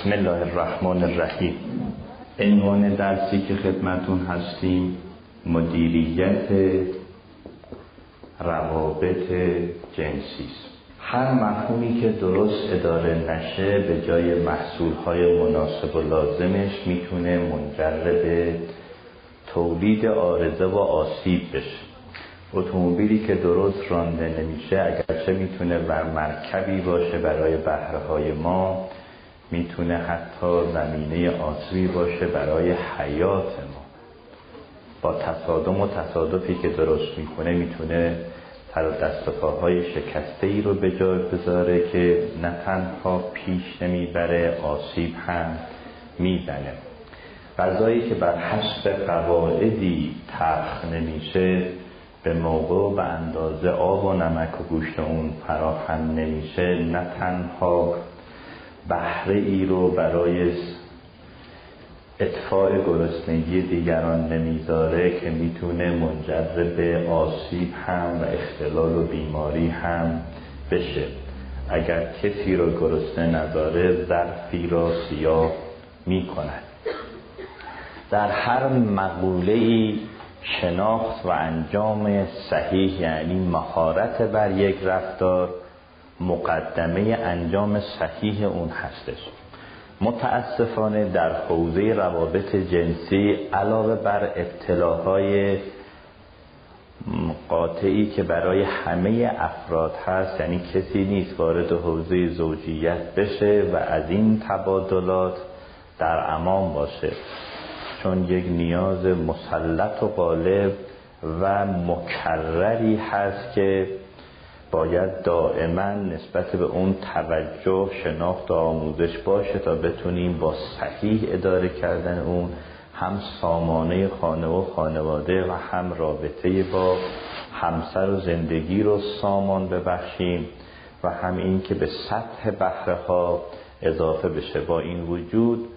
بسم الله الرحمن الرحیم. عنوان درسی که خدمتون هستیم مدیریت روابط جنسی است هر مفهومی که درست اداره نشه به جای محصولهای مناسب و لازمش می‌تونه منجر به تولید آرزه و آسیب بشه. اتومبیلی که درست رانده نمیشه اگرچه می‌تونه بر مرکبی باشه برای بهره های ما می‌تونه حتی زمینه آسوی باشه برای حیات ما. با تصادم و تصادفی که درست می‌کنه می‌تونه و دست و پاهای شکسته ای رو به جای بذاره که نه تنها پیش نمی‌بره آسیب هم می‌زنه. غذایی که بر حسب قواعدی تخ نمیشه به موقع و به اندازه آب و نمک و گوشت اون فراهم نمیشه نه تنها بهره ای رو برای اطفاع گرسنگی دیگران نمی‌ذاره که می‌تونه منجر به آسیب هم و اختلال و بیماری هم بشه. اگر کسی رو گرسنه نداره ظرفی را سیاه می‌کند. در هر مقوله ای شناخت و انجام صحیح یعنی مهارت بر یک رفتار مقدمه انجام صحیح اون هستش. متاسفانه در حوزه روابط جنسی علاوه بر ابتلاهای قاطعی که برای همه افراد هست یعنی کسی نیست وارد حوزه زوجیت بشه و از این تبادلات در امان باشه چون یک نیاز مسلط و غالب و مکرری هست که باید دائما نسبت به اون توجه شناخت و آموزش باشه تا بتونیم با صحیح اداره کردن اون هم سامانه خانه و خانواده و هم رابطه با همسر و زندگی رو سامان ببخشیم و هم این که به سطح بحره ها اضافه بشه. با این وجود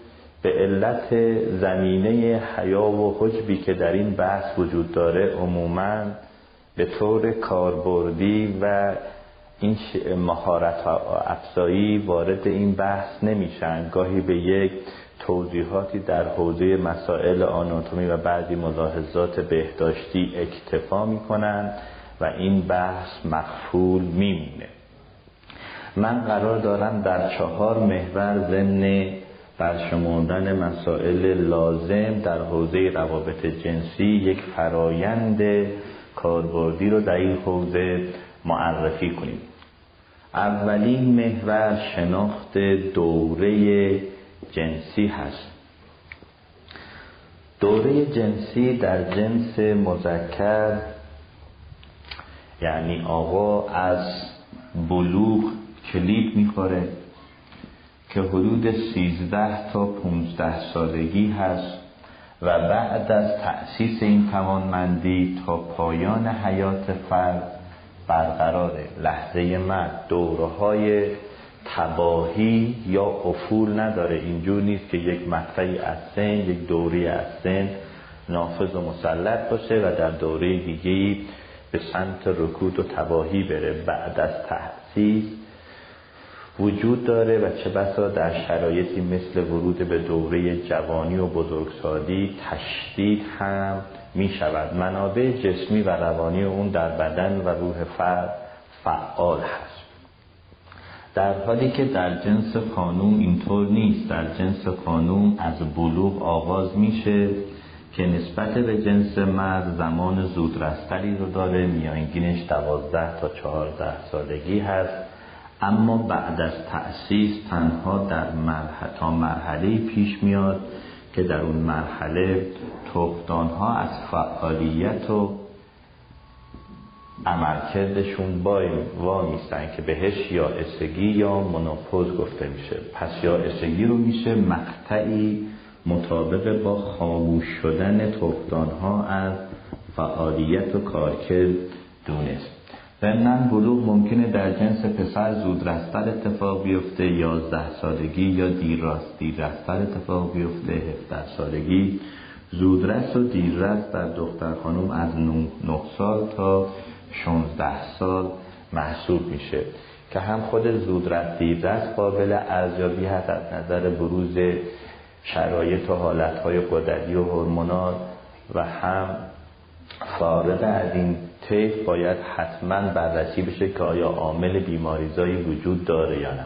به علت زمینه حیا و حجبی که در این بحث وجود داره عموما به طور کاربردی و این مهارت افزایی وارد این بحث نمیشن. گاهی به یک توضیحاتی در حوزه مسائل آناتومی و بعضی ملاحظات بهداشتی اکتفا می‌کنن و این بحث مخفول میمونه. من قرار دارم در چهار محور ضمن برشمردن مسائل لازم در حوزه روابط جنسی یک فرایند کاربردی رو در این حوزه معرفی کنیم. اولین محور شناخت دوره جنسی هست. دوره جنسی در جنس مذکر یعنی آقا از بلوغ کلید می‌خوره که حدود سیزده تا پونزده سالگی هست. و بعد از تأسیس این توانمندی تا پایان حیات فرد برقرار لحظه مرد دوره های تباهی یا افول نداره. اینجور نیست که یک مقطعی از سن یک دوری از سن نافذ و مسلط باشه و در دوره دیگه به سمت رکود و تباهی بره. بعد از تأسیس وجود داره و چه بسا در شرایطی مثل ورود به دوره جوانی و بزرگسالی تشدید هم می شود منابع جسمی و روانی اون در بدن و روح فرد فعال هست. در حالی که در جنس خانوم اینطور نیست. در جنس خانوم از بلوغ آغاز میشه که نسبت به جنس مرد زمان زودرستری رو داره. میانگینش دوازده تا چهارده سالگی هست. اما بعد از تأسیس تنها در مرحله تا مرحله پیش میاد که در اون مرحله توقدان ها از فعالیت و عملکردشون با وا میستن که بهش یا اسگی یا مناپوز گفته میشه. پس یا اسگی رو میشه مقطعی مطابق با خاموش شدن توقدان ها از فعالیت و کارکرد دونست. ضمنا بلوغ ممکنه در جنس پسر زودرستر اتفاق بیفته یازده سالگی یا دیرراست دیررستر اتفاق بیفته هفته سالگی زودرست و دیررست در دختر خانم از 9 سال تا 16 سال محسوب میشه. که هم خود زودرس دیررس قابل ارزیابی هست از نظر بروز شرایط و حالتهای قدری و هورمونال و هم فارغ از این طیف باید حتما بررسی بشه که آیا عامل بیماریزایی وجود داره یا نه.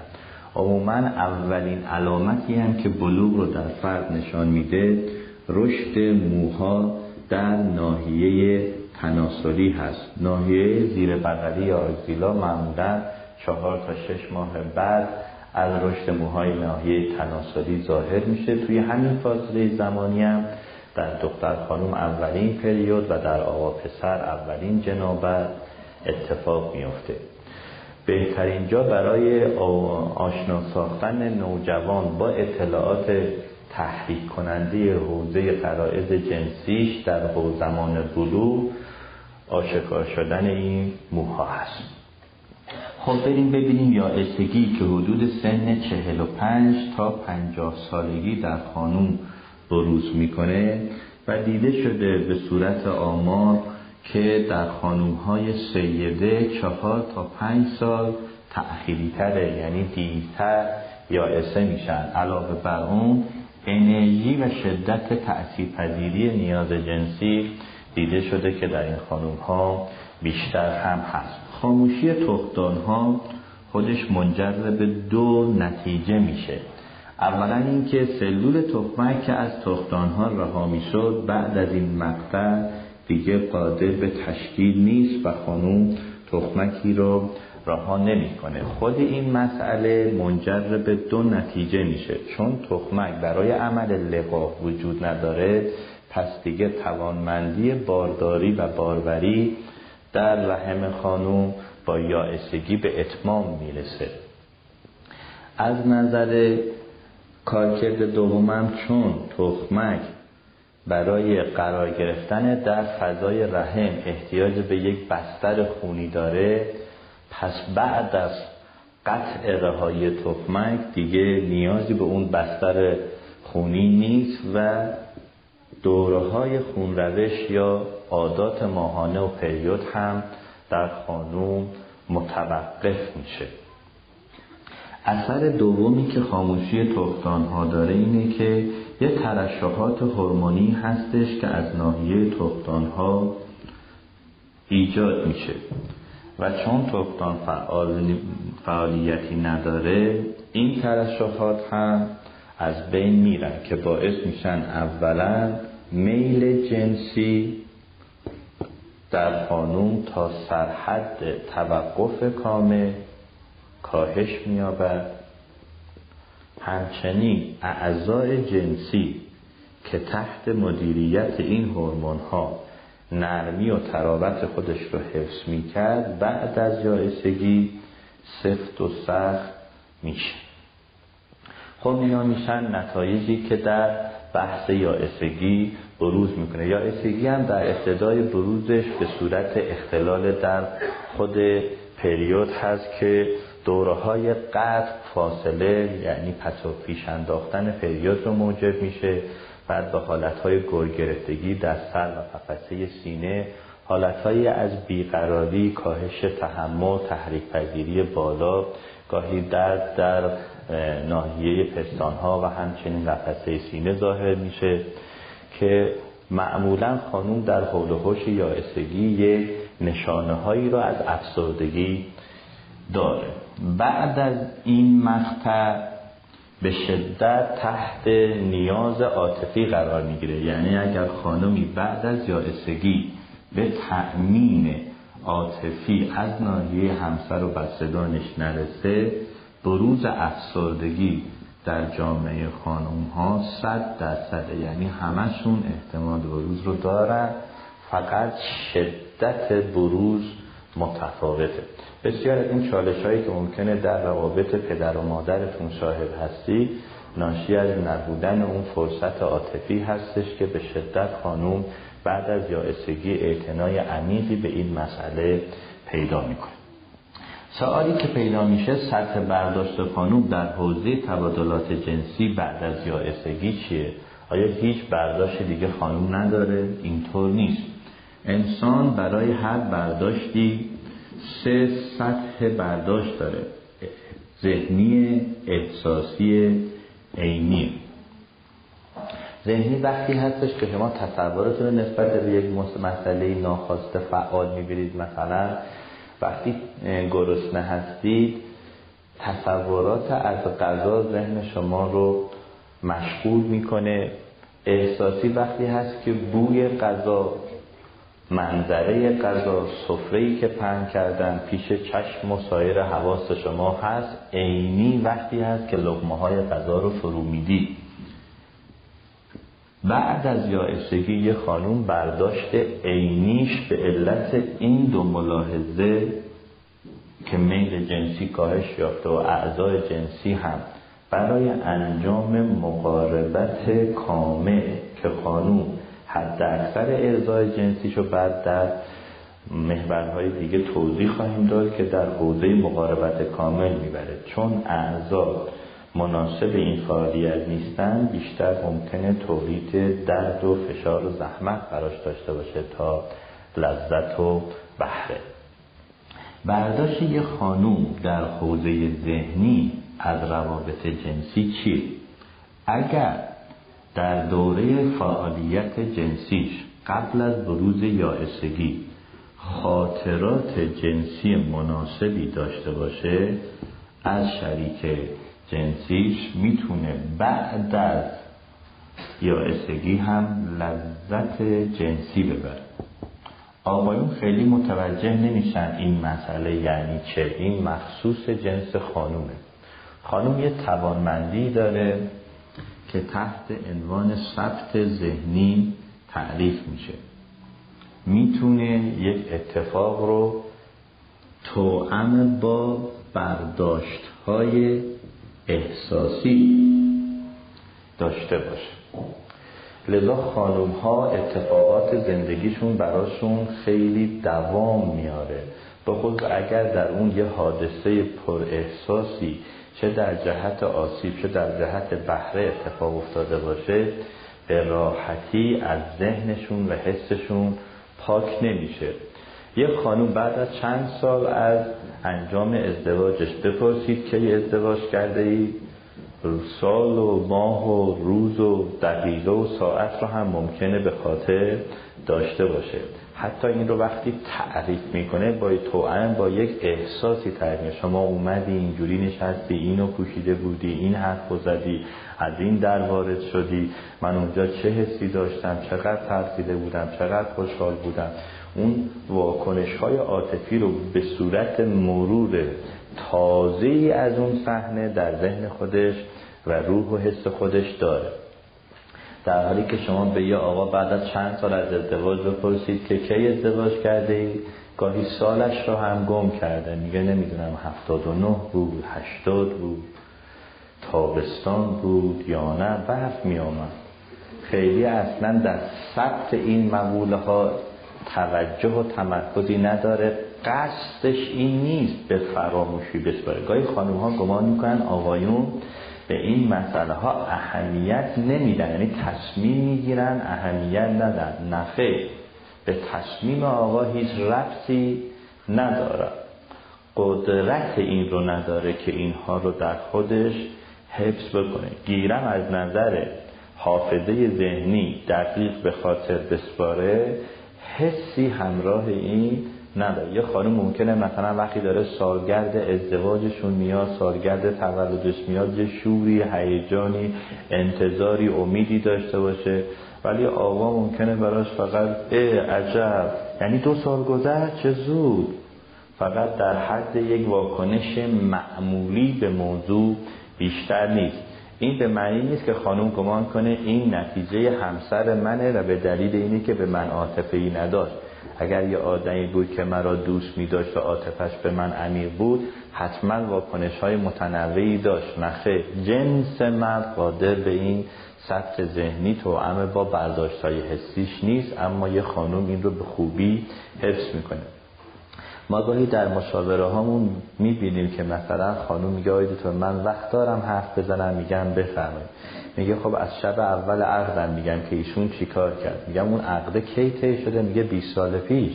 عموما اولین علامتی هم که بلوغ رو در فرد نشان میده رشد موها در ناحیه تناسلی هست. ناحیه زیر بغلی یا اگزیلا معمولا چهار تا شش ماه بعد از رشد موهای ناحیه تناسلی ظاهر میشه. توی همین فاصله زمانی هم در دختر خانم اولین پریود و در آقا پسر اولین جنابت اتفاق میفته بهترین جا برای آشنا ساختن نوجوان با اطلاعات تحریک کننده حوزه قرائز جنسیش در زمان بلو آشکار شدن این موها هست. خب بریم ببینیم یا که حدود سن 45 تا 50 سالگی در خانوم بروز می‌کنه و دیده شده به صورت آمار که در خانوم های سیده چهار تا پنج سال تأخیری تره یعنی دیرتر یا اسه میشن. علاوه بر اون انرژی و شدت تأثیرپذیری نیاز جنسی دیده شده که در این خانوم ها بیشتر هم هست. خاموشی تختان ها خودش منجر به دو نتیجه میشه. اولا اینکه سلول تخمک که از تختان ها رها می‌شد بعد از این مقطع دیگه قادر به تشکیل نیست و خانوم تخمکی رو رها نمی‌کنه. خود این مسئله منجر به دو نتیجه میشه. چون تخمک برای عمل لقاح وجود نداره پس دیگه توانمندی بارداری و باروری در رحم خانوم با یائسگی به اتمام می‌رسه. از نظر کارکرد دومم چون تخمک برای قرار گرفتن در فضای رحم احتیاج به یک بستر خونی داره پس بعد از قطع رهای تخمک دیگه نیازی به اون بستر خونی نیست و دوره های خونروش یا عادات ماهانه و پریود هم در خانوم متوقف میشه. اثر دومی که خاموشی تختان ها داره اینه که یه ترشحات هورمونی هستش که از ناحیه تختان ها ایجاد میشه. و چون تختان فعال فعالیتی نداره این ترشحات هم از بین میرن که باعث میشن اولا میل جنسی در خانوم تا سرحد توقف کامل کاهش میابد همچنین اعضای جنسی که تحت مدیریت این هورمون ها نرمی و تراوت خودش رو حفظ می‌کرد بعد از جایسگی سفت و سخت میشه. خب اینا میشن نتایجی که در بحث یائسگی بروز می‌کنه. یائسگی هم در ابتدای بروزش به صورت اختلال در خود پریود هست که دوره های قطع فاصله یعنی پس و پیش انداختن پریود رو موجب میشه. بعد به حالت های گرگرفتگی در سر و قفسه سینه حالت از بیقراری کاهش تحمل تحریک پذیری بالا گاهی درد در ناحیه پستان ها و همچنین قفسه سینه ظاهر میشه که معمولا خانوم در حول و حوش یا نشانه هایی را از افسردگی داره. بعد از این مقطع به شدت تحت نیاز عاطفی قرار می‌گیره. یعنی اگر خانمی بعد از یائسگی به تأمین عاطفی از ناحیه همسر و بستگانش نرسه بروز افسردگی در جامعه خانم ها صد درصده. یعنی همشون احتمال بروز رو دارن. فقط شدت بروز متفاوته بسیار از این چالش هایی که ممکنه در روابط پدر و مادرتون شاهد هستی ناشی از نبودن اون فرصت عاطفی هستش که به شدت خانوم بعد از یائسگی اعتنای عمیقی به این مسئله پیدا می‌کنه سوالی که پیدا میشه سطح برداشت خانوم در حوزه تبادلات جنسی بعد از یائسگی چیه؟ آیا هیچ برداشت دیگه خانوم نداره؟ اینطور نیست انسان برای هر برداشتی سه سطح برداشت داره. ذهنی احساسی عینی. ذهنی وقتی هستش که شما تصورتون نسبت به یک مسئله ناخواسته فعال می‌بینید مثلا. وقتی گرسنه هستید تصورات از غذا ذهن شما رو مشغول می‌کنه. احساسی وقتی هست که بوی غذا منظره غذا سفره‌ای که پهن کردن پیش چشم و سایر حواس شما هست عینی وقتی هست که لقمه های غذا رو فرو می‌دید بعد از یائسگی یه خانوم برداشت عینیش به علت این دو ملاحظه که میل جنسی کاهش یافته و اعضای جنسی هم برای انجام مقاربت کامل که خانوم حد اکثر ارزای جنسیشو بعد در محورهای دیگه توضیح خواهیم داد که در حوزه مقاربت کامل می‌بره چون اعضا مناسب این فعالیت نیستن بیشتر ممکنه تولید درد و فشار و زحمت براش داشته باشه تا لذت و بهره برداشت یه خانوم در حوزه ذهنی از روابط جنسی چیه؟ اگر در دوره فعالیت جنسیش قبل از بروز یائسگی خاطرات جنسی مناسبی داشته باشه از شریک جنسیش می‌تونه بعد از یائسگی هم لذت جنسی ببره. آقایون خیلی متوجه نمیشن این مسئله یعنی چه؟ این مخصوص جنس خانومه. خانوم یه توانمندی داره که تحت عنوان ثبت ذهنی تعریف میشه. می‌تونه یک اتفاق رو توأم با برداشت های احساسی داشته باشه. لذا خانوم ها اتفاقات زندگیشون براشون خیلی دوام میاره. به خود اگر در اون یه حادثه پر احساسی چه در جهت آسیب چه در جهت بهره اتفاق افتاده باشه به راحتی از ذهنشون و حسشون پاک نمیشه. یه خانوم بعد از چند سال از انجام ازدواجش بپرسید که ازدواج کرده ای؟ سال و ماه و روز و دقیقه و ساعت رو هم ممکنه به خاطر داشته باشه. حتی این رو وقتی تعریف می‌کنه با توان با یک احساسی تعریف شما اومدی اینجوری نشستی اینو پوشیده بودی این حرف زدی از این در وارد شدی. من اونجا چه حسی داشتم چقدر ترسیده بودم چقدر خوشحال بودم. اون واکنش های عاطفی رو به صورت مرور تازه از اون صحنه در ذهن خودش و روح و حس خودش داره. در حالی که شما به یه آقا بعد از چند سال از ازدواج بپرسید که کی ازدواج کرده ای گاهی سالش رو هم گم کرده. میگه نمی‌دونم هفتاد و نه بود هشتاد بود تابستان بود یا نه برف می خیلی اصلا در ثبت این مقوله ها توجه و تمرکزی نداره. قصدش این نیست به فراموشی بسپاره. گاهی خانم ها گمان می‌کنن آقایون به این مسئله ها اهمیت نمیدن. یعنی تصمیم می‌گیرن اهمیت ندن. نخیر به تصمیم آقا هیچ ربطی نداره. قدرت این رو نداره که اینها رو در خودش حفظ بکنه. گیرم از نظر حافظه ذهنی دقیق به خاطر بسپاره حسی همراه این نداره. یه خانم ممکنه مثلا وقتی داره سالگرد ازدواجشون میاد سالگرد تولدش میاد یه شوری هیجانی انتظاری امیدی داشته باشه. ولی آقا ممکنه براش فقط اه عجب. یعنی دو سال گذشت چه زود؟ فقط در حد یک واکنش معمولی به موضوع بیشتر نیست. این به معنی نیست که خانم گمان کنه این نتیجه همسر منه و به دلیل اینی که به من عاطفه ای نداشت. اگر یه آدمی بود که مرا دوست می داشت و عاطفش به من عمیق بود حتما واکنش های متنوعی داشت. نخه جنس مرد قادر به این سطح ذهنی توأم با برداشت های حسیش نیست اما یه خانم این رو به خوبی حفظ می‌کنه. ما گاهی در مشاوره هامون می‌بینیم که مثلا خانم میگه آیدو تو من وقت دارم حرف بزنم. میگم بفرمایید. میگه خب از شب اول عقدم میگم که ایشون چیکار کرد؟ میگم اون عقده کی طی شده؟ میگه 20 سال پیش.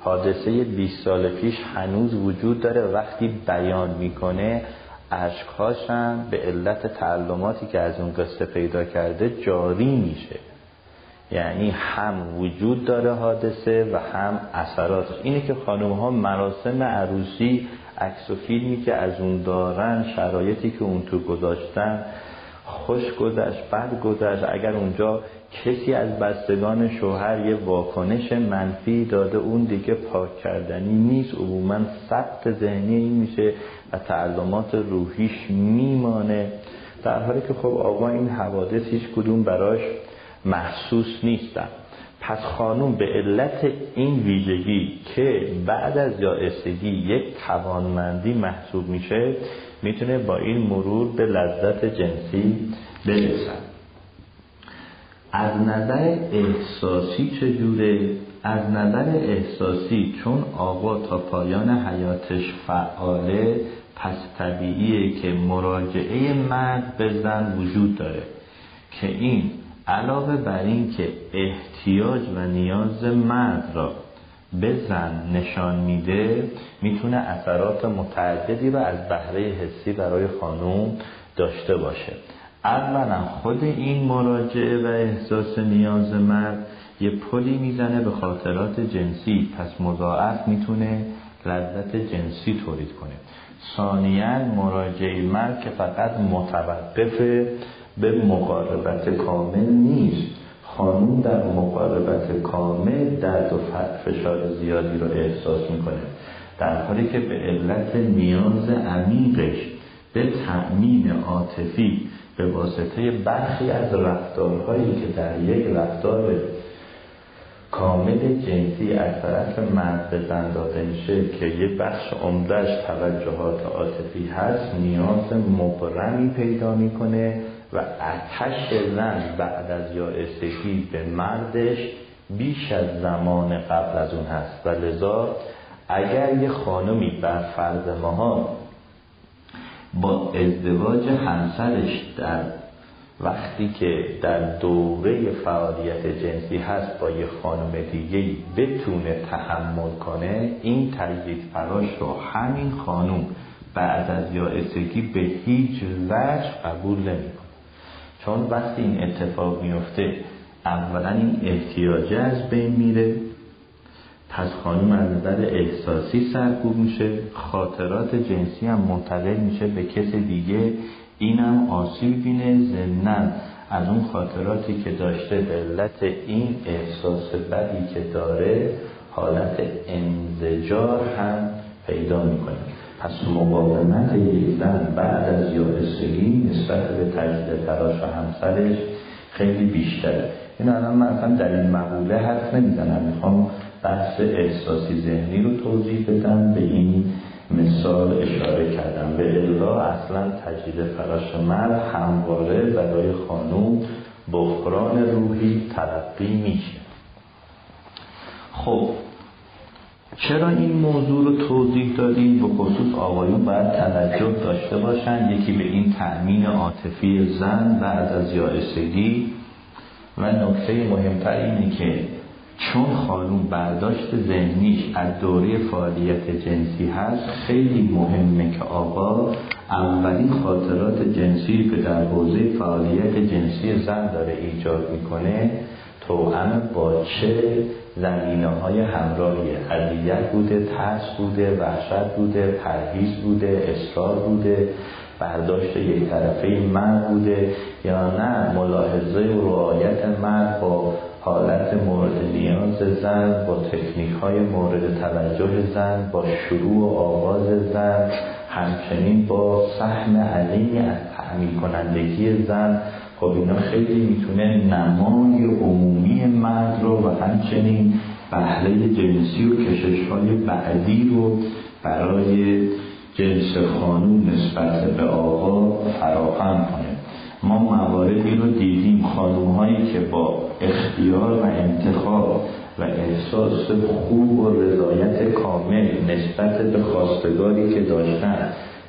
حادثه 20 سال پیش هنوز وجود داره. وقتی بیان می‌کنه اشکهاشم به علت تعلماتی که از اون قصه پیدا کرده جاری میشه. یعنی هم وجود داره حادثه و هم اثرات. اینه که خانم ها مراسم عروسی عکس و فیلمی که از اون دارن شرایطی که اون تو گذاشتن خوش گذشت بد گذشت. اگر اونجا کسی از بستگان شوهر یه واکنش منفی داده اون دیگه پاک کردنی نیست. عموما ثبت ذهنی میشه و تعلمات روحیش میمانه. در حالی که خب آقا این حوادث هیچ کدوم براش محسوس نیستن. پس خانوم به علت این ویژگی که بعد از یائسگی یک توانمندی محسوب میشه می‌تونه با این مرور به لذت جنسی برسد از نظر احساسی چجوره؟ از نظر احساسی چون آقا تا پایان حیاتش فعاله پس طبیعیه که مراجعه مرد به زن وجود داره که این علاوه بر این که احتیاج و نیاز مرد را به زن نشان میده می‌تونه اثرات متعددی رو از بهره حسی برای خانوم داشته باشه. اولا خود این مراجعه و احساس نیاز مرد یه پلی می‌زنه به خاطرات جنسی. پس مضاعف می‌تونه لذت جنسی تولید کنه. ثانیا مراجعه مرد که فقط متوقف به مقاربت کامل نیست. خانوم در مقاربت کامل درد و فشار زیادی رو احساس می‌کنه. در حالی که به علت نیاز عمیقش به تأمین عاطفی به واسطه برخی از رفتارهایی که در یک رفتار کامل جنسی از طرف مرد به زن میشه که یه بخش عمدهش توجهات عاطفی هست نیاز مبرمی پیدا می‌کنه و اتش زن بعد از یائسگی به مردش بیش از زمان قبل از اون هست. و لذا اگر یه خانمی بر فرض ماها با ازدواج همسرش در وقتی که در دوره فعالیت جنسی هست با یه خانم دیگه بتونه تحمل کنه این تجدید فراش رو همین خانم بعد از یائسگی به هیچ وجه قبول نمی‌کنه. چون وقتی این اتفاق میفته اولا این احتیاجه از بین میره. پس خانم از نظر احساسی سرکوب میشه خاطرات جنسی هم منتقل میشه به کس دیگه. اینم آسیب بینه. زنن از اون خاطراتی که داشته به این احساس بدی که داره حالت انزجار هم پیدا می‌کنه. پس مقاومت یک زن بعد از یائسگی نسبت به تجدید تراش و همسرش خیلی بیشتره. این الان من اصلا در این مقوله حرف نمی‌زنم. می‌خوام بحث احساسی ذهنی رو توضیح بدم به این مثال اشاره کردم. به الا اصلا تجدید فراش مرد همواره برای خانوم بحران روحی تلقی میشه. خب چرا این موضوع رو توضیح دادیم به خصوص آقایون باید توجه داشته باشن. یکی به این تأمین عاطفی زن بعد از یائسگی. و نکته مهمتر اینه که چون خانوم برداشت ذهنیش از دوره فعالیت جنسی هست خیلی مهمه که آقا اولین خاطرات جنسی که در حوزه فعالیت جنسی زن داره ایجاد می‌کنه توأم با چه زمینه های همراهی؟ اذیت بوده ترس بوده وحشت بوده پرهیز بوده اصرار بوده برداشت یک طرفه مرد بوده یا نه؟ ملاحظه و رعایت مرد با حالت مورد نیاز زن با تکنیک های مورد توجه زن با شروع و آغاز زن همچنین با سهم علیمی از تحمیل کنندگی زن خب اینا خیلی می‌تونه نمای عمومی مرد رو و همچنین بهره جنسی و کشش های بعدی رو برای جنس خانوم نسبت به آقا فراهم کنه. ما مواردی رو دیدیم. خانوم هایی که با اختیار و انتخاب و احساس خوب و رضایت کامل نسبت به خواستگاری که داشتن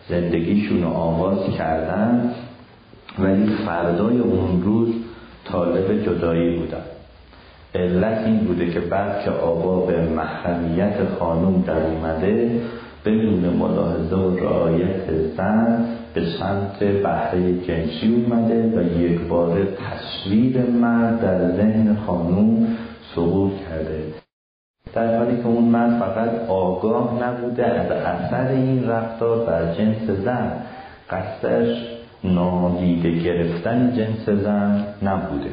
زندگیشون رو آغاز کردن ولی فردای اون روز طالب جدایی بودن. علت این بوده که بعد که آقا به محرمیت خانوم در اومده بدون ملاحظه و رعایت زن به به سمت بهره جنسی اومده و یک بار تصویر مرد در ذهن خانوم سقوط کرده. در حالی که اون مرد فقط آگاه نبوده از اثر این رفتار بر جنس زن قصدش نادیده گرفتن جنس زن نبوده.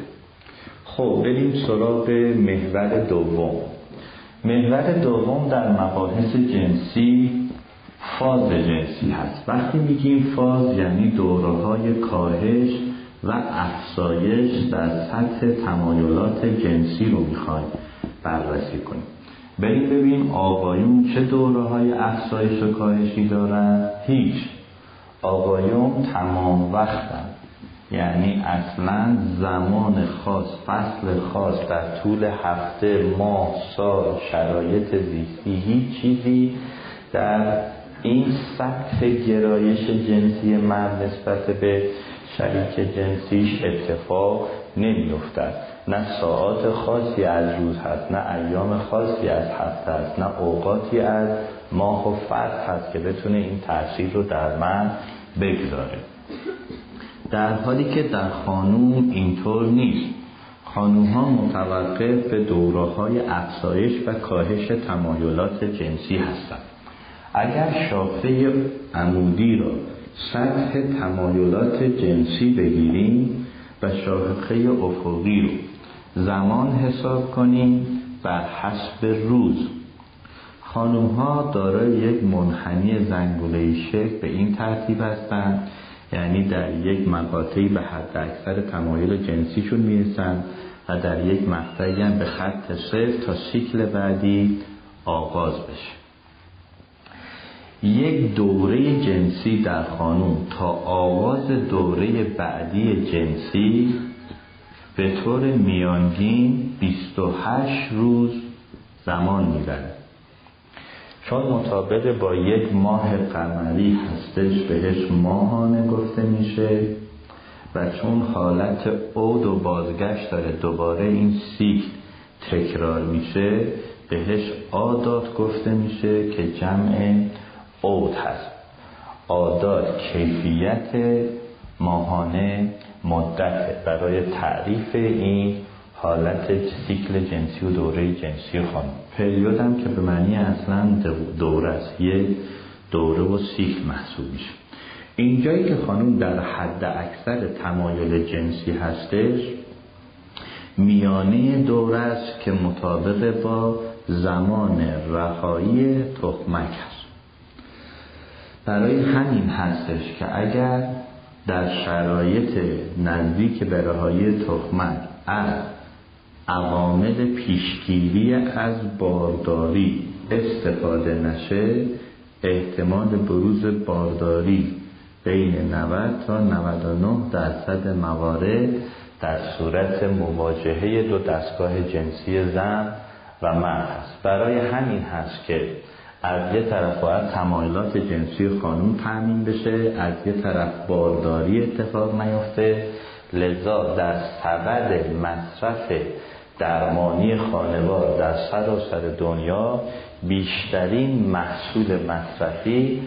خب بریم سراغ محور دوم. محور دوم در مباحث جنسی فاز جنسی هست. وقتی میگیم فاز یعنی دوره های کاهش و افزایش در سطح تمایلات جنسی رو می‌خوایم بررسی کنیم. بریم ببینیم آقایون چه دوره های افزایش و کاهشی دارن؟ هیچ. آقایون تمام وقتن. یعنی اصلا زمان خاص فصل خاص در طول هفته ماه سال شرایط زیستی هیچ چیزی در این سطح گرایش جنسی مرد نسبت به شریک جنسیش اتفاق نمیافتد. نه ساعات خاصی از روز هست نه ایام خاصی از هفته هست نه اوقاتی از ماه و فصل هست که بتونه این تاثیر رو در من بگذاره. در حالی که در خانوم اینطور نیست. خانوم ها متوقف به دوره های افزایش و کاهش تمایلات جنسی هستند. اگر شاخه عمودی را سطح تمایلات جنسی بگیریم و شاخه افقی رو زمان حساب کنیم بر حسب روز خانوم ها دارای یک منحنی زنگوله شکل به این ترتیب هستند. یعنی در یک مقاطعی به حد اکثر تمایل جنسیشون می‌رسن و در یک مقطعی هم به خط صفر تا سیکل بعدی آغاز بشه. یک دوره جنسی در خانوم تا آغاز دوره بعدی جنسی به طور میانگین 28 روز زمان می‌بره چون مطابق با یک ماه قمری هستش بهش ماهانه گفته میشه و چون حالت عود و بازگشت داره دوباره این سیکل تکرار میشه بهش عادات گفته میشه که جمع عود هست. عادات کیفیت ماهانه مدت برای تعریف این حالت سیکل جنسی و دوره جنسی خانم. پریود هم که به معنی اصلا دوره است. یه دوره و سیکل محسوب میشه. اینجایی که خانم در حد اکثر تمایل جنسی هستش میانه دوره است که مطابق با زمان رهایی تخمک هست برای همین هستش که اگر در شرایط نزدیک به رهایی تخمک از عوامل پیشگیری از بارداری استفاده نشه احتمال بروز بارداری بین 90 تا 99 درصد موارد در صورت مواجهه دو دستگاه جنسی زن و مرد هست برای همین هست که از یه طرف باید تمایلات جنسی خانوم تأمین بشه از یه طرف بارداری اتفاق نیفته. لذا در سبد مصرف درمانی خانوار در سراسر دنیا بیشترین محصول مصرفی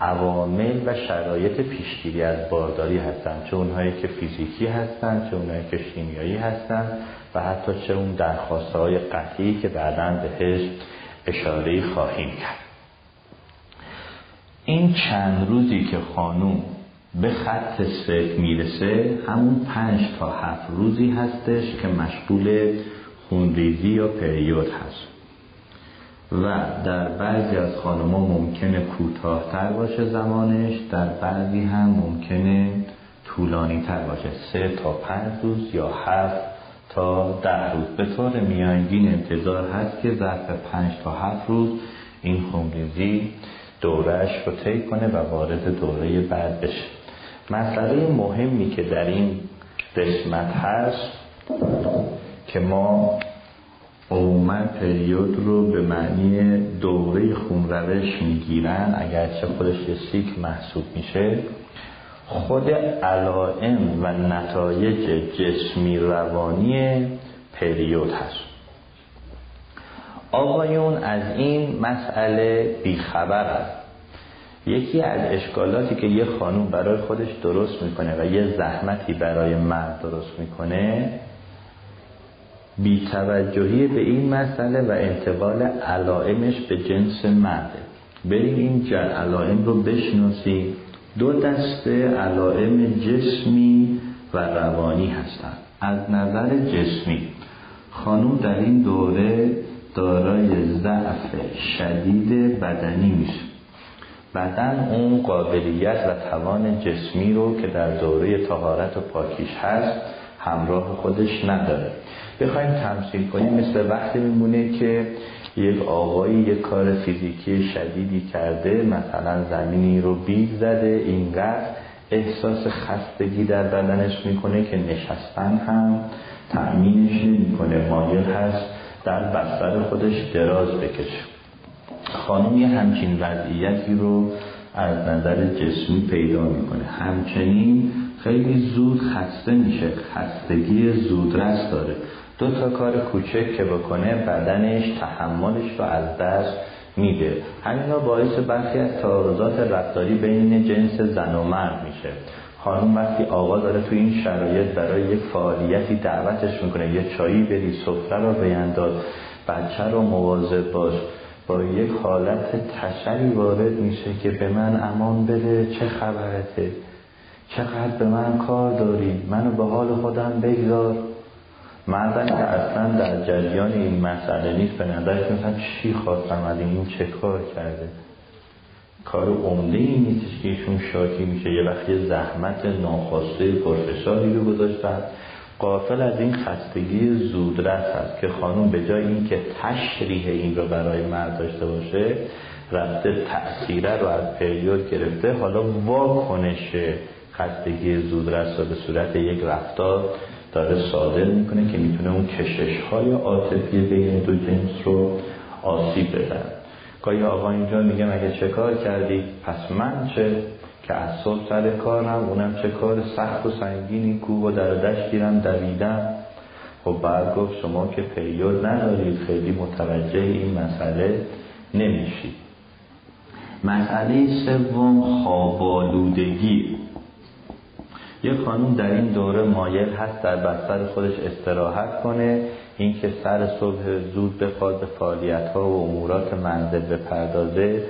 عوامل و شرایط پیشگیری از بارداری هستند. چه اونهایی که فیزیکی هستند چه اونهایی که شیمیایی هستند و حتی چه اون درخواسته های قطعی که بعدا بهش اشاره خواهیم کرد. این چند روزی که خانوم به خط سفر می‌رسه همون پنج تا هفت روزی هستش که مشغول خونریزی یا پریود هست. و در بعضی از خانمها ممکنه کوتاهتر باشه زمانش در بعضی هم ممکنه طولانی تر باشه. سه تا پنج روز یا هفت تا ده روز. به طور میانگین انتظار هست که ظرف پنج تا هفت روز این خونریزی دورش رو طی کنه و وارد دوره بعد بشه. مسئله مهمی که در این قسمت هست که ما عموما پریود رو به معنی دوره خونروش می‌گیرن. اگرچه خودش یه سیک محسوب میشه. خود علائم و نتایج جسمی روانی پریود هست. آقایون از این مسئله بیخبر هست. یکی از اشکالاتی که یه خانوم برای خودش درست می‌کنه و یه زحمتی برای مرد درست می‌کنه بیتوجهی به این مسئله و انتقال علائمش به جنس مرده. بریم این علائم رو بشناسیم. دو دسته علائم جسمی و روانی هستند. از نظر جسمی خانوم در این دوره دارای ضعف شدید بدنی میشه. بدن اون قابلیت و توان جسمی رو که در دوره تهارت و پاکیش هست همراه خودش نداره. بخوایم تمثیل کنیم. مثل وقتی میمونه که یک آقایی یک کار فیزیکی شدیدی کرده مثلا زمینی رو بیل زده اینقدر احساس خستگی در بدنش می‌کنه که نشستن هم تأمینش نمی‌کنه. مایل هست در بستر خودش دراز بکشه. خانم یه همچین وضعیتی رو از نظر جسمی پیدا می‌کنه. همچنین خیلی زود خسته میشه. خستگی زودرس داره. دو تا کار کوچک که بکنه بدنش تحملش رو از دست میده. همینا باعث برخی از تعارضات رفتاری بین جنس زن و مرد میشه. خانم وقتی آقا داره تو این شرایط برای یک فعالیتی دعوتش می‌کنه یه چایی بری سفره رو بینداز بچه رو مواظب باش با یک حالت تشری وارد میشه که به من امان بده چه خبرته؟ چقدر به من کار داری؟ منو به حال خودم بگذار. مردن که اصلا در جریان این مسئله نیست به نظرش مثلا چی خواستم از این؟ چه کار کرده؟ کار عمده ای نیستش که ایشون شاکی میشه. یه وقتی زحمت ناخواسته پرفشاری رو گذاشتن. قافل از این خستگی زودرس هست که خانوم به جای اینکه تشریح این رو برای مرد داشته باشه رفته تأثیره رو از پریود گرفته. حالا واکنش خستگی زودرس رو به صورت یک رفتار داره صادر می‌کنه که می‌تونه اون کشش های عاطفی بین دو جنس رو آسیب بدن گاهی آقا اینجا میگه مگه چه کار کردی؟ پس من چه؟ که از صبح سر کارم اونم چه کار؟ سخت و سنگینی کوب و در دشت گیرم دویدم. خب بعد گفت شما که پریود ندارید خیلی متوجه این مسئله نمیشید. مسئله سوم خوابالودگی یک خانوم در این دوره مایل هست در بستر خودش استراحت کنه اینکه سر صبح زود بخواد به فعالیت ها و امورات منزل بپردازه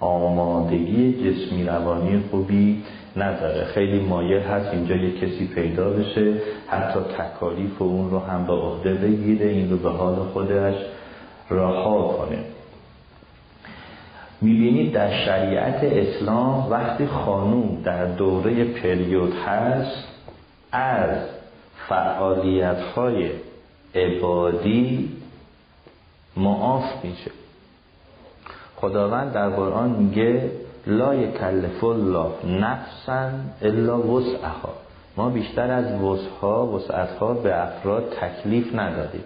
آمادگی جسمی روانی خوبی نداره. خیلی مایل هست اینجا یک کسی پیدا بشه حتی تکالیف اون رو هم به عهده بگیره این رو به حال خودش رها کنه. می‌بینید در شریعت اسلام وقتی خانوم در دوره پریود هست از فعالیت های عبادی معاف میشه. خداوند در قرآن میگه لا یکلف الله نفسا الا وسعها. ما بیشتر از وسعها وسعتها به افراد تکلیف ندادیم.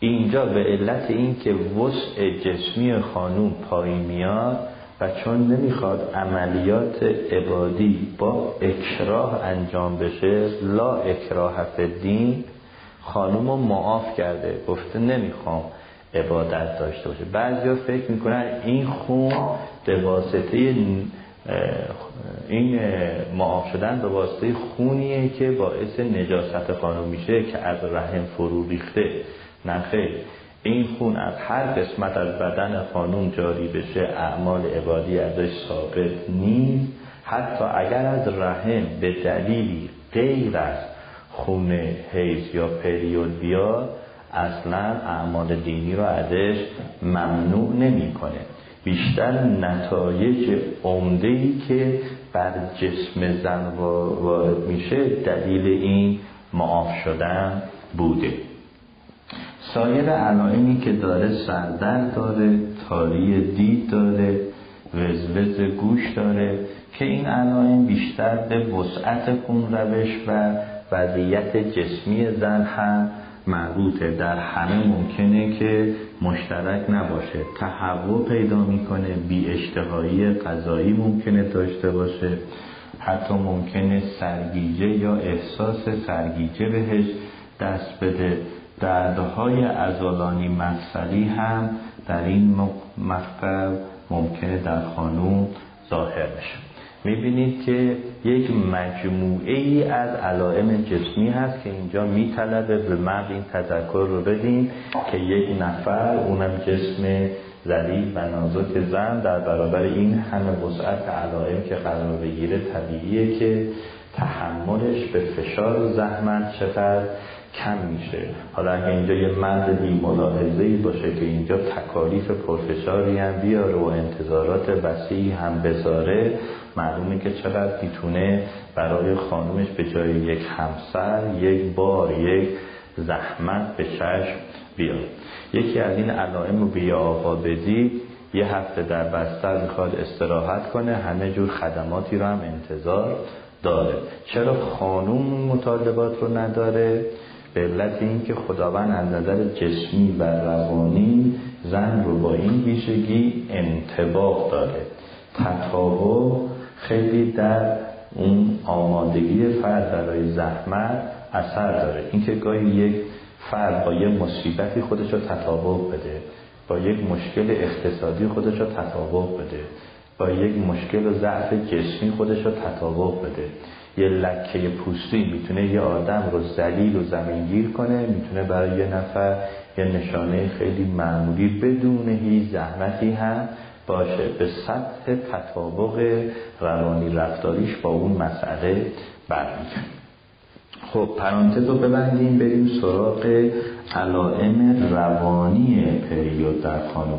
اینجا به علت اینکه وسع جسمی خانوم پایین میاد و چون نمی‌خواد عملیات عبادی با اکراه انجام بشه لا اکراه دین خانوم رو معاف کرده. گفته نمی‌خوام عبادت داشته باشه. بعضیا فکر می‌کنن این خون به واسطه این معاف شدن به واسطه خونیه که باعث نجاست خانوم میشه که از رحم فرو ریخته. خیر. این خون از هر قسمت از بدن خانوم جاری بشه اعمال عبادی ازش ثابت نیست. حتی اگر از رحم به دلیلی غیر از خون حیث یا پریود بیاد اصلا اعمال دینی رو ازش ممنوع نمی‌کنه. بیشتر نتایج عمده ای که بر جسم زن وارد میشه دلیل این معاف شدن بوده. سایر علائمی که داره سردر داره تاری دید داره وزوز گوش داره که این علائم بیشتر به وسعت خون روش و وضعیت جسمی زن هم مربوطه. در همه ممکنه که مشترک نباشه. تهوع پیدا می‌کنه بی اشتهایی غذایی ممکنه داشته باشه. حتی ممکنه سرگیجه یا احساس سرگیجه بهش دست بده. دردهای ازولانی مفصلی هم در این مقطع ممکنه در خانوم ظاهر میشه می‌بینید که یک مجموعه ای از علائم جسمی هست که اینجا میطلبه به مغز این تذکر رو بدیم که یک نفر اونم جسم ضعیف و نازک زن در برابر این همه وسعت علائم که قرار بگیره طبیعیه که تحملش به فشار و زحمت چقدر کم میشه. حالا اگه اینجا یه مرد بی ملاحظه باشه که اینجا تکالیف پرفشاری هم بیاره و انتظارات وسیعی هم بذاره معلومه که چقدر می‌تونه برای خانومش به جای یک همسر یک بار یک زحمت به چشم بیاد. یکی از این علائم رو به آقا بدید یه هفته در بستر می‌خواد استراحت کنه همه جور خدماتی رو هم انتظار داره. چرا خانوم مطالبات رو نداره؟ به علت اینکه خداوند از نظر جسمی و روانی زن رو با این ویژگی انتباق داره تطابق خیلی در اون آمادگی فرد برای زحمت اثر داره. اینکه گاهی یک فرد با یه مصیبتی خودش رو تطابق بده با یک مشکل اقتصادی خودش رو تطابق بده با یک مشکل و ضعف جسمی خودش رو تطابق بده. یه لکه پوستی می‌تونه یه آدم رو زلیل و زمینگیر کنه می‌تونه برای یه نفر یه نشانه خیلی معمولی بدون هیچ زحمتی هم باشه. به سطح تطابق روانی رفتاریش با اون مسئله برمیگرد خب پرانتز رو ببندیم بریم سراغ علائم روانی پریود در خانم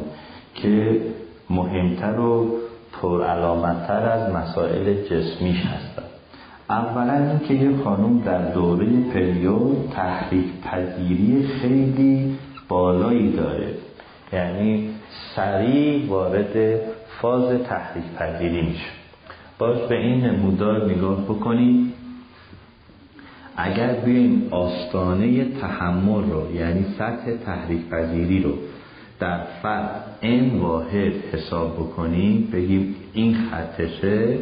که مهمتر و پرعلامتتر از مسائل جسمیش هستن اولا اینکه یه خانم در دوره پریود تحریک پذیری خیلی بالایی داره. یعنی سریع وارد فاز تحریک پذیری میشه. باز به این نمودار نگاه بکنید. اگر بیایم آستانه تحمل رو یعنی سطح تحریک پذیری رو در فرد این واحد حساب بکنیم بگیم این خطشه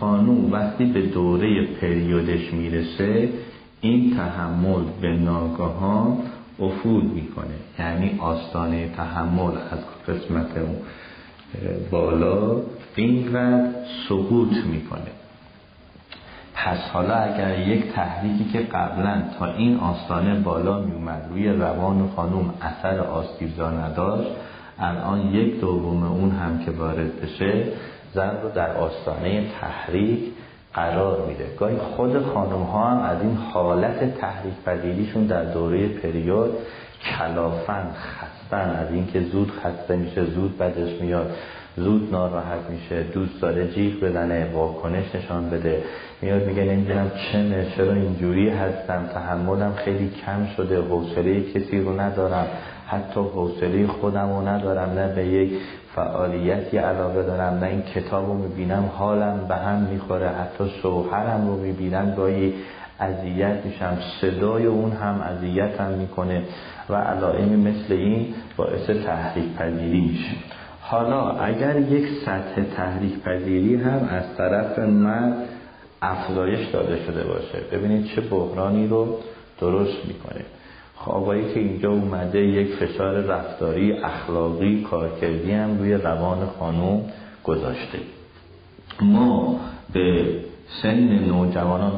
خانوم وقتی به دوره پریودش می‌رسه این تحمل به ناگهان افول می‌کنه. یعنی آستانه تحمل از قسمت بالا اینقدر سقوط می‌کنه. پس حالا اگر یک تحریکی که قبلا تا این آستانه بالا میومد روی روان خانوم اثر آسیبزا نداشت الان یک دوم اون هم که وارد بشه زن رو در آستانه تحریک قرار میده. گاهی خود خانم ها هم از این حالت تحریک پذیریشون در دوره پریود کلافن خستن. از اینکه زود خسته میشه زود بدش میاد زود ناراحت میشه دوست داره جیغ بزنه واکنش نشان بده. میاد میگه نمی‌دونم چه چرا اینجوری هستم تحملم خیلی کم شده حوصله کسی رو ندارم. حتی حوصله خودم رو ندارم نه به یک فعالیتی علاقه دارم نه این کتاب رو می‌بینم حالم به هم می‌خوره حتی شوهرم رو می‌بینم گاهی اذیت میشم صدای اون هم اذیتم می‌کنه و علائمی مثل این باعث تحریک پذیری میشه. حالا اگر یک سطح تحریک پذیری هم از طرف مرد افزایش داده شده باشه ببینید چه بحرانی رو درست می‌کنه. خوابایی که اینجا اومده یک فشار رفتاری اخلاقی کارکردی هم روی روان خانم گذاشته. ما به سن نوجوانان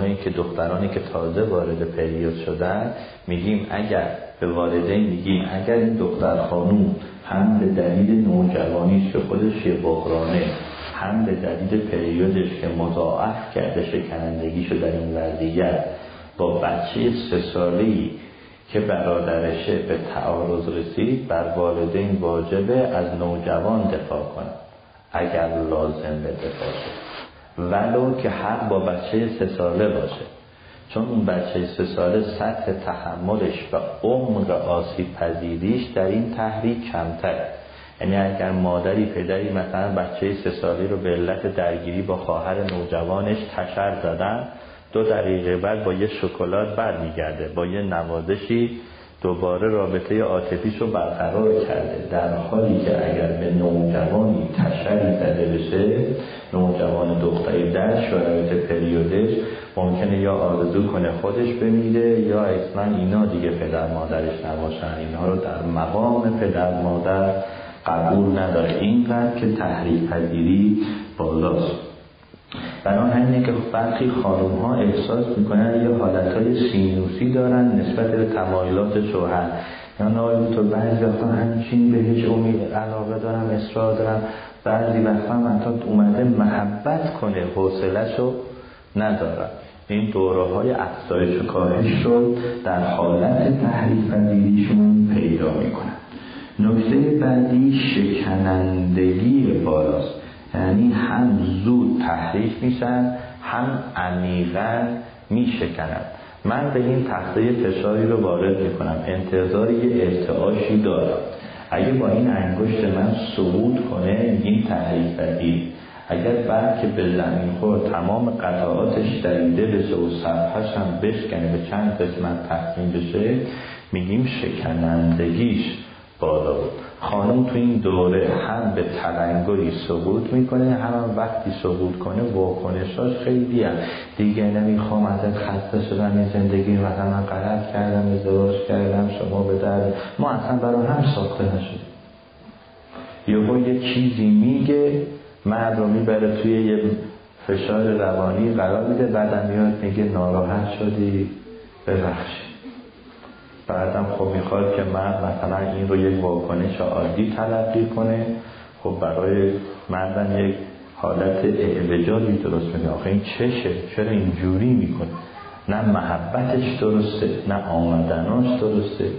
هایی که دخترانی که تازه وارد پریود شدن میگیم اگر به والدین میگیم اگر این دختر خانوم هم به دلیل نوجوانیش که خودش یه بحرانه هم به دلیل پریودش که مضاعف کرده شکنندگیشو در این وضعیت با بچه سه ساله‌ای که برادرشه به تعارض رسید بر والدین واجبه از نوجوان دفاع کنه اگر لازم به دفاع شد. ولو که حق با بچه سه ساله باشه. چون اون بچه سه ساله سطح تحملش و عمق آسیب پذیریش در این تحریک کمتره. یعنی اگر مادری پدری مثلا بچه سه ساله رو به علت درگیری با خواهر نوجوانش تشر زدن دو دقیقه بعد با یه شکلات برمیگرده با یه نوازشی دوباره رابطه عاطفیش رو برقرار کرده. در حالی که اگر به نوجوانی تشری زده بشه نوجوان دختری در شرایط پریودش ممکنه یا آرزو کنه خودش بمیره یا اصلا اینا دیگه پدر مادرش نباشن. اینها رو در مقام پدر مادر قبول نداره. اینقدر که تحریک پذیری بالاست. برای همینه که برخی خانوم ها احساس می‌کنن یه حالت های سینوسی دارن نسبت به تمایلات شوهر. یا نایی تو بعضی وقتا همچین به هیچ امید علاقه دارم اصرار دارم. بعضی وقتا من تا اومده محبت کنه حوصلهشو ندارم. این دوره های افزایش و کاهش رو در حالت تحریف پذیریشون پیدا می‌کنن. نکته بعدی شکنندگی بالاست. یعنی هم زود تحریف میشن هم عمیقا میشکنند من به این تخته فشاری رو وارد می‌کنم. انتظار یه ارتعاشی دارم. اگه با این انگشت من صعود کنه این تحریف پذیر اگر بعد که به زمین خور تمام قطعاتش دریده بشه و صفحش هم بشکنه به چند قسمت تقسیم بشه میگیم شکنندگیش. بالا بود. خانم تو این دوره هم به تلنگری سقوط می‌کنه هم, وقتی سقوط کنه واکنشاش خیلی هم. دیگه نمی‌خوام ازت خسته شدم این زندگی و من غلط کردم ازدواج کردم شما به درد. ما اصلا برای هم ساخته نشدیم. یهو یه چیزی میگه مرد رو می‌بره توی یه فشار روانی قرار میده بعدم میاد میگه ناراحت شدی ببخشید. بعدم خب می‌خواد که مرد مثلا این رو یک واکنش عادی تلقی کنه. خب برای مردم یک حالت اعوجاجی درست می‌کنه. آخه این چشه چرا اینجوری می‌کنه؟ نه محبتش درسته نه آمدناش درسته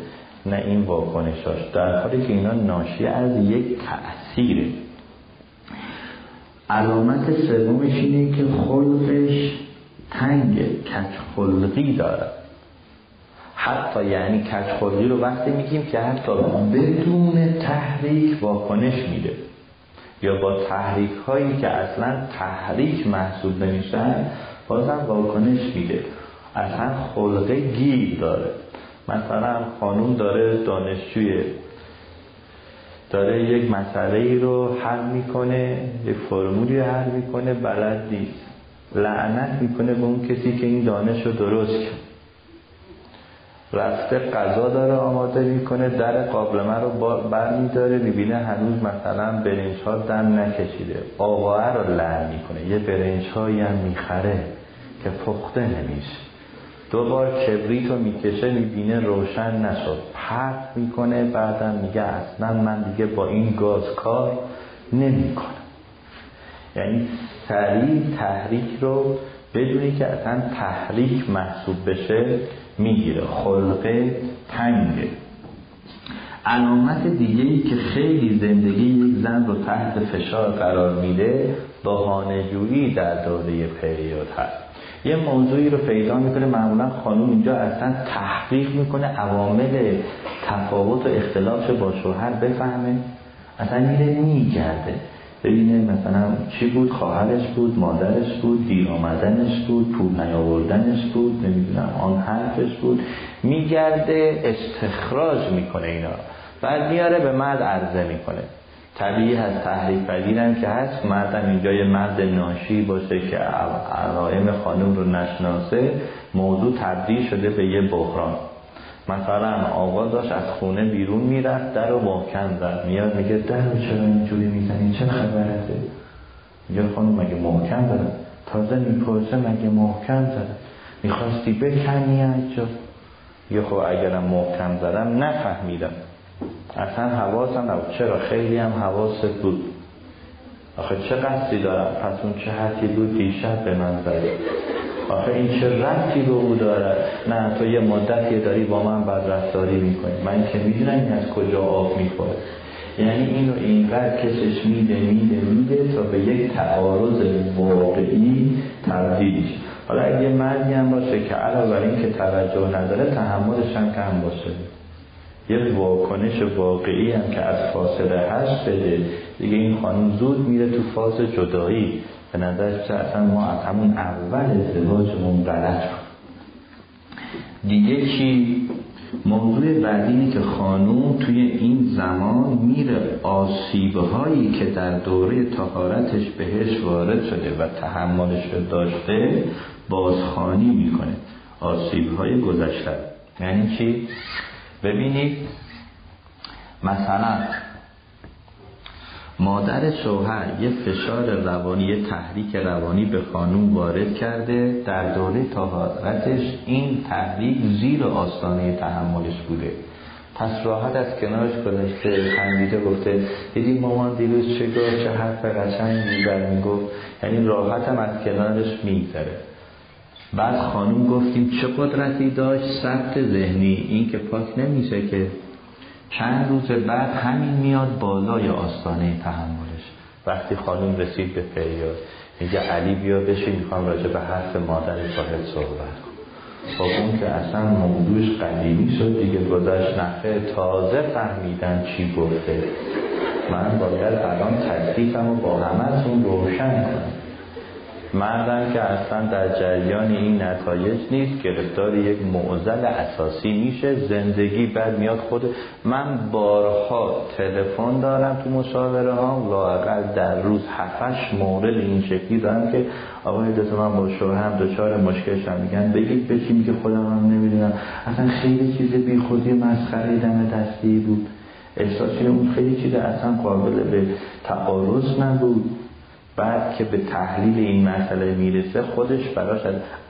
نه این واکنشاش. در حالی که اینا ناشی از یک تأثیره. علامت سومش اینه که خلقش تنگ کچ خلقی داره حتی یعنی کچ خلقی رو وقتی میگیم که حتی بدون تحریک واکنش میده. یا با تحریک هایی که اصلا تحریک محسوب نمیشن بازم واکنش میده. اصلا خلقه گیر داره. مثلا خانوم داره دانشجوی داره یک مسئله ای رو حل می‌کنه یک فرمولی حل می‌کنه بلد نیست. لعنت می‌کنه به اون کسی که این دانش رو درست کرد. رفته قضا داره آماده می‌کنه در قابلمه رو بر میداره می‌بینه هنوز مثلا برنج ها دم نکشیده. آقاه رو لعن می‌کنه. یه برنج هایی هم می‌خره که پخته نمیشه. دو بار کبریت رو می‌کشه می‌بینه روشن نشد. پرت می‌کنه بعدم میگه اصلا من دیگه با این گاز کار نمی‌کنم. یعنی سریع تحریک رو بدونی که اصلا تحریک محسوب بشه. می‌گیره. خلقه تنگه علامت دیگه ای که خیلی زندگی یک زن رو تحت فشار قرار میده بهانه‌جویی در دوره پریود هست. یه موضوعی رو پیدا می‌کنه معمولا خانوم اینجا اصلا تحقیق می‌کنه عوامل تفاوت و اختلاف با شوهر بفهمه. اصلا میره میگرده. ببینه مثلا چی بود خواهرش بود مادرش بود دیر آمدنش بود پول نیاوردنش بود نمی‌دونم آن حرفش بود. میگرده استخراج می‌کنه اینا بعد میاره به مرد عرضه می‌کنه. طبیعی هست تحریف پذیرم که هست مردم اینجا یه مرد ناشی باشه که علائم خانم رو نشناسه موضوع تبدیل شده به یه بحران. مثلا آقا داشت از خونه بیرون می‌رفت در رو محکم زد. میاد میگه در رو چرا اینجوری می‌زنی؟ چه خبرته؟ میگه خانم مگه محکم زد؟ تازه می‌پرسه مگه محکم زد؟ می‌خواستی بکنی از جا؟ یه خب اگرم محکم زدم نفهمیدم. اصلا حواسم نبود. چرا؟ خیلی هم حواست بود. آخه چه قصدی دارم؟ پس اون چه حتی بود؟ دیشب به من زده آخه این چه رفتی به او دارد؟ نه تو یه مدتی داری با من بد رفتاری می‌کنی. من که می‌دونم این از کجا آب می‌خوره. یعنی اینو اینقدر کسش میده میده میده تا به یک تعارض واقعی تبدیل حالا اگه مردی هم باشه که علاوه بر این که توجه نداره تحملش هم کم باشه. یه واکنش واقعی هم که از فاصله هست بده. دیگه این خانم زود میره تو فاز جدایی. به نظرش اصلا ما از همون اول ازدواجمون غلط دیگه چی؟ موضوع بعدی که خانوم توی این زمان میره آسیبهایی که در دوره تهارتش بهش وارد شده و تحملش رو داشته بازخانی می‌کنه. آسیبهای گذشته. یعنی چی؟ ببینید مثلا مادر شوهر یه فشار روانی یه تحریک روانی به خانوم وارد کرده. در دوره طهارتش این تحریک زیر آستانه تحملش بوده. پس راحت از کنارش کنشته خندیده گفته دیدی مامان دیروز چه گفت چه حرف قشنگ میبر می‌گفت. یعنی راحت هم از کنارش میگذره. بعد خانوم گفتیم چه قدرتی داشت ثبت ذهنی؟ این که پاک نمیشه که چند روز بعد همین میاد بالای آستانه تحملش. وقتی خانوم رسید به پریاد میگه علی بیا بشین می‌خوام راجع به حرف مادر صاحب صحبت خب اون که اصلا موضوعش قدیمی شد دیگه گذاشت نفه تازه فهمیدن چی گفته. من باید الان تکلیفم رو با همه روشن کنم. مردم که اصلا در جریان این نتایج نیست. گرفتار یک معضل اساسی میشه. زندگی بعد میاد خود من بارها تلفن دارم تو مشاوره ها. لاقل در روز هفتش مورد این شکلی دارم که آقای دست من با شوهرم دچار مشکلش هم میگن بگید بچی میگه خودم هم نمی‌دونم. اصلا خیلی چیز بی خودی مسخره دم دستی بود. احساسی اون خیلی چیز اصلا قابل به تعارض نبود. بعد که به تحلیل این مسئله می‌رسه خودش براش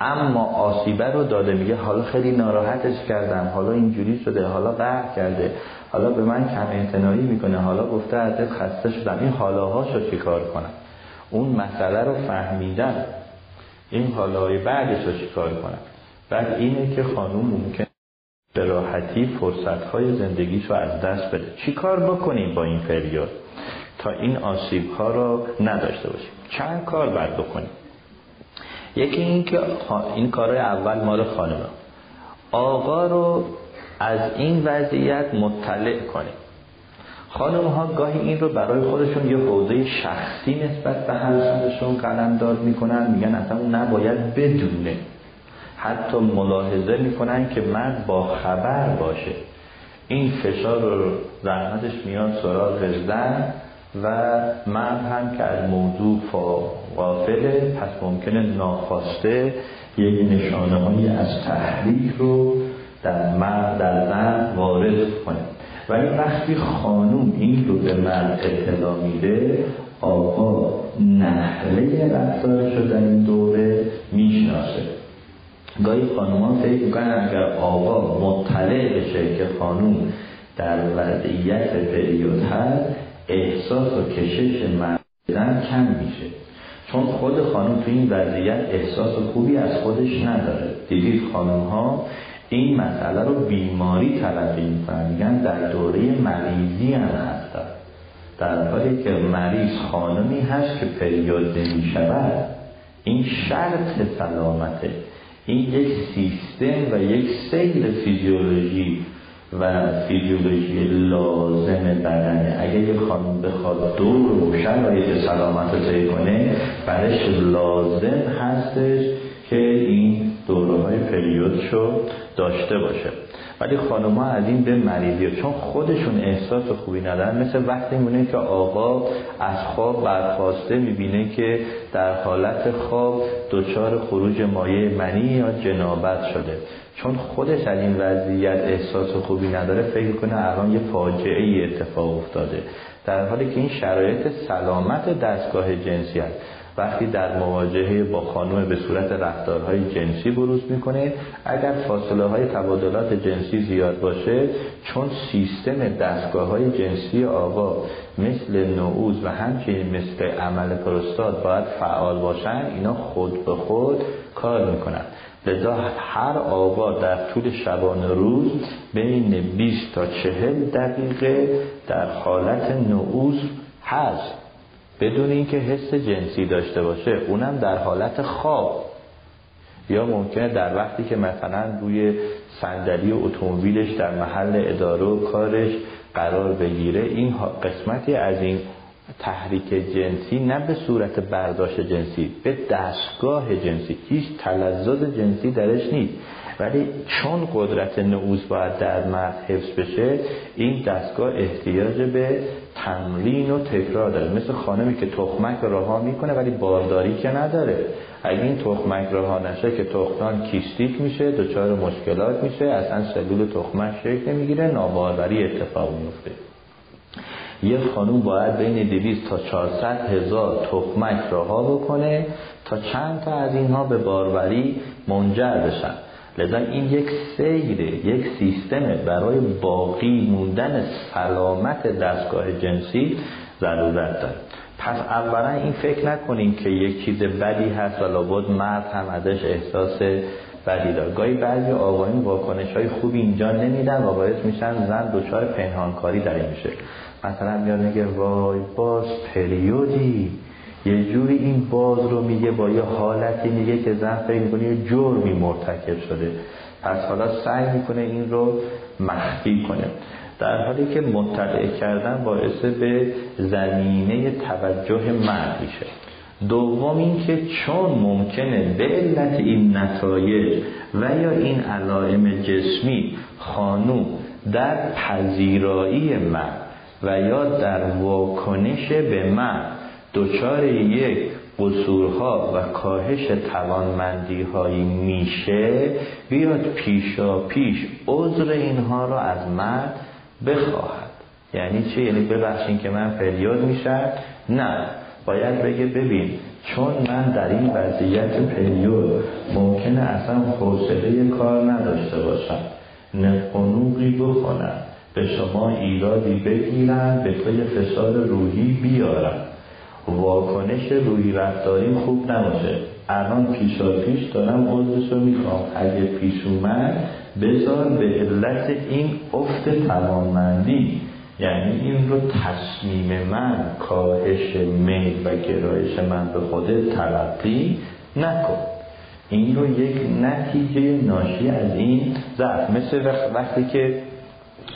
اما آسیبه رو داده میگه حالا خیلی ناراحتش کردم حالا اینجوری شده حالا قهر کرده حالا به من کم اعتنایی می‌کنه حالا گفته ازت خسته شدم این حالاهاشو چیکار کنم؟ اون مسئله رو فهمیدن این حالاهای بعدش رو چیکار کنم؟ بعد اینه که خانوم ممکن به راحتی فرصتهای زندگیش رو از دست بده. چیکار بکنیم با این پریود تا این آسیب ها رو نداشته باشیم. چند کار باید بکنیم؟ یکی این که این کارهای اول مال خانم آقا رو از این وضعیت مطلع کنیم. خانم ها گاهی این رو برای خودشون یه حوزه شخصی نسبت به همسرشون قلم داد می‌کنن میگن اصلا نباید بدونه. حتی ملاحظه می‌کنن که مرد با خبر باشه. این فشار رو رحمتش میاد سراغ زن. و مرد هم که از موضوع غافله پس ممکنه ناخواسته یک نشانه از تحریک رو در مرد در زن وارد کنه. و این وقتی خانوم این رو به مرد اطلاع میده آقا نحله رفتارش رو در این دوره می‌شناسه. گاهی خانومان فکر می‌کنن اگر آقا مطلع بشه که خانوم در وضعیت پریود هست احساس و کشش مردن کم میشه. چون خود خانم تو این وضعیت احساس خوبی از خودش نداره. دیدید خانم ها این مسئله رو بیماری تلقی می‌کنن. میگن در دوره مریضی هم هستن در حالی که مریض خانمی هست که پریود نمی شود این شرط سلامته. این یک سیستم و یک سیل فیزیولوژی و فیزیولوژی لازم بدنه. اگه یه خانم بخواد دور و شرایط سلامت رو کنه برش لازم هستش که این دوره های پریودشو داشته باشه. ولی خانم ها از این به مریضی چون خودشون احساس خوبی ندارن مثل وقتی میونه که آقا از خواب برخواسته می‌بینه که در حالت خواب دچار خروج مایه منی یا جنابت شده. چون خودش از این وضعیت احساس خوبی نداره فکر کنه الان یه فاجعه ای اتفاق افتاده. در حالی که این شرایط سلامت دستگاه جنسی است وقتی در مواجهه با خانم به صورت رفتارهای جنسی بروز می‌کنه اگر فاصله های تبادلات جنسی زیاد باشه چون سیستم دستگاه های جنسی آقا مثل نعوز و همچنین مثل عمل پروستات باید فعال باشن اینا خود به خود کار می‌کنن. لذا هر آقا در طول شبانه روز بین 20 تا 40 دقیقه در حالت نعوز هست. بدون اینکه حس جنسی داشته باشه اونم در حالت خواب. یا ممکنه در وقتی که مثلا روی صندلی اتومبیلش در محل اداره و کارش قرار بگیره این قسمتی از این تحریک جنسی نه به صورت برداشت جنسی به دستگاه جنسی. هیچ تلذذ جنسی درش نیست. ولی چون قدرت نعوز باید در مرد حفظ بشه این دستگاه احتیاج به تمرین و تکرار داره. مثل خانمی که تخمک رها می‌کنه ولی بارداری که نداره. اگه این تخمک رها نشه که تخمان کیستیک میشه دچار مشکلات میشه اصلا سلول تخمک شکل نمی‌گیره ناباروری اتفاق میفته یه خانوم باید بین 200 تا 400 هزار تخمک رها بکنه تا چند تا از اینها به باروری منجر بشن. لذا این یک سیره یک سیستم برای باقی موندن سلامت دستگاه جنسی ضرورت داره پس اولا این فکر نکنیم که یک چیز بدی هست و لابد مرد هم ازش احساس بدی داره گاهی بعضی آقایون واکنش های خوبی اینجا نمیدن و باعث میشن زن دچار پنهانکاری در این میشه. مثلا میاد میگه وای باز پریودی. یه جوری این باز رو میگه با یه حالتی میگه که زن فکر می‌کنه یه جرمی مرتکب شده. پس حالا سعی می‌کنه این رو مخفی کنه. در حالی که مطلع کردن باعث به زمینه توجه مرد میشه. دوم اینکه چون ممکنه به علت این نتایج و یا این علائم جسمی خانوم در پذیرایی مرد و یا در واکنش به مرد دچار یک قصورها و کاهش توانمندی هایی میشه بیاد پیشا پیش عذر اینها را از مرد بخواهد. یعنی چه؟ یعنی ببخشین که من فریاد میشم؟ نه. باید بگه ببین چون من در این وضعیت پریود ممکنه اصلا حوصله کار نداشته باشم. نقنوقی بکنم به شما ایرادی بگیرم به توی فشار روحی بیارم. واکنش روحی رفتاری خوب نباشه. الان پیشا پیش دارم عضوش رو می‌خوام. اگه پیش اومد بذار به علت این افت توانمندی. یعنی این رو تصمیم من کاهش میل و گرایش من به خودت تلقی نکن. این رو یک نتیجه ناشی از این ضعف. مثل وقتی که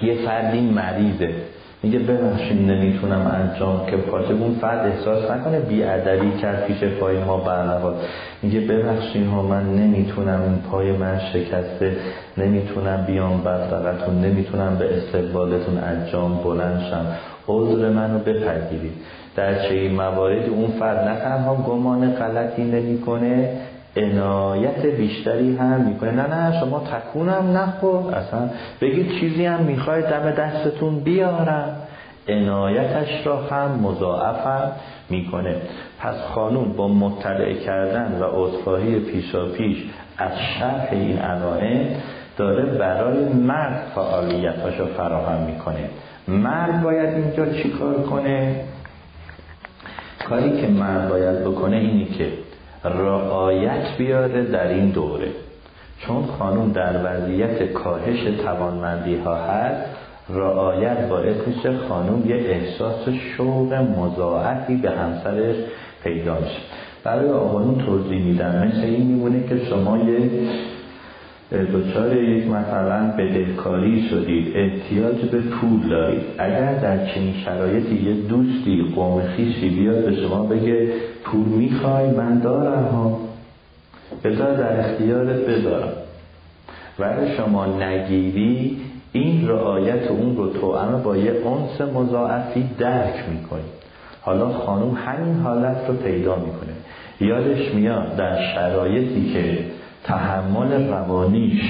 یه فردی مریضه. میگه ببخشید نمی‌تونم انجام که پاچه اون فرد احساس نکنه بیادبی کرد پیش پای ما برنواد. میگه ببخشید ها من نمی‌تونم این پای من شکسته نمی‌تونم بیام بردقتون نمی‌تونم به استقبالتون انجام بلند شم. عذر منو بپذیرید. در چه مواردی اون فرد نه تنها گمان غلطی نمی‌کنه عنایت بیشتری هم می‌کنه. نه نه شما تکونم نخور. اصلا بگید چیزی هم می‌خواید دم دستتون بیارم. عنایتش را هم مضاعف می‌کنه. پس خانوم با مطلع کردن و عذرخواهی پیشا پیش از شرح این علائم داره برای مرد فعالیتاشو فراهم می‌کنه. مرد باید اینجا چیکار کنه؟ کاری که مرد باید بکنه اینی که رعایت بیاره در این دوره. چون خانوم در وضعیت کاهش توانمندی ها هست رعایت باعث میشه خانوم یه احساس شوق مضاعفی به همسرش پیدا میشه برای آقایون توضیح میدن مثل این میمونه که شما یه دچار یک مثلا بدهکاری شدید احتیاج به پول دارید. اگر در چنین شرایطی یه دوستی قوم خیشی بیاد به شما بگه پول می‌خوای من دارم ها. بذار در اختیارت بذارم. ولی شما نگیری این رعایت اون رو توأم با یه انس مضاعفی درک می‌کنی. حالا خانوم همین حالت رو پیدا می‌کنه. یادش میاد در شرایطی که تحمل روانیش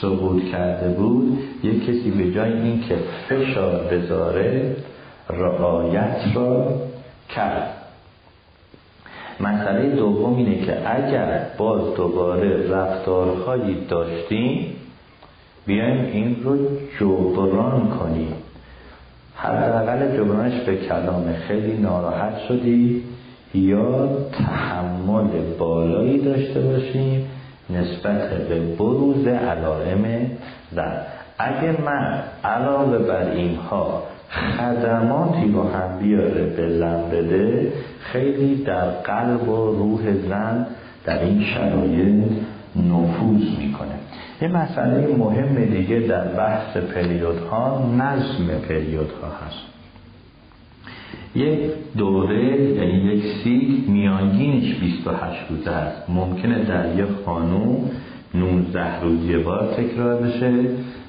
سقوط کرده بود یک کسی به جای اینکه فشار بذاره رعایت را کرد. مسئله دوم اینه که اگر باز دوباره رفتارهایی داشتیم بیایم این رو جبران کنیم. حداقل جبرانش به کلام خیلی ناراحت شدی یا تحمل بالایی داشته باشیم نسبت به بروز علائم زن. اگه من علاوه بر اینها خدماتی رو هم بیاره به زن بده خیلی در قلب و روح زن در این شرایط نفوذ می‌کنه. یه مسئله مهم دیگه در بحث پریودها نظم پریودها هست. یک دوره یعنی یک سیک میانگینش 28 روزه است. ممکنه در یک خانوم 19 روز یه بار تکرار بشه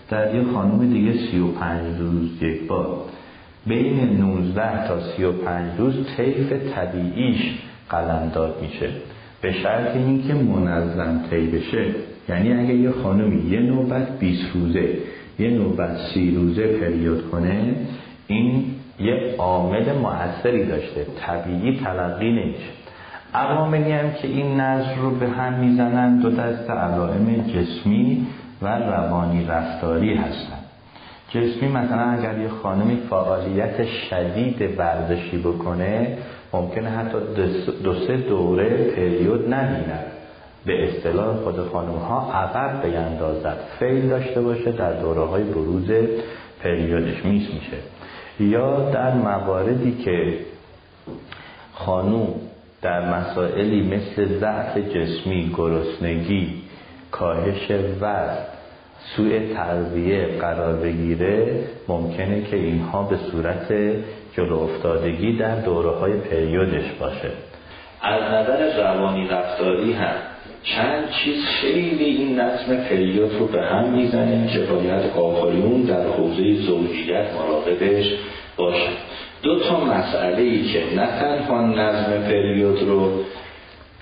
در یک خانوم دیگه 35 روز یک بار. بین 19 تا 35 روز طیف طبیعیش قلمداد میشه. به شرط اینکه منظم طی بشه. یعنی اگه یه خانومی یه نوبت 20 روزه یه نوبت 30 روزه پریود کنه این یه عامل موثری داشته. طبیعی تلقی نمیشه. عواملی هم که این نظر رو به هم می‌زنن دو دست علائم جسمی و روانی رفتاری هستن. جسمی مثلا اگر یه خانمی فعالیت شدید ورزشی بکنه ممکنه حتی دو سه دوره پریود نبیند. به اصطلاح خود خانم ها عقب بیندازد فیل داشته باشه در دوره های بروز پریودش میس میشه. یا در مواردی که خانوم در مسائلی مثل ضعف جسمی گرسنگی کاهش وزن سوء تغذیه قرار بگیره ممکنه که اینها به صورت جلو افتادگی در دوره های پریودش باشه. از نظر روانی رفتاری هم چند چیز خیلی این نظم پریود رو به هم می‌زنه که باید آقایون در حوزه زوجیت مراقبش باشن دو تا مسئله ای که نه تنها نظم پریود رو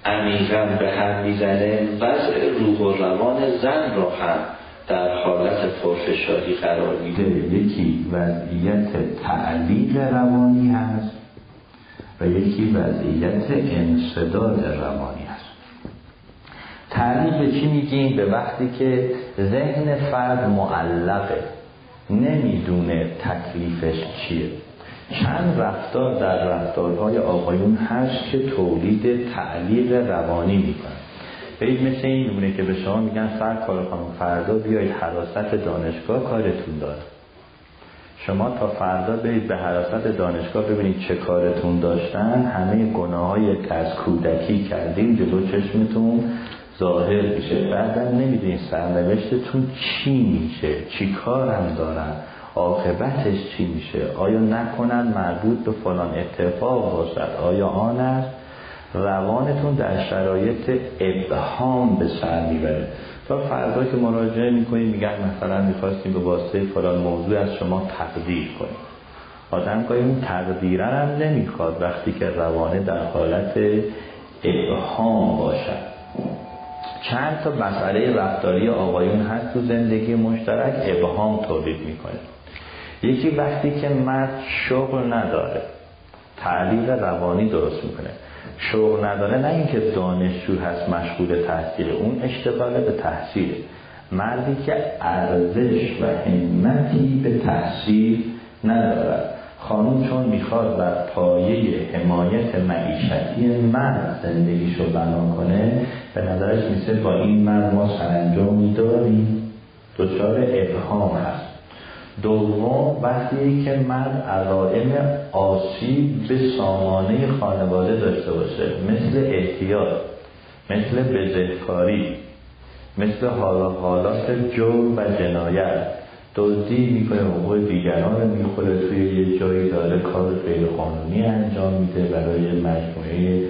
عمیقا به هم می‌زنه وضع روح و روان زن رو هم در حالت پرفشاری قرار میده. یکی وضعیت تعلیق روانی هست و یکی وضعیت انصداد روانی هست. تعلیق به چی میگیم؟ به وقتی که ذهن فرد معلقه نمی‌دونه تکلیفش چیه. چند رفتار در رفتارهای آقایون هست که تولید تعلیق روانی می‌کنه برید مثل این نمونه که به شما میگن فرد کار خانم فردا بیایید حراست دانشگاه کارتون داره شما تا فردا برید به حراست دانشگاه ببینید چه کارتون داشتن همه گناه های که از کودکی کردیم جلو چشمتون ظاهر میشه. بعدا نمی‌دونید سرنوشتتون چی میشه چی کارم دارن عاقبتش چی میشه آیا نکنن مربوط به فلان اتفاق باشد آیا آن است؟ روانتون در شرایط ابهام به سر می‌بره. تا فردا که مراجعه می‌کنید میگن مثلا می‌خواستیم به واسطه فلان موضوع از شما تقدیر کنیم. آدم که اون تقدیرن هم نمی‌خواد وقتی که روانه در حالت ابهام باشد چند تا مسئله رفتاری آقایون هست تو زندگی مشترک ابهام تولید می‌کنه. یکی وقتی که مرد شغل نداره تعلیق روانی درست می‌کنه. شغل نداره نه اینکه دانشجو هست مشغول تحصیل اون اشتغال به تحصیل. مردی که ارزش و همتی به تحصیل ندارد. خانوم چون می‌خواد بر پایه حمایت معیشتی مرد زندگیشو بنا کنه به نظرش میشه با این مرد ما سرانجامی داریم. دچار ابهام هست. دوم وقتی که مرد علائم آسیب به سامانه خانواده داشته باشه. مثل احتیاط مثل بزهکاری مثل حالات جرم و جنایت. دزدی می‌کنه حقوق دیگران رو می‌خوره توی یه جایی داره کار غیر قانونی انجام میده. برای مجموعه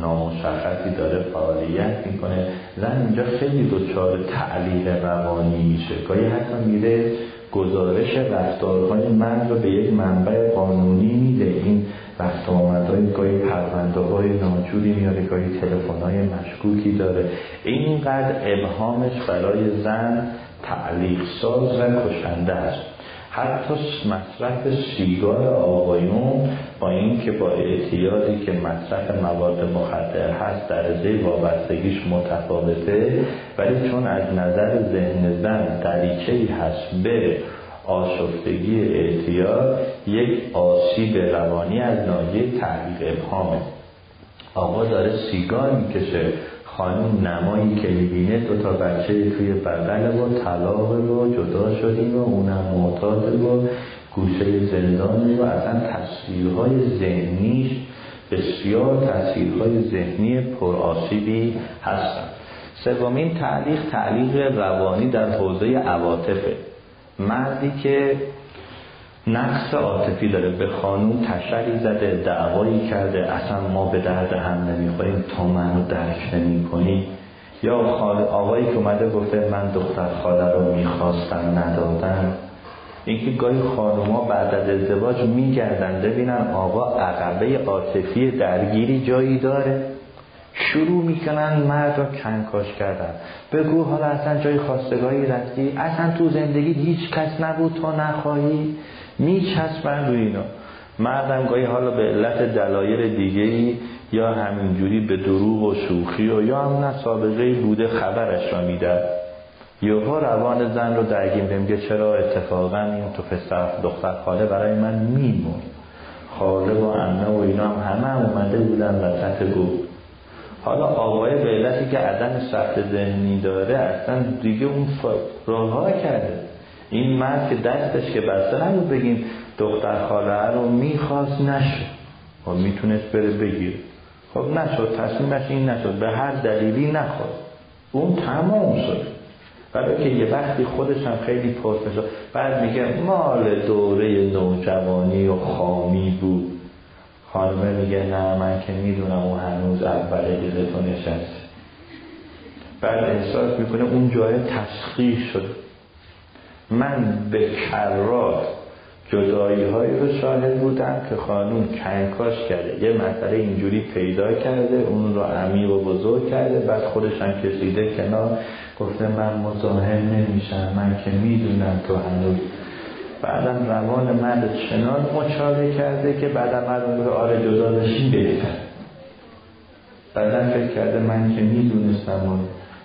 نامشخصی داره فعالیت می‌کنه. زن اینجا خیلی دچار تعلیق روانی میشه. گاهی حتی میره گزارش رفتارهای من رو به یک منبع قانونی میده. این رفت آمدهای گاهی پرونده های ناجوری میاره گاهی تلفن های مشکوکی داره. اینقدر ابهامش برای زن تعلیق ساز و کشنده است. حتی مصرف سیگار آقایون با اینکه با اعتیادی که مصرف مواد مخدر هست درجه وابستگیش متفاوته ولی چون از نظر ذهن زن دریچه هست به آشفتگی اعتیاد یک آسیب روانی از ناحیه تعلیق ابهامه. آقا داره سیگار می‌کشه. خانم نمایی که می‌بینه دو تا بچه توی بغل و طلاق و جدا شدیم و اونم معتاد و گوشه زندان و اصلا تصویرهای ذهنیش بسیار تصویرهای ذهنی پرآسیبی هستن. سومین تعلیق تعلیق روانی در حوزه عواطفه. مردی که نقص عاطفی داره. به خانوم تشری زده دعوایی کرده اصلا ما به درد هم نمی‌خوریم تا منو درک نمی یا آقایی که اومده گفته من دختر خاله رو می‌خواستم ندادم اینکه گاهی خانوما بعد از ازدواج میگردن. ببینن آقا عقبه عاطفی درگیری جایی داره. شروع می‌کنن مرد را کنکاش کردن. بگو حالا اصلا جای خواستگاهی رفتی؟ اصلا تو زندگی هیچ کس نبود تا نخواهی؟ میچسبن روی اینا. مردم گاهی حالا به علت دلایل دیگه یا همینجوری به دروغ و شوخی و یا هم سابقه بوده خبرش را میده یوها روان زن رو درگیر میگه چرا اتفاقا این تو پسر دختر خاله برای من میمون. خاله و امه و اینا هم همه هم اومده بودن وسط گو حالا آقای به علتی که عدم سخت ذهنی داره اصلا دیگه اون راه کرده. این مرد که دستش که بسته نبود بگیم دختر خاله رو می‌خواست نشد. خب می‌تونست بره بگیره. خب نشد تصمیمش این نشد. به هر دلیلی نخواست. اون تمام شد. برای که یه وقتی خودش هم خیلی پرفشار بعد میگه مال دوره نوجوانی و خامی بود. خانمه میگه نه من که می‌دونم اون هنوز اول تو نشسته. بعد احساس می‌کنه اون جای تسخیح شد من به کرات جدایی هایی رو شاهد بودم که خانوم کنکاش کرده. یه مسئله اینجوری پیدا کرده اون رو عمیق و بزرگ کرده بعد خودش هم کشیده کنار. گفته من مزاحم نمیشم من که می‌دونم تو هنوز. بعدم روان مرد چنان مچاله کرده که بعدم مردم به آره جدا بشین بهتر بعدم فکر کرده من که می‌دونستم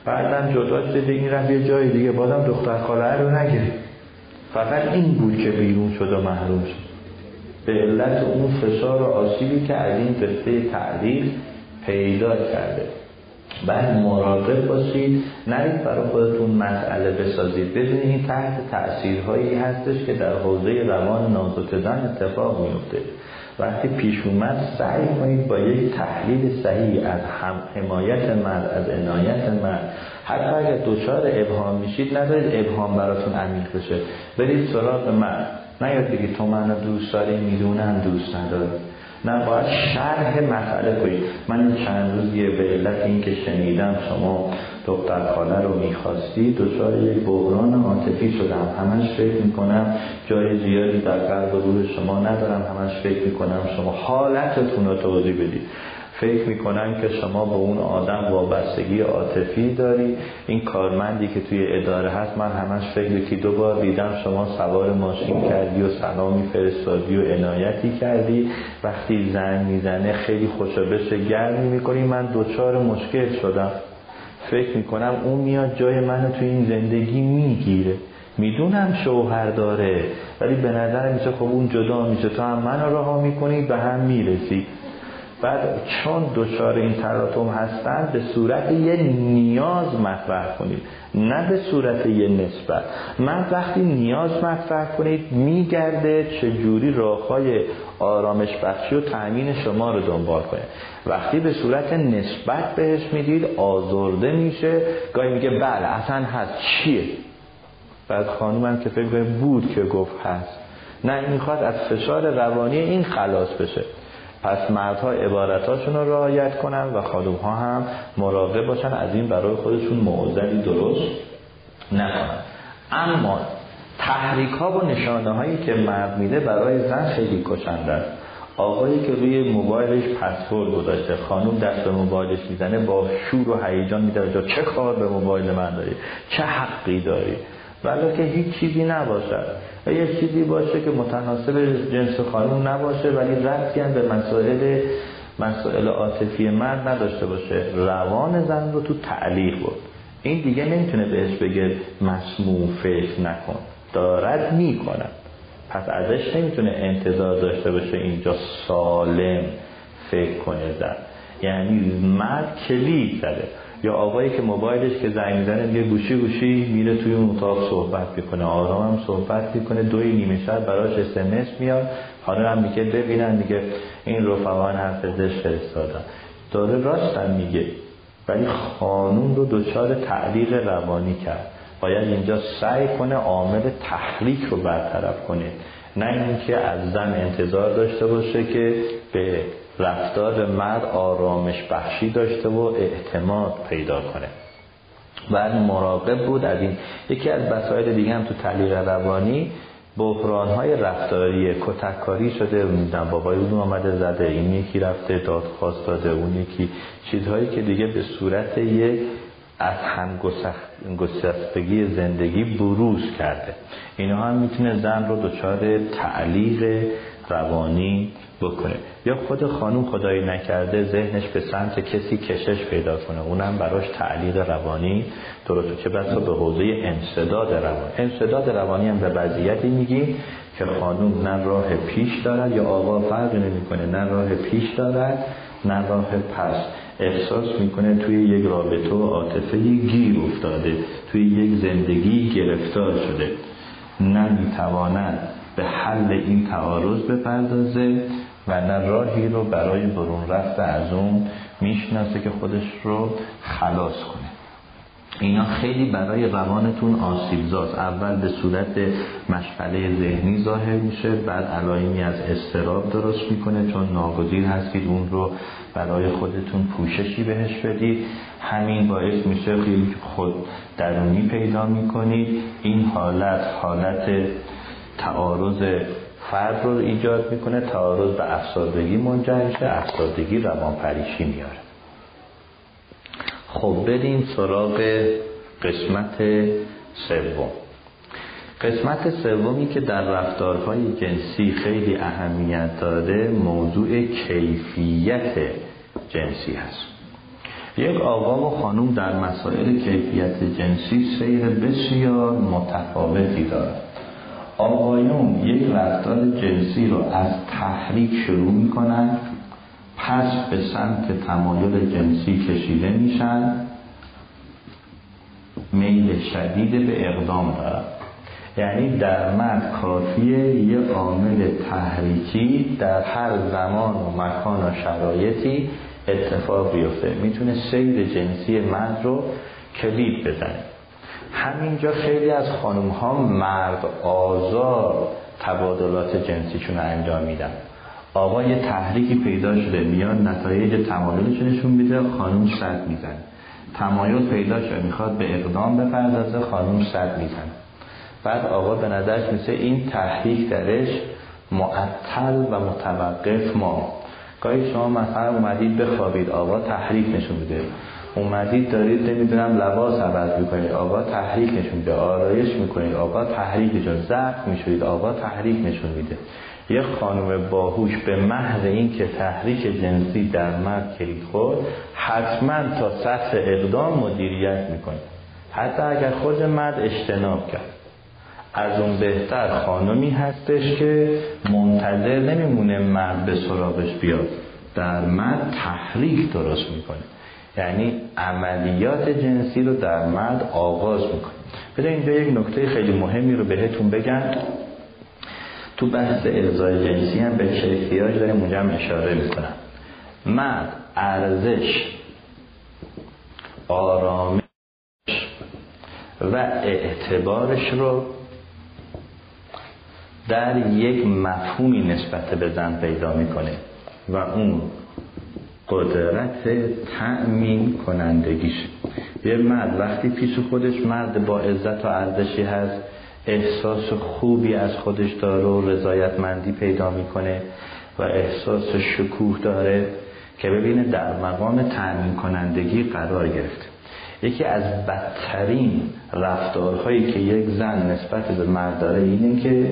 بعدم جدا شده این رفت یه جای دیگه بازم دختر خاله رو نگرفت فقط این بود که بیرون شد و محروم شد. به علت اون فشار و آسیبی که از این قصه تعلیق پیدا کرده. بعد مراقب باشید نرید برای خودتون مسئله بسازید. بدونید این تحت تأثیرهایی هستش که در حوزه روان نازک اتفاق میفته وقتی پیش اومد سعی کنید با یک تحلیل صحیح از هم حمایت مرد از عنایت مرد. حتی اگر دچار ابهام میشید ندارید ابهام براتون عمیق بشه. برید سراغ مرد. نیاد بگید تو منو دوست داری می‌دونم دوست نداری. نه باید شرح مسئله کنید. من چند روزیه به علت اینکه شنیدم شما دختر خاله رو می‌خواستی دچار یک بحران عاطفی شدم. همش فکر می‌کنم جای زیادی در قلب روح شما ندارم. همش فکر می‌کنم شما حالتتون رو توضیح بدید. فکر می‌کنن که شما به اون آدم وابستگی عاطفی داری. این کارمندی که توی اداره هست من همش فکر که دو بار دیدم شما سوار ماشین کردی و سلامی فرستادی و عنایتی کردی. وقتی زن می‌زنه خیلی خوشبش گرمی می‌کنی. من دوچار مشکل شدم. فکر می‌کنم اون میاد جای منو توی این زندگی می‌گیره. می‌دونم شوهر داره ولی به نظر میشه خب اون جدا میشه. تا هم منو رها می‌کنی به هم می‌رسی. بعد چون دچار این تراتم هستن به صورت یه نیاز مطرح کنید. نه به صورت یه نسبت. من وقتی نیاز مطرح کنید میگرده چجوری راههای آرامش بخشی و تأمین شما رو دنبال کنه. وقتی به صورت نسبت بهش می‌دید آزرده میشه. گاهی میگه بله اصلا هست. چیه؟ بعد خانومم که فکر بود که گفت هست. نه این می‌خواد از فشار روانی این خلاص بشه. پس مردها عبارتاشون رو رعایت کنن و خانوم ها هم مراقب باشن از این برای خودشون معضلی درست نکنن. اما تحریک ها و نشانه هایی که مرد میده برای زن خیلی کشنده است. آقایی که روی موبایلش پسورد گذاشته خانوم دست به موبایلش می‌زنه با شور و هیجان میده چه کار به موبایل من داری؟ چه حقی داری؟ ولی که هیچ چیزی نباشد. و یه چیزی باشه که متناسب جنس خانم نباشه ولی ربطی هم به مسائل مسائل عاطفی مرد نداشته باشه. روان زن رو تو تعلیق بود این دیگه نمی‌تونه بهش بگه مسموع فکر نکن. دارد می‌کنه پس ازش نمی‌تونه انتظار داشته باشه اینجا سالم فکر کنه زن. یعنی مرد کلید زده. یا آقایی که موبایلش که زنگ می‌زنه میگه گوشی گوشی میره توی اون اتاق صحبت می‌کنه. آرام هم صحبت می‌کنه. دوی نیمه شب براش اسمس میاد. حالا هم میگه ببینن میگه این رفقان حفظش فرستادن. داره راستم میگه. ولی خانون رو دچار تعلیق روانی کرد. باید اینجا سعی کنه عامل تحریک رو برطرف کنه. نه اینکه از زن انتظار داشته باشه که به رفتار مرد آرامش بخشی داشته و اعتماد پیدا کنه. بعد مراقب بود از این یکی از مسائل دیگه هم تو تعلیق روانی بحران های رفتاری کتککاری شده. میدن بابای اون آمده زده این یکی رفته دادخواست داده اون یکی. چیزهایی که دیگه به صورت یک از همگسستگی زندگی بروز کرده. اینها هم می‌تونه زن رو دچار تعلیق روانی بکنه. یا خود خانوم خدایی نکرده ذهنش به سمت کسی کشش پیدا کنه. اونم براش تعلیق روانی. درسته چه بسا به حوزه انصداد روانی. انصداد روانی هم به وضعیتی میگیم که خانوم نه راه پیش دارد یا آقا فرق نمی‌کنه. نه راه پیش دارد نه راه پس. احساس می‌کنه توی یک رابطه و عاطفه گیر افتاده. توی یک زندگی گرفتار شده. نه به حل این تعارض بپردازه و نه راهی رو برای برون رفت از اون می‌شناسه که خودش رو خلاص کنه. اینا خیلی برای روانتون آسیبزاست. اول به صورت مشغله ذهنی ظاهر میشه بعد علائمی از استراب درست می‌کنه چون ناگزیر هستید اون رو برای خودتون پوششی بهش بدید. همین باعث میشه خیلی خود درونی پیدا می‌کنید. این حالت حالت تعارض فرد رو ایجاد می‌کنه تعارض به افسردگی منجر میشه افسردگی روان پریشی میاره. خب بریم سراغ قسمت سوم. قسمت سومی که در رفتارهای جنسی خیلی اهمیت داره موضوع کیفیت جنسی هست. یک آقا و خانوم در مسائل کیفیت جنسی سیر بسیار متفاوتی دارد آقایون یک رفتار جنسی رو از تحریک شروع می‌کنن پس به سمت تمایل جنسی کشیده میشن. میل شدید به اقدام دارن. یعنی در مرد کافیه یه عامل تحریکی در هر زمان و مکان و شرایطی اتفاق بیفته. می‌تونه سیر جنسی مرد رو کلید بزنه. همینجا خیلی از خانم ها مرد آزار تبادلات جنسیشون رو انجام میدن. آقا یه تحریکی پیدا شده میان نتایج تمایلش نشون میده خانم صد میزن تمایل پیدا شده می‌خواد به اقدام بپردازه خانم صد میزن بعد آقا به نظرش مثل این تحریک درش معطل و متوقف ما. گاهی شما مثلا اومدید بخوابید آقا تحریک نشون میده. اومدید دارید نمی‌دونم لباس عوض می‌کنید آقا تحریک نشون میده آرایش می‌کنید آقا تحریک جا زرد می‌شوید آقا تحریک نشون میده. یه خانم باهوش به محض این که تحریک جنسی در مرد کلید خورد حتما تا سطح اقدام مدیریت می‌کنه. حتی اگر خود مرد اجتناب کرد. از اون بهتر خانمی هستش که منتظر نمیمونه مرد به سراغش بیاد. در مرد تحریک درست می‌کنه. یعنی عملیات جنسی رو در مرد آغاز می‌کنه. بده اینجا یک نکته خیلی مهمی رو بهتون بگم. تو بحث ارزای جنسی هم به احتیاج داریم اونجا هم اشاره می‌کنم. مرد ارزش آرامش و اعتبارش رو در یک مفهومی نسبت به زن پیدا می‌کنه و اون قدرت تأمین کنندگیش. یه مرد وقتی پیش خودش مرد با عزت و ارزشی هست احساس خوبی از خودش داره و رضایتمندی پیدا می‌کنه و احساس شکوه داره که ببینه در مقام تأمین کنندگی قرار گرفته. یکی از بدترین رفتارهایی که یک زن نسبت به مرد داره اینه که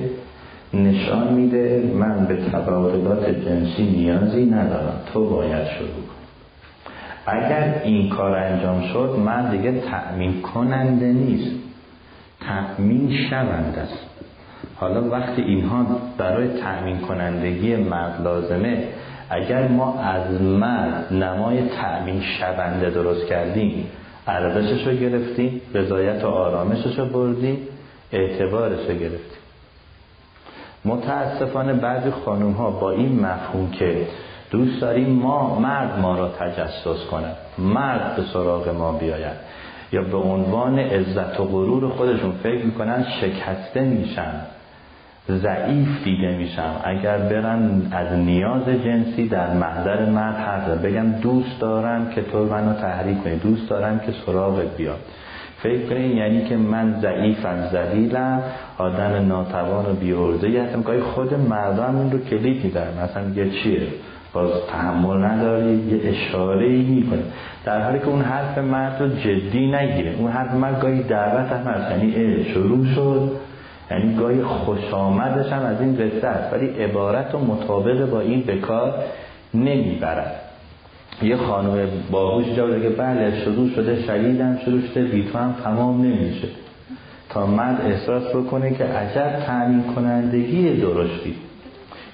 نشان میده من به تبادلات جنسی نیازی ندارم. تو باید شروع کن. اگر این کار انجام شد من دیگه تأمین کننده نیست. تأمین شونده است. حالا وقتی اینها برای تأمین کنندگی مرد لازمه اگر ما از مرد نمای تأمین شونده درست کردیم ارزشش رو گرفتیم رضایت و آرامشش رو بردیم اعتبارش رو گرفتیم. متاسفانه بعضی خانوم ها با این مفهوم که دوست داریم ما مرد ما را تجسس کنند مرد به سراغ ما بیاید. یا به عنوان عزت و غرور خودشون فکر می‌کنن شکسته میشن. ضعیف دیده میشن. اگر برن از نیاز جنسی در محضر مرد حرف بگم دوست دارم که تو منو تحریک کنی. دوست دارم که سراغت بیاد. فکر کنید یعنی که من ضعیفم ذلیلم آدم ناتوان و بیورزه هستم. که خود مردم این رو کلید میدن مثلا میگه چیه؟ باز تحمل نداری یه اشاره ای می‌کنه. در حالی که اون حرف مرد رو جدی نگیره. اون حرف مرد گاهی دعوت هم هست. یعنی شروع شد. یعنی گاهی خوش آمدش هم از این قصه است. ولی عبارت و مطابق با این بکار نمی‌برد. یه خانم باهوش جا که بله شروع شده شدیدم شروع شده بی هم تمام نمیشه. تا مرد احساس بکنه که عجب تعمین کنندگی درشتی.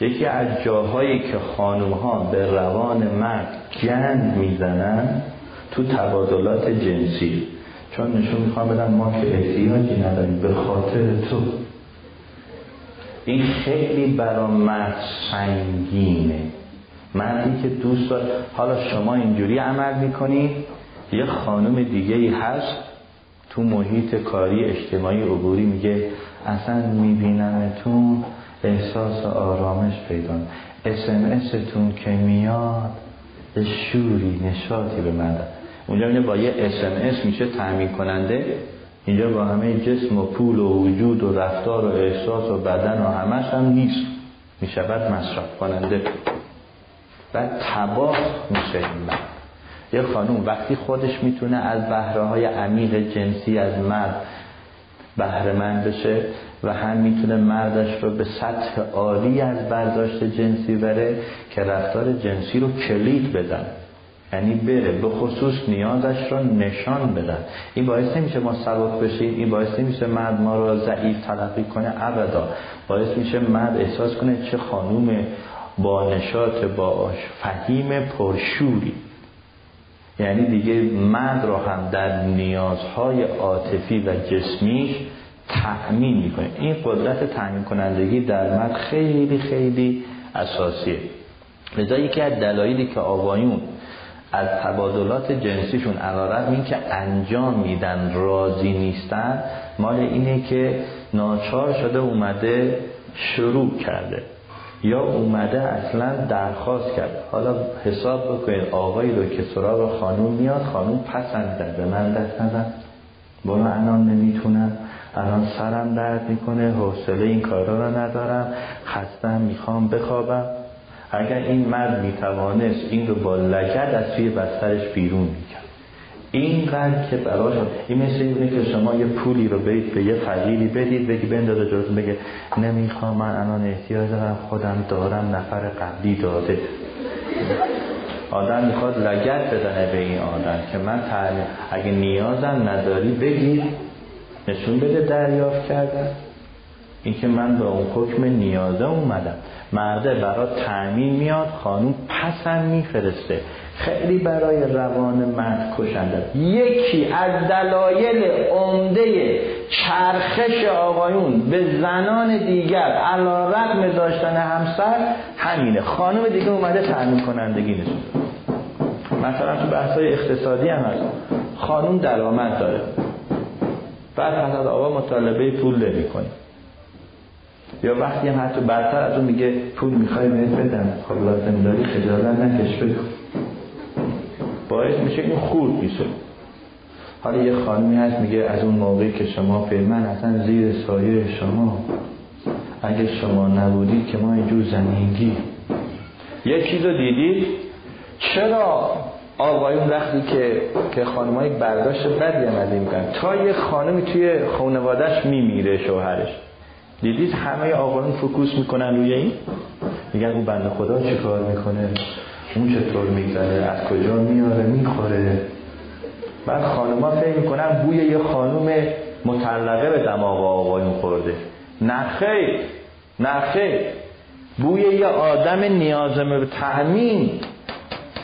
یکی از جاهایی که خانم ها به روان مرد گند می‌زنن تو تبادلات جنسی. چون نشون می‌خوام بدن ما که احتیاجی نداریم به خاطر تو. این خیلی برا مرد سنگینه. مردی که دوست دار. حالا شما اینجوری عمل می‌کنی؟ یه خانم دیگه ای هست تو محیط کاری اجتماعی عبوری میگه اصلا میبینمتون احساس آرامش پیدا اسمستون که میاد شوری نشاطی به من اونجا میگه با یه اسمس میشه تعمین کننده. اینجا با همه جسم و پول و وجود و رفتار و احساس و بدن و همش هم نیست. می‌شود مصرف کننده و تباه میشه این مرد. یه خانوم وقتی خودش می‌تونه از بهره های عمیق جنسی از مرد بهره من بشه و هم می‌تونه مردش رو به سطح عالی از برداشت جنسی بره که رفتار جنسی رو کلید بدن. یعنی بره به خصوص نیازش رو نشان بدن. این باعث نمیشه ما سبک بشیم این باعث نمیشه مرد ما رو ضعیف تلقی کنه ابدا. باعث میشه مرد احساس کنه چه خانوم با نشاط با فهیم پرشوری. یعنی دیگه مرد رو هم در نیازهای عاطفی و جسمیش تأمین می‌کنه. این قدرت تأمین کنندگی در مرد خیلی خیلی اساسیه. لذا یکی از دلایلی که آقایون از تبادلات جنسیشون علارت این که انجام میدن راضی نیستن مال اینه که ناچار شده اومده شروع کرده. یا اومده اصلا درخواست کرد. حالا حساب بکنید آقایی رو که سراغ خانوم میاد خانوم پسند به من دست نزن. برو الان نمی‌تونم. الان سرم درد می‌کنه حوصله این کارا رو ندارم. خستم می‌خوام بخوابم. اگر این مرد می‌توانست این رو با لگد از توی بسترش بیرون می‌کرد. اینقدر که براش این مثل اینه که شما یه پولی رو به یه فقیری بدید بگی بندازه جلوتون بگه نمی‌خوام من الان احتیاج دارم خودم دارم نفر قبلی داده. آدم می‌خواد لگت بزنه به این آدم که من اگه نیازم نداری بگیر. نشون بده دریافت کردن. اینکه من به اون حکم نیازه اومدم. مرده برای تعمین میاد خانوم پسم میفرسته. خیلی برای روان مرد کشنده. یکی از دلایل عمده چرخش آقایون به زنان دیگر علا رقم داشتن همسر همینه. خانم دیگه اومده تعمین کنندگی نشون مثلا تو بحثای اقتصادی هم هست. خانوم درآمد داره. بعد حضرت آقا مطالبه پول کنه یا وقتی هم حتی برتر از اون میگه پول می‌خوای بهت بدم. خب لازم داری خجالت نکش بگو. باعث میشه این خورد میشه حالا یه خانمی هست میگه از اون موقعی که شما من اصلا زیر سایه شما. اگه شما نبودید که ما اینجور زمینگی. یه چیز رو دیدید؟ چرا آقایون وقتی که که خانمای برداشت بدی از این تا یه خانمی توی خانوادهش میمیره شوهرش. دیدید همه آقایون فکوس می‌کنن روی این؟ میگن اون بنده خدا چه کار می‌کنه؟ اون چطور می‌زنه از کجا میاره می‌خوره. بعد خانما فکر می‌کنن بوی یه خانوم مطلقه به دماغ آقایون خورده. نخیر نخیر بوی یه آدم نیازمه به تأمین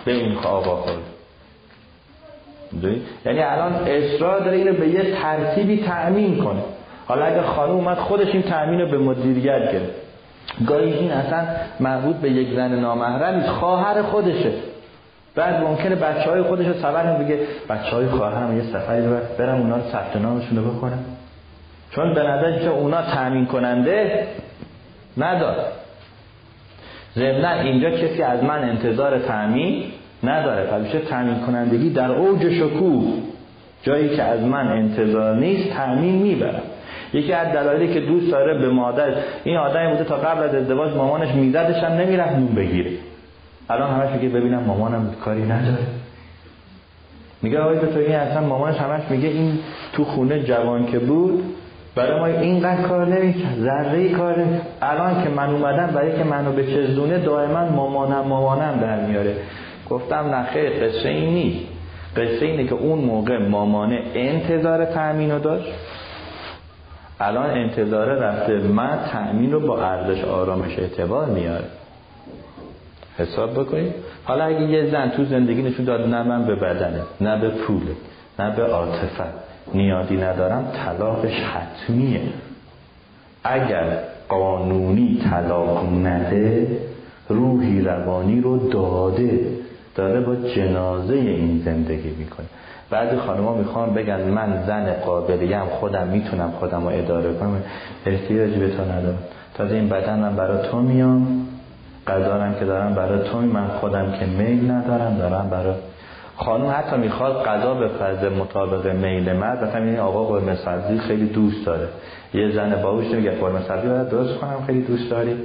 به این آقا خورده. یعنی الان اصرار داره اینو به یه ترتیبی تأمین کنه. حالا اگر خانم اومد خودش این تأمین رو به مدیریت گرفت. گاهی این اصلا مربوط به یک زن نامحرم نیست خواهر خودشه. بعد ممکنه بچه های خودش رو سبر بگه بچه های خواهرم یه سفری رو برم اونا رو ثبت نامشون رو بکنم چون به نظر که اونا تأمین کننده نداره ضمنا اینجا کسی از من انتظار تأمین نداره. پس تأمین کنندگی در اوج شکوه. جایی که از من انتظار نیست تأمین می‌برم. یکی از دلایلی که دوست داره به مادر این آدمی بوده تا قبل از ازدواج مامانش میزدش هم نمی‌رفت نون بگیره. الان همش میگه ببینم مامانم کاری نداره. میگه آقای دکتر این اصلا مامانش همش میگه این تو خونه جوان که بود برای ما اینقدر کار نمی‌کرد ذره کار الان که من اومدم برای که منو به چزدونه دائما مامانم مامانم در میاره گفتم نخیر قصه این نیست. قصه اینه که اون موقع مامانه انتظار تأمین داشت. الان انتظار رفته من تأمین رو با ارزش آرامش اعتبار میاره. حساب بکنید حالا اگه یه زن تو زندگی نشون داد نه من به بدنه نه به پوله نه به عاطفه نیادی ندارم طلاقش حتمیه. اگر قانونی طلاق نده روحی روانی رو داده داره با جنازه این زندگی می‌کنه. بعضی خانما می‌خوان بگن من زن قابلیم خودم می‌تونم خودم رو اداره کنم. احتیاجی به تو ندارم. تازه این بدن من برای تو میام. قدارم که دارم برای تو من خودم که میل ندارم دارم برای خانم حتی می‌خواد قضا بپرده مطابق میل مرد. مثلا این آقا قرمه سبزی خیلی دوست داره. یه زن باوش میگه قرمه سبزی باید درست کنم خیلی دوست داری.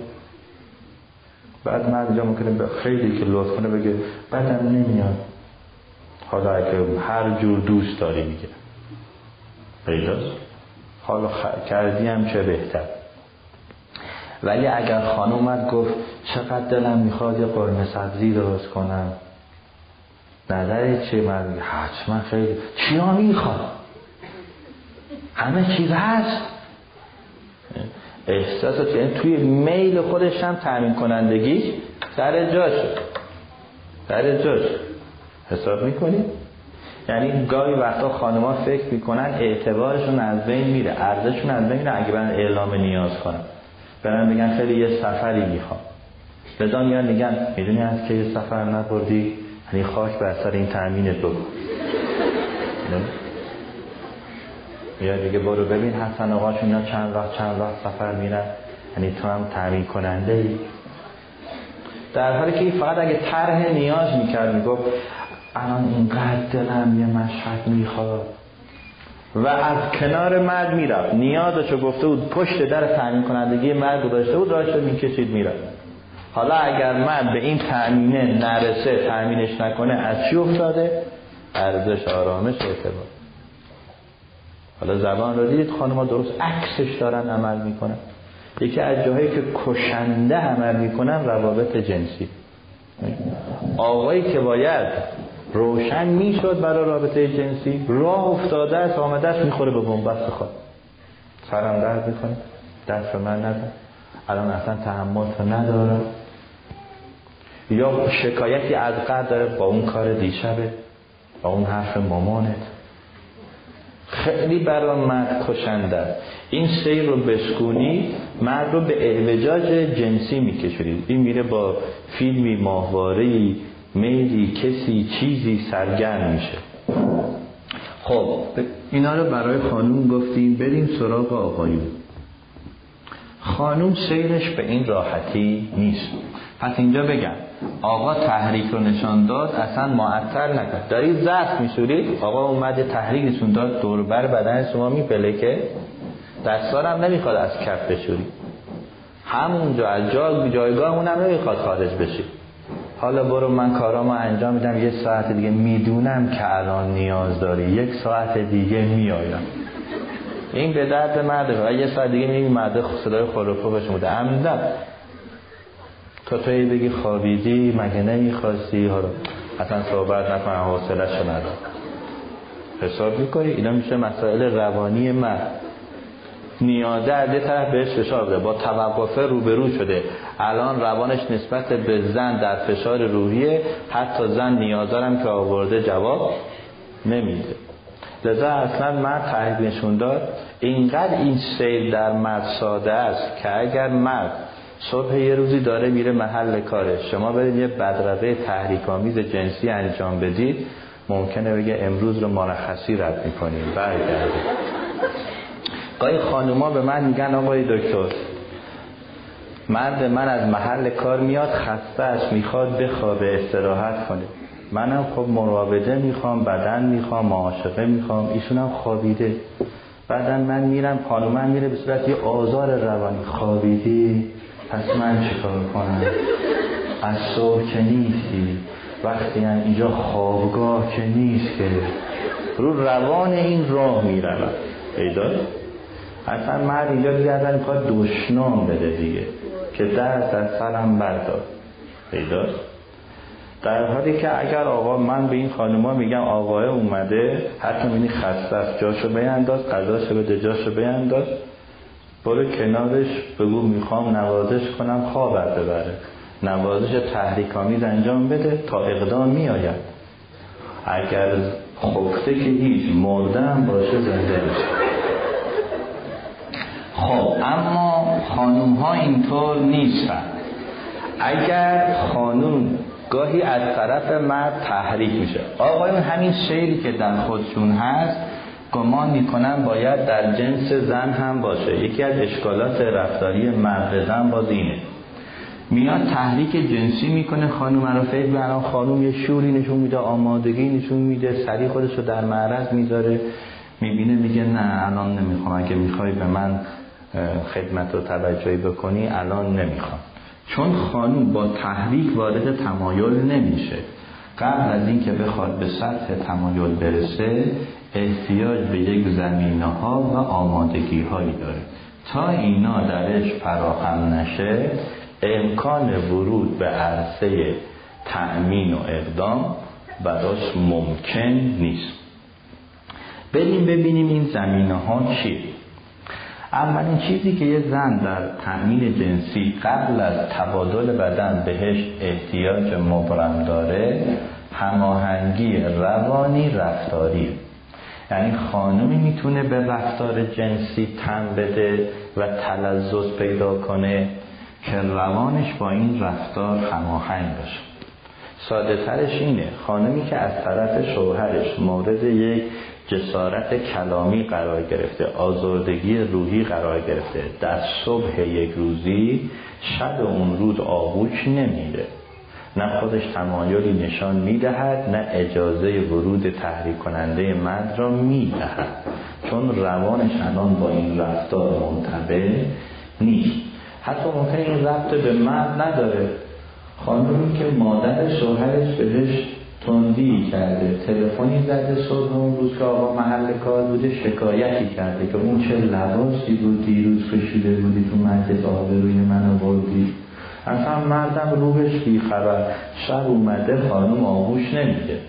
بعد من اینجا ممکنه خیلی که لطف کنه بگه بدم نمیاد. حالا اگه هر جور دوست داری میگه. پیداست حالا خ... کردی هم چه بهتر؟ ولی اگر خانم گفت چقدر دلم می‌خواد یه قرمه سبزی درست کنم. نظر چه من حتما خیلی چیا می‌خواد؟ همه چیز هست. احساسات یعنی توی میل خودش هم تامین کنندگی سر جاش سر جاش حساب می‌کنی؟ یعنی گاهی وقتا خانما فکر می‌کنن اعتبارشون از بین میره ارزششون از بین میره اگه برن اعلام نیاز کنن. برن میگن خیلی یه سفری می‌خوام. لذا میان میگن می‌دونی از که یه سفر نبردی؟ یعنی خاک بر سر این تأمینت بکن یا دیگه برو ببین حسن آقاشون اینا چند وقت چند وقت سفر میرن. یعنی تو هم تأمین کننده ای در حالی که فقط اگه طرح نیاز می‌کرد می‌گفت الان اینقدر دلم یه مشهد می‌خواد. و از کنار مرد می‌رفت. نیازشو گفته بود پشت در تأمین کنندگی مرد داشته بود راش می‌کشید می‌رفت. حالا اگر من به این تأمینه نرسه تأمینش نکنه از چی افتاده؟ ارزش آرامش اعتبار. حالا زبان رو دیدید خانمها درست عکسش دارن عمل می‌کنن. یکی از جاهایی که کشنده عمل می‌کنن روابط جنسی. آقایی که باید روشن می‌شد برای رابطه جنسی. راه افتاده است آمده است می‌خوره به بنبست خود سرم درد می‌کنه دست من نزن. الان اصلا تحمل تو ندارم. یا شکایتی از قدر داره با اون کار دیشبه با اون حرف مامانت. خیلی برای مرد کشنده این سیر رو بسکونی مرد رو به اعوجاج جنسی میکشونید این میره با فیلمی ماهوارهی میلی کسی چیزی سرگرم میشه. خب اینا رو برای خانوم گفتیم بریم سراغ آقایون. خانوم سیرش به این راحتی نیست. پس اینجا بگم آقا تحریک رو نشان داد اصلا معطل نکرد. دارید زخم میشورید آقا اومده تحریک نشون داد دوربر بدن شما میپلکه دستارم نمی‌خواد از کف بشورید همونجا از جا جایگاه اونم نمی‌خواد خارج بشید حالا برو من کارامو انجام میدم. یه ساعت دیگه می‌دونم که الان نیاز داری. یک ساعت دیگه میایم این به درد مرده. و یه ساعت دیگه می‌بینی مرده صدای خلوفو بهش بوده عمدن تا توی بگی خوابیدی مگه نمی‌خواستی؟ حالا اصلا صحبت نکن حوصلش ندار. حساب می‌کنی؟ اینا میشه مسائل روانی مرد. نیازه از یه طرف بهش فشار بده. با توقفه روبرو شده. الان روانش نسبت به زن در فشار روحیه. حتی زن نیازارم که آورده جواب نمیده. لذا اصلا مرد تحریک نشون داد. اینقدر این سیل در مرد ساده است که اگر مرد صبح یه روزی داره میره محل کارش شما برید یه بدرقه تحریک آمیز جنسی انجام بدید. ممکنه بگه امروز رو مرخصی رد می‌کنیم. برگرده گاهی خانوما به من میگن آقای دکتر مرد من از محل کار میاد خستهش می‌خواد بخوابه استراحت کنه. منم خب مراوده می‌خوام بدن می‌خوام معاشقه می‌خوام ایشون هم خوابیده. بعدا من میرم خانومم میره به صورت یه آزار روانی. خوابیدی؟ پس من چیکار کنم؟ از صبح که نیستی. وقتی هم اینجا خوابگاه که نیست که. رو روان این راه میرون پیدا اصلا مرد اینجا ازن می‌خواد دشنام بده دیگه. که دست از سرم بردار. پیداست. در حالی که اگر آقا من به این خانوما میگم آقای اومده حتی می‌بینی خسته است. جاشو بینداز قضاشو بده جاشو بینداز. برو کنارش بگو می‌خوام نوازش کنم خوابت ببره. نوازش تحریکامیز انجام بده تا اقدام میآید. اگر خفته که هیچ مردم باشه زنده بشه خب اما خانوم ها اینطور نیستن. اگر خانوم گاهی از طرف مرد تحریک میشه. آقایون همین شعری که در خودشون هست گمان می‌کنن باید در جنس زن هم باشه. یکی از اشکالات رفتاری مرد زن باز اینه. میاد تحریک جنسی می‌کنه خانوم رو فکر برای خانوم یه شوری نشون میده آمادگی نشون میده سری خودش رو در معرض می‌ذاره. می‌بینه میگه نه الان نمی‌خوام اگه می‌خوای به من خدمت و توجهی بکنی الان نمی‌خوام. چون خانوم با تحریک وارد تمایل نمیشه. قبل از اینکه بخواد به سطح تمایل برسه احتیاج به یک زمینه ها و آمادگی هایی داره. تا اینا درش فراهم نشه امکان ورود به عرصه تأمین و اقدام براش ممکن نیست. بریم ببینیم این زمینه ها چیه. اولین چیزی که یه زن در تأمین جنسی قبل از تبادل بدن بهش احتیاج مبرم داره هماهنگی روانی رفتاری. یعنی خانمی می‌تونه به رفتار جنسی تن بده و تلذذ پیدا کنه که روانش با این رفتار هماهنگ باشه ساده ترش اینه خانمی که از طرف شوهرش مورد یک جسارت کلامی قرار گرفته آزردگی روحی قرار گرفته. در صبح یک روزی شب اون روز آغوش نمیده نه خودش تمایلی نشان می‌دهد نه اجازه ورود تحریک کننده مرد را می‌دهد. چون روانش الان با این رفتار منطبع نیست. حتی ممکن این ربط به مرد نداره. خانمی که مادر شوهرش بهش تندی کرده تلفنی زده صبح اون روز که آقا محل کار بوده شکایتی کرده که اون چه لباسی بود دیروز کشیده بودی تو مجلس روی منو بردی اصلا مردم روحش بیخبر. شب اومده خانم آغوش نمیده.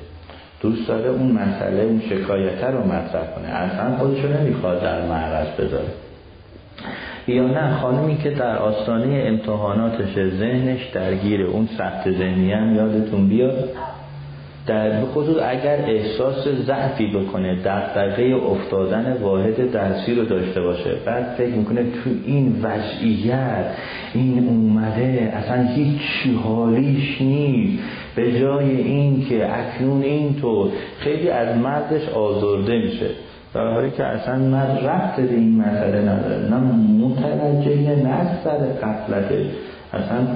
دوست داره اون مسئله اون شکایته رو مطرح کنه. اصلا خودشو نمی‌خواد در معرض بذاره. یا نه خانمی که در آستانه امتحاناتش ذهنش درگیر اون سخت ذهنی هم یادتون بیاد. در خصوص اگر احساس ضعفی بکنه دقیقه افتادن واحد درسی رو داشته باشه بعد فکر می‌کنه تو این وضعیت این اومده اصلا هیچ حالیش نیست. به جای این که اکنون اینطور خیلی از مردش آزرده میشه. در حالی که اصلا مرد رفت به این مسئله نداره نه متوجه نه سر قفلته اصلا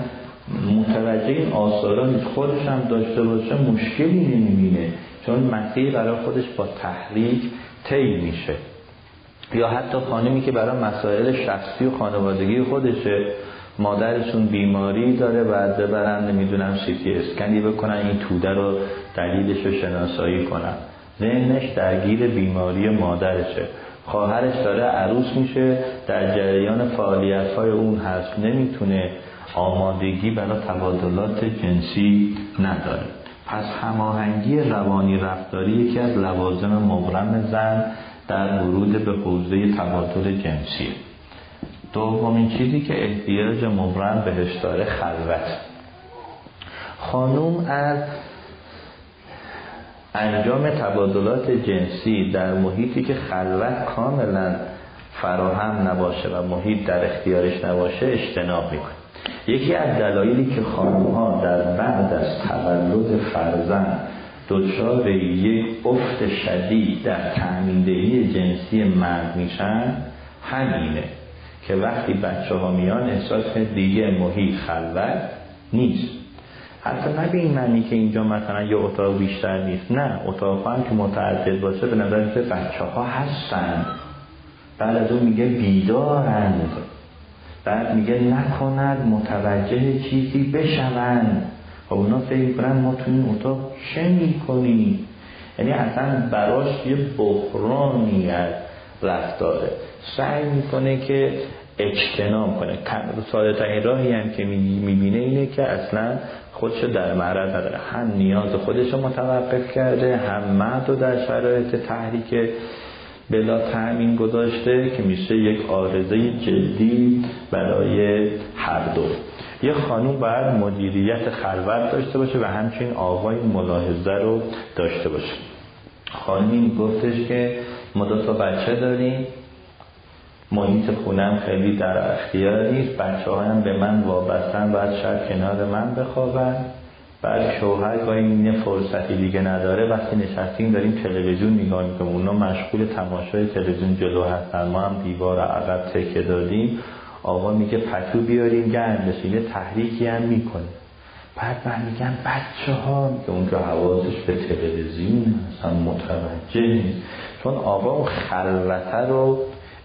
متوجه این آثارا خودش هم داشته باشه مشکلی نمی‌بینه. چون مسیح برای خودش با تحریک طی میشه. یا حتی خانمی که برای مسائل شخصی و خانوادگی خودشه مادرشون بیماری داره بعد ببرن نمی‌دونم سیتی اسکنی بکنن این توده رو دلیلش رو شناسایی کنن. ذهنش درگیر بیماری مادرشه. خواهرش داره عروس میشه در جریان فعالیت های اون هست. نمی‌تونه آمادگی برای تبادلات جنسی نداره پس هماهنگی روانی رفتاری یکی از لوازم مبرم زن در ورود به حوزه تبادل جنسی. دومین چیزی که احتیاج مبرم بهش داره خلوت. خانوم از انجام تبادلات جنسی در محیطی که خلوت کاملا فراهم نباشه و محیط در اختیارش نباشه اجتناب می‌کنه. یکی از دلایلی که ها در بعد از تولد فرزند دچار یک افت شدید در تأمیندهی جنسی مرد میشن همینه که وقتی بچه ها میان احساس دیگه محیط خلوت نیست. حتی نه به این معنی که اینجا مثلا یه اتاق بیشتر نیست نه. اتاق هم که متعدد باشه به نظر بچه ها هستند بعد از اون میگه بیدارند بعد میگه نکند متوجه چیزی بشوند. خب اونا فکر کنن ما تو این اتاق چه می‌کنیم؟ یعنی اصلا براش یه بحرانی از رفتاره. سعی می‌کنه که اجتنام کنه. ساده ترین راهی هم که می‌بینه اینه که اصلا خودشو در معرض نداره. هم نیاز خودشو متوقف کرده هم مرد رو در شرایط تحریک بلا تأمین گذاشته که میشه یک آرزه جدی برای هر دو. یه خانوم باید مدیریت خلوت داشته باشه و همچنین آقای ملاحظه رو داشته باشه. خانمی گفتش که ما دو تا بچه داریم. محیط خونم خیلی در اختیار نیست. بچه هایم به من وابستن باید شاید کنار من بخوابن. بعد شوهر گاهی این فرصتی دیگه نداره. وقتی نشستیم داریم تلویزیون نگاه می‌کنیم. اونا مشغول تماشای تلویزیون جلو هستن. ما هم دیوار عقب تکه دادیم. آقا میگه پتو بیاریم گرم بشه یه تحریکی هم می‌کنه بعد من میگم بچه ها که اونجا حواسش به تلویزیون اصلا متوجه نیست. چون آقا اون خلوته رو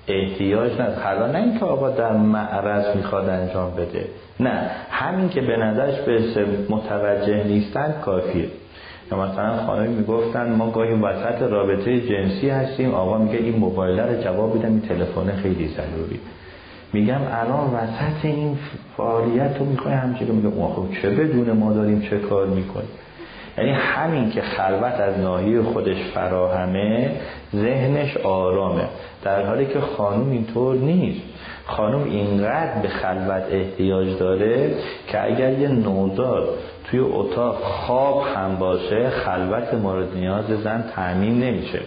احتیاج نداره حالا نه اینکه آقا در معرض می‌خواد انجام بده. نه. همین که به نظرش به متوجه نیستن کافیه. یا مثلا خانمی می‌گفتن ما گاهی وسط رابطه جنسی هستیم. آقا میگه این موبایل رو جواب بدم این تلفن خیلی ضروری. میگم الان وسط این فعالیت رو می‌خوای همچنین میگه خب چه بدون ما داریم چه کار می‌کنیم؟ یعنی همین که خلوت از ناحیه خودش فراهمه ذهنش آرامه. در حالی که خانوم اینطور نیست. خانوم اینقدر به خلوت احتیاج داره که اگر یه نوزاد توی اتاق خواب هم باشه خلوت مورد نیاز زن تعمین نمیشه.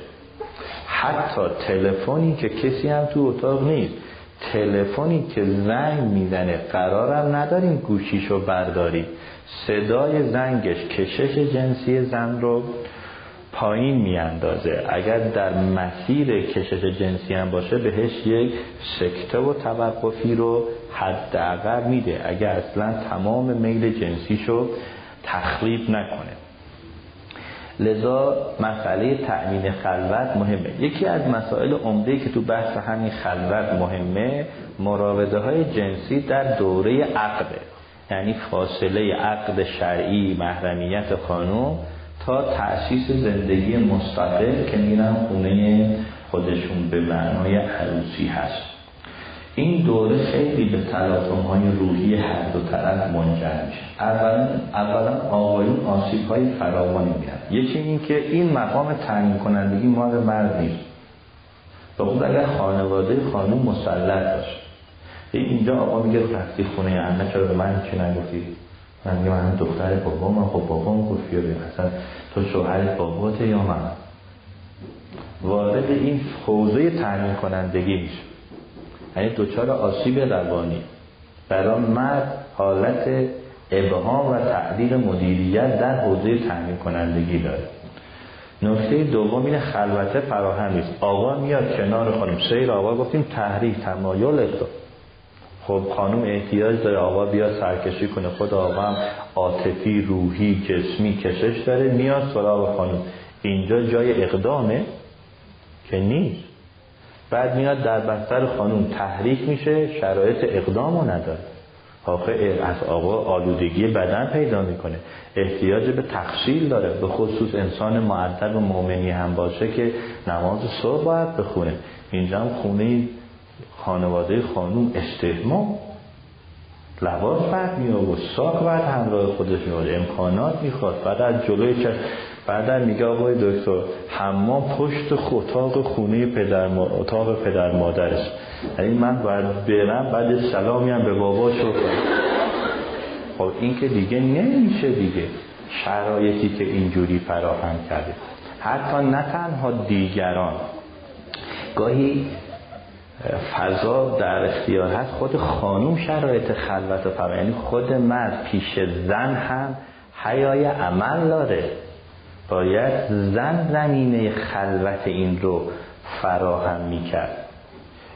حتی تلفنی که کسی هم تو اتاق نیست. تلفنی که زنگ می‌زنه قرارم نداریم گوشیشو برداریم. صدای زنگش کشش جنسی زن رو پایین میاندازه. اگر در مسیر کشش جنسی هم باشه بهش یک سکته و توقفی رو حداقل میده. اگر اصلا تمام میل جنسیشو تخریب نکنه. لذا مسئله تأمین خلوت مهمه. یکی از مسائل عمده که تو بحث همین خلوت مهمه مراوده های جنسی در دوره عقده یعنی فاصله عقد شرعی محرمیت خانوم تا تأسیس زندگی مستقل که میرن خونه خودشون به معنای عروسی هست. این دوره خیلی به تلاطم های روحی هر دو طرف منجر میشه. اولا اولا آقایون آسیب های فراوانی میاد یکی این که این مقام تعیین کنندگی مال مرد نیست. به اگر خانواده خانوم مسلط باشه. اینجا آقا میگه رفتی خونه انه چرا به من چی نگفتی؟ من میگم من دختر بابا من خب بابام گفت بیا اصلا تو شوهر باباته یا من؟ وارد این حوزه تعیین کنندگی میشه. یعنی دوچار آسیب روانی. برای مرد حالت ابهام و تعدیل مدیریت در حوزه تعیین کنندگی داره. نکته دوم این خلوته فراهم نیست. آقا میاد کنار خانم سیر آقا گفتیم تحریک تمایل اقدام خب خانم احتیاج داره آقا بیاد سرکشی کنه. خود آقا هم عاطفی روحی جسمی کشش داره. میاد سراغ خانم. اینجا جای اقدامه که نیست. بعد میاد در بستر خانم. تحریک میشه. شرایط اقدامو نداره. آخه از آقا آلودگی بدن پیدا می‌کنه. احتیاج به تخشیل داره. به خصوص انسان معدب و مؤمنی هم باشه که نماز صبح باید بخونه. اینجا هم خونه خانواده خانوم استهمام لباس بعد می و ساک بعد همراه خودش می امکانات می‌خواد بعد از جلوی چه بعد میگه آقای دکتر حمام پشت اتاق خونه پدر ما... اتاق پدر مادرش. یعنی من باید برم بعد سلامی هم به بابا شو خب این که دیگه نمیشه دیگه. شرایطی که اینجوری فراهم کرده. حتی نه تنها دیگران. گاهی فضا در اختیار هست خود خانوم شرایط خلوت و فرا یعنی خود مرد پیش زن هم حیای عمل داره. باید زن زمینه خلوت این رو فراهم می‌کرد.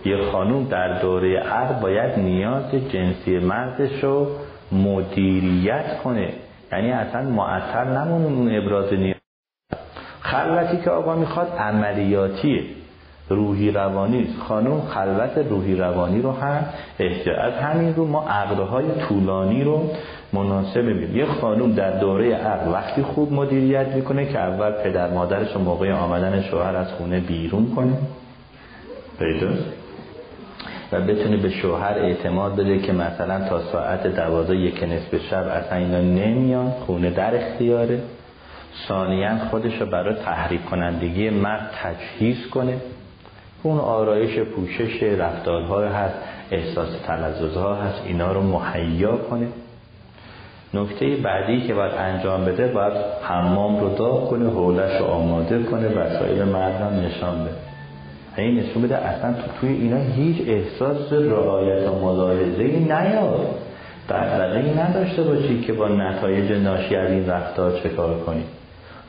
یه خانوم در دوره عقد باید نیاز جنسی مردش رو مدیریت کنه. یعنی اصلا معطل نمونه اون ابراز نیاز. خلوتی که آقا می‌خواد عملیاتیه. روحی روانی خانم خلوت روحی روانی رو هم احتیاج از همین رو ما عقدهای طولانی رو مناسب می‌بینیم. یه خانم در دوره عقد وقتی خوب مدیریت می‌کنه که اول پدر مادرش رو موقع آمدن شوهر از خونه بیرون کنه. پیداست و بتونه به شوهر اعتماد بده که مثلا تا ساعت دوازه یک نصف شب اصلا اینا نمیان خونه در اختیاره. ثانیا خودش رو برای تحریک کنندگی مرد تجهیز کنه. اون آرایش پوشش رفتارها هست احساس تلززها هست اینا رو مهیا کنه. نکته بعدی که باید انجام بده باید حمام رو داغ کنه حولش رو آماده کنه وسایل مردم نشان بده. این نشون بده اصلا تو توی اینا هیچ احساس رعایت و ملاحظه ای نیاد. ای نداشته باشی که با نتایج ناشی از این رفتار چه کار کنی.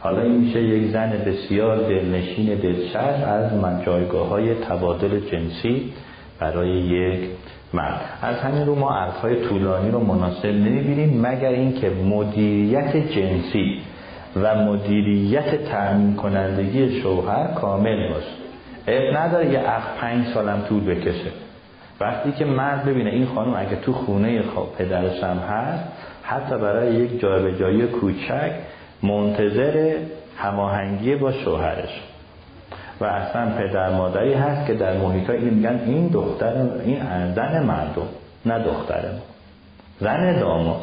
حالا این میشه یک زن بسیار دلنشین دلشر از جایگاه های تبادل جنسی برای یک مرد. از همین رو ما عرضهای طولانی رو مناسب نمی‌بینیم مگر اینکه مدیریت جنسی و مدیریت تأمین کنندگی شوهر کامل باشه. اب نداره یه عقد پنج سالم طول بکشه. وقتی که مرد ببینه این خانم اگه تو خونه پدرش هم هست حتی برای یک جایی کوچک منتظر هماهنگی با شوهرش. و اصلا پدر مادری هست که در محیط این میگن این دختر این زن مردم نه دختر زن داماد.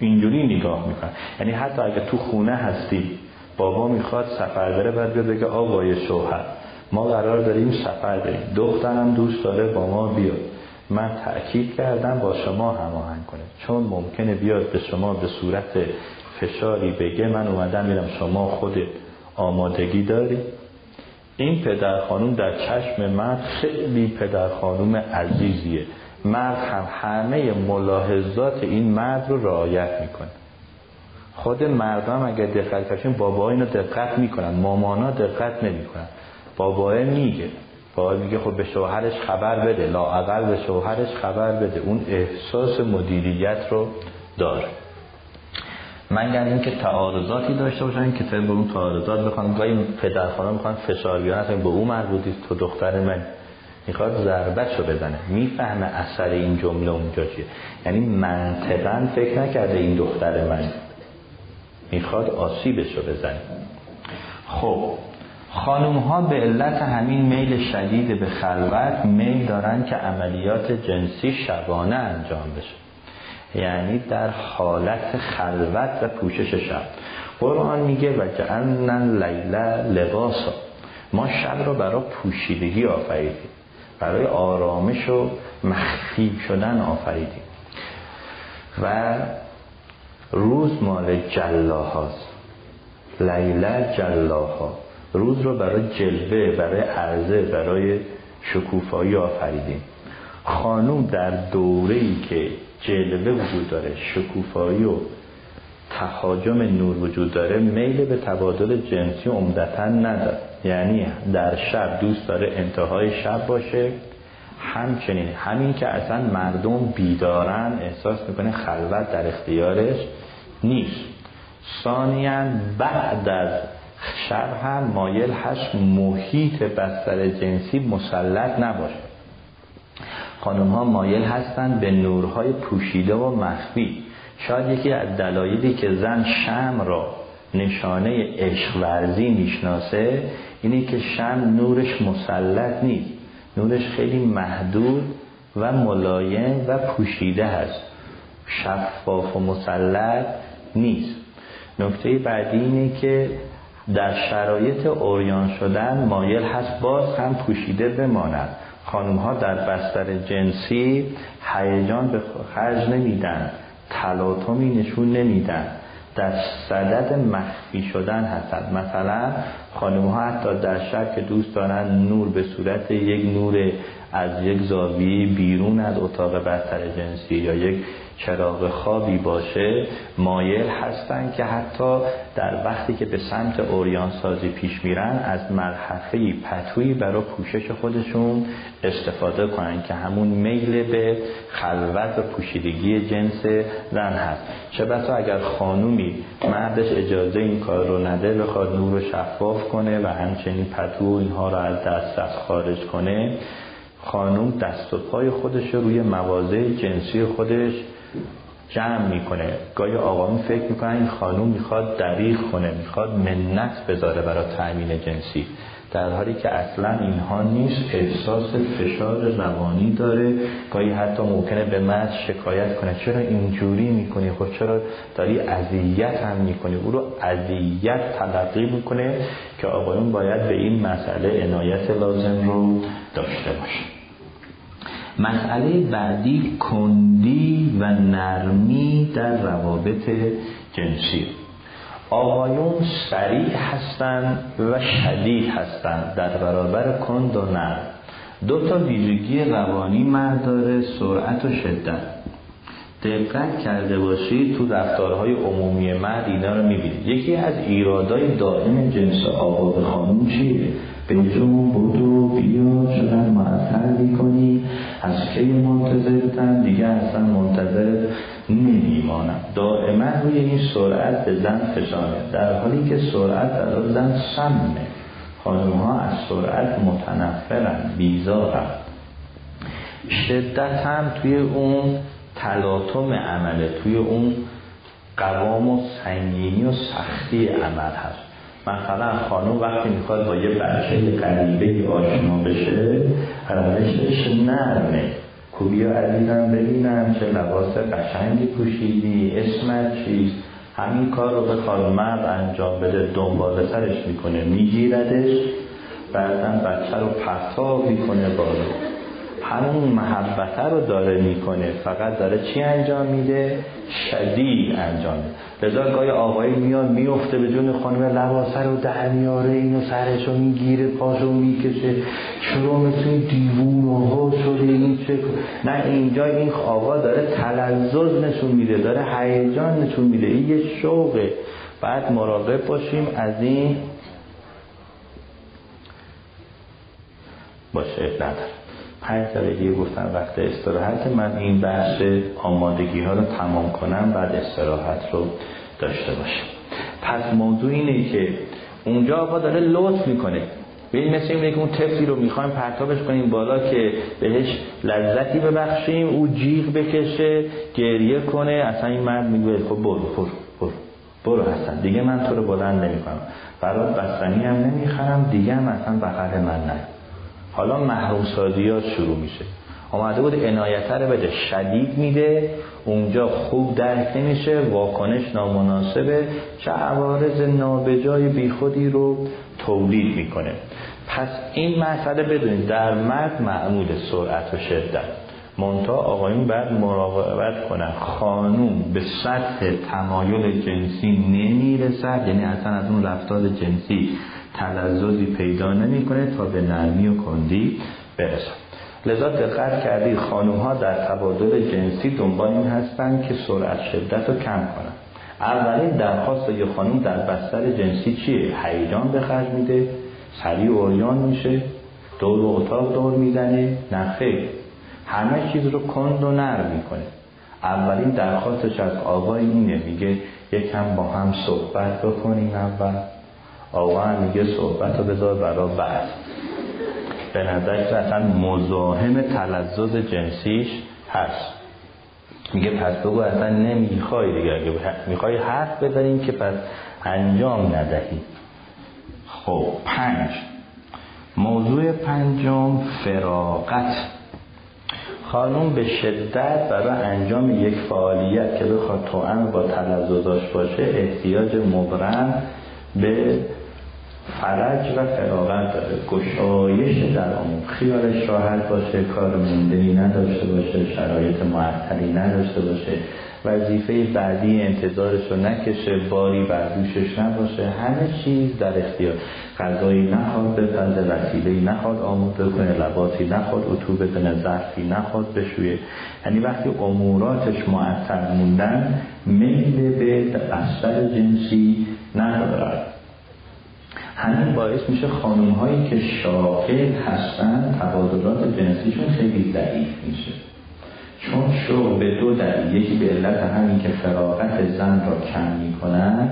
اینجوری نگاه میکن یعنی حتی اگه تو خونه هستی بابا می‌خواد سفر بره بعد بگه آقای شوهر ما قرار داریم سفر بریم. دخترم دوست داره با ما بیاد. من تأکید کردم با شما هماهنگ کنه. چون ممکنه بیاد به شما به صورت فشاری بگه من اومدم میرم شما خودت آمادگی داری. این پدر خانوم در چشم مرد خیلی پدر خانوم عزیزیه. مرد هم همه ملاحظات این مرد رو رعایت می‌کنه. خود مردم اگر دقت کشیم بابا اینو دقت می‌کنن مامانا دقت نمی‌کنن. بابا میگه بابا میگه خب به شوهرش خبر بده لااقل به شوهرش خبر بده. اون احساس مدیریت رو داره. مگر اینکه تعارضاتی داشته باشن که طبق اون تعارضات بخوان. گاهی خانم می‌خوان فشار بیارن به اون مربوطی تو دختر من می‌خواد ضربت رو بزنه. می‌فهمه اثر این جمله اونجا چیه. یعنی منطقا فکر نکرده این دختر من می‌خواد آسیبش رو بزنه. خب خانوم ها به علت همین میل شدید به خلوت میل دارن که عملیات جنسی شبانه انجام بشه. یعنی در حالت خلوت و پوشش شب. قرآن میگه و جعلنا لیله لباسا. ما شب رو برای پوشیدگی آفریدیم. برای آرامش و مخفی شدن آفریدیم. و روز مال جلاهاست. لیله جلاها. روز رو برای جلوه برای عرضه برای شکوفایی آفریدیم. خانوم در دوره ای که جلوه وجود داره شکوفایی و تهاجم نور وجود داره میل به تبادل جنسی عمدتا نداره. یعنی در شب دوست داره انتهای شب باشه همچنین همین که اصلا مردم بیدارن احساس می‌کنه خلوت در اختیارش نیست. ثانیا بعد از شب هم مایل هست محیط بستر جنسی مسلط نباشه. خانم ها مایل هستند به نورهای پوشیده و مخفی. شاید یکی از دلایلی که زن شم را نشانه عشق ورزی می‌شناسه اینه که شم نورش مسلط نیست. نورش خیلی محدود و ملایم و پوشیده هست. شفاف و مسلط نیست. نکته بعدی اینه که در شرایط اوریان شدن مایل هست باز هم پوشیده بماند. خانم ها در بستر جنسی هیجان به خرج نمیدن تلاطمی نشون نمیدن. در صدد مخفی شدن هستند مثلا خانم ها حتی در شب که دوست دارن نور به صورت یک نور از یک زاویه بیرون از اتاق بستر جنسی یا یک چراغ خوابی باشه مایل هستن که حتی در وقتی که به سمت اوریان سازی پیش میرن از مرحفه پتویی برای پوشش خودشون استفاده کنن که همون میل به خلوت و پوشیدگی جنس زن هست. چه بسا اگر خانومی مردش اجازه این کار رو نده بخواد نور رو شفاف کنه و همچنین پتو اینها رو از دست خارج کنه خانوم دست و پای خودش رو روی مواضع جنسی خودش جمع می‌کنه. گاهی آقایون فکر می‌کنن این خانوم می‌خواد دریغ کنه می‌خواد منت بذاره برای تأمین جنسی. در حالی که اصلا اینها نیست احساس فشار روانی داره. گاهی حتی ممکنه به مرد شکایت کنه. چرا اینجوری می‌کنی؟ خب چرا داری اذیت هم می‌کنی؟ او رو اذیت تلقی می‌کنه که آقایون باید به این مسئله عنایت لازم رو داشته باشه مسئله بعدی کندی و نرمی در روابط جنسی. آقایون سریع هستند و شدید هستند در برابر کند و نرم. دو تا ویژگی روانی مرد داره سرعت و شدت. دقت کرده باشید تو رفتارهای عمومی مرد اینا رو می‌بینید. یکی از ایرادای دائم جنس آقا به خانوم چیه؟ بجو بودو بیا چقدر معطل می‌کنی از کی منتظرتن دیگه اصلا منتظر نمیمانم. دائما روی این سرعت به زن فشانه در حالی که سرعت در زن سمه. خانم ها از سرعت متنفرن بیزارن. شدت هم توی اون تلاطم عمله توی اون قوام و سنگینی و سختی عمل هست. مثلا خانم وقتی می‌خواد با یه بچه غریبه آشنا بشه روشش نرمه. کوبیا عزیزم ببینم چه لباس قشنگی پوشیدی اسمت چیست؟ همین کار رو بخواد مرد انجام بده دنبال سرش می‌کنه میگیردش. بعدا بچه رو پرتاب می‌کنه بالا. همون محبته رو داره می‌کنه. فقط داره چی انجام میده؟ شدید انجام میده. لذا گاهی آقایی میاد میفته به جون خانم لباسه رو در میاره اینو سرش رو می‌گیره پاشو می‌کشه. چرا مثل دیوون ها شده این چه نه اینجا این آقا داره تلزز نشون میده داره هیجان نشون میده. این یه شوقه. بعد مراقب باشیم از این. باشه نداره پنج دقیقه گفتم وقت استراحت من این بحث آمادگی ها رو تمام کنم بعد استراحت رو داشته باشم. پس موضوع اینه که اونجا آقا داره لطف می‌کنه. ببین مثل اینه که اون طفلی رو می‌خوایم پرتابش کنیم بالا که بهش لذتی ببخشیم او جیغ بکشه گریه کنه اصلا این مرد میگه خب برو برو برو برو هستن دیگه من تو رو بلند نمی‌کنم. برات بستنی هم نمی‌خرم دیگه هم اصلا بغل من نه. حالا محروم سازیات شروع میشه. آمده بود عنایت رو بده. شدید میده. اونجا خوب درک نمیشه. واکنش نامناسبه. چه عوارض نابجای بیخودی رو تولید می‌کنه. پس این مسئله بدونید در مرد معمول سرعت و شدت. منتها آقایون باید مراقبت کنن. خانوم به سطح تمایل جنسی نمی‌رسد. یعنی اصلا از اون رفتار جنسی تلذذی پیدا نمی‌کنه تا به نرمی و کندی برسد لذا دقت کردید خانوم ها در تبادل جنسی دنبال این هستن که سرعت شدت رو کم کنن. اولین درخواست یه خانوم در بستر جنسی چیه؟ هیجان به خرج میده سریع اوریان میشه دور و اتاق دور می‌زنه نه همه چیز رو کند و نرم می‌کنه. اولین درخواستش از آقای اینه میگه یکم با هم صحبت بکنیم اول. آقا میگه صحبت رو بذار برا بعد به نظر که اصلا مزاحم تلزز جنسیش هست. میگه پس بگو اصلا نمی‌خوای دیگه. اگه می‌خوای حرف بزنیم که پس انجام ندهی. خب پنج. موضوع پنجم فراغت. خانوم به شدت برای انجام یک فعالیت که بخواد توان با تلززاش باشه احتیاج مبرم به فرج و فراغت داره گشایش در آن خیالش راحت باشه کار موندهی نداشته باشه شرایط معطلی نداشته باشه. وظیفه بعدی انتظارش رو نکشه باری بر دوشش نباشه. همه چیز در اختیار. غذایی نخواد بپزه وسیله نخواد آموده کنه لباسی نخواد اتو بدن ظرفی نخواد بشویه. یعنی وقتی اموراتش معطل موندن میل به اثر جنسی ندارد. همین باعث میشه خانوم هایی که شاغل هستن تبادلات جنسیشون خیلی ضعیف میشه. چون شغل به دو دلیل. یکی به علت همین که فراغت زن را کم می‌کنن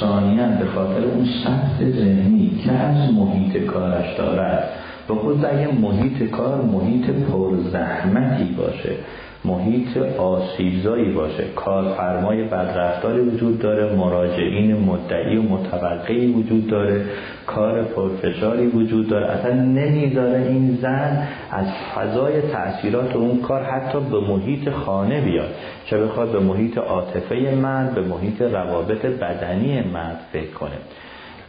ثانیا به خاطر اون سخت ذهنی که از محیط کارش دارد. به خود اگه محیط کار محیط پرزحمتی باشه. محیط آسیبزایی باشه. کارفرمای بدرفتاری وجود داره مراجعین مدعی و متوقعی وجود داره کار پرفشاری وجود داره. اصلا نمی‌ذاره این زن از فضای تأثیرات اون کار حتی به محیط خانه بیاد. چه بخواد به محیط عاطفه من به محیط روابط بدنی من فکر کنه.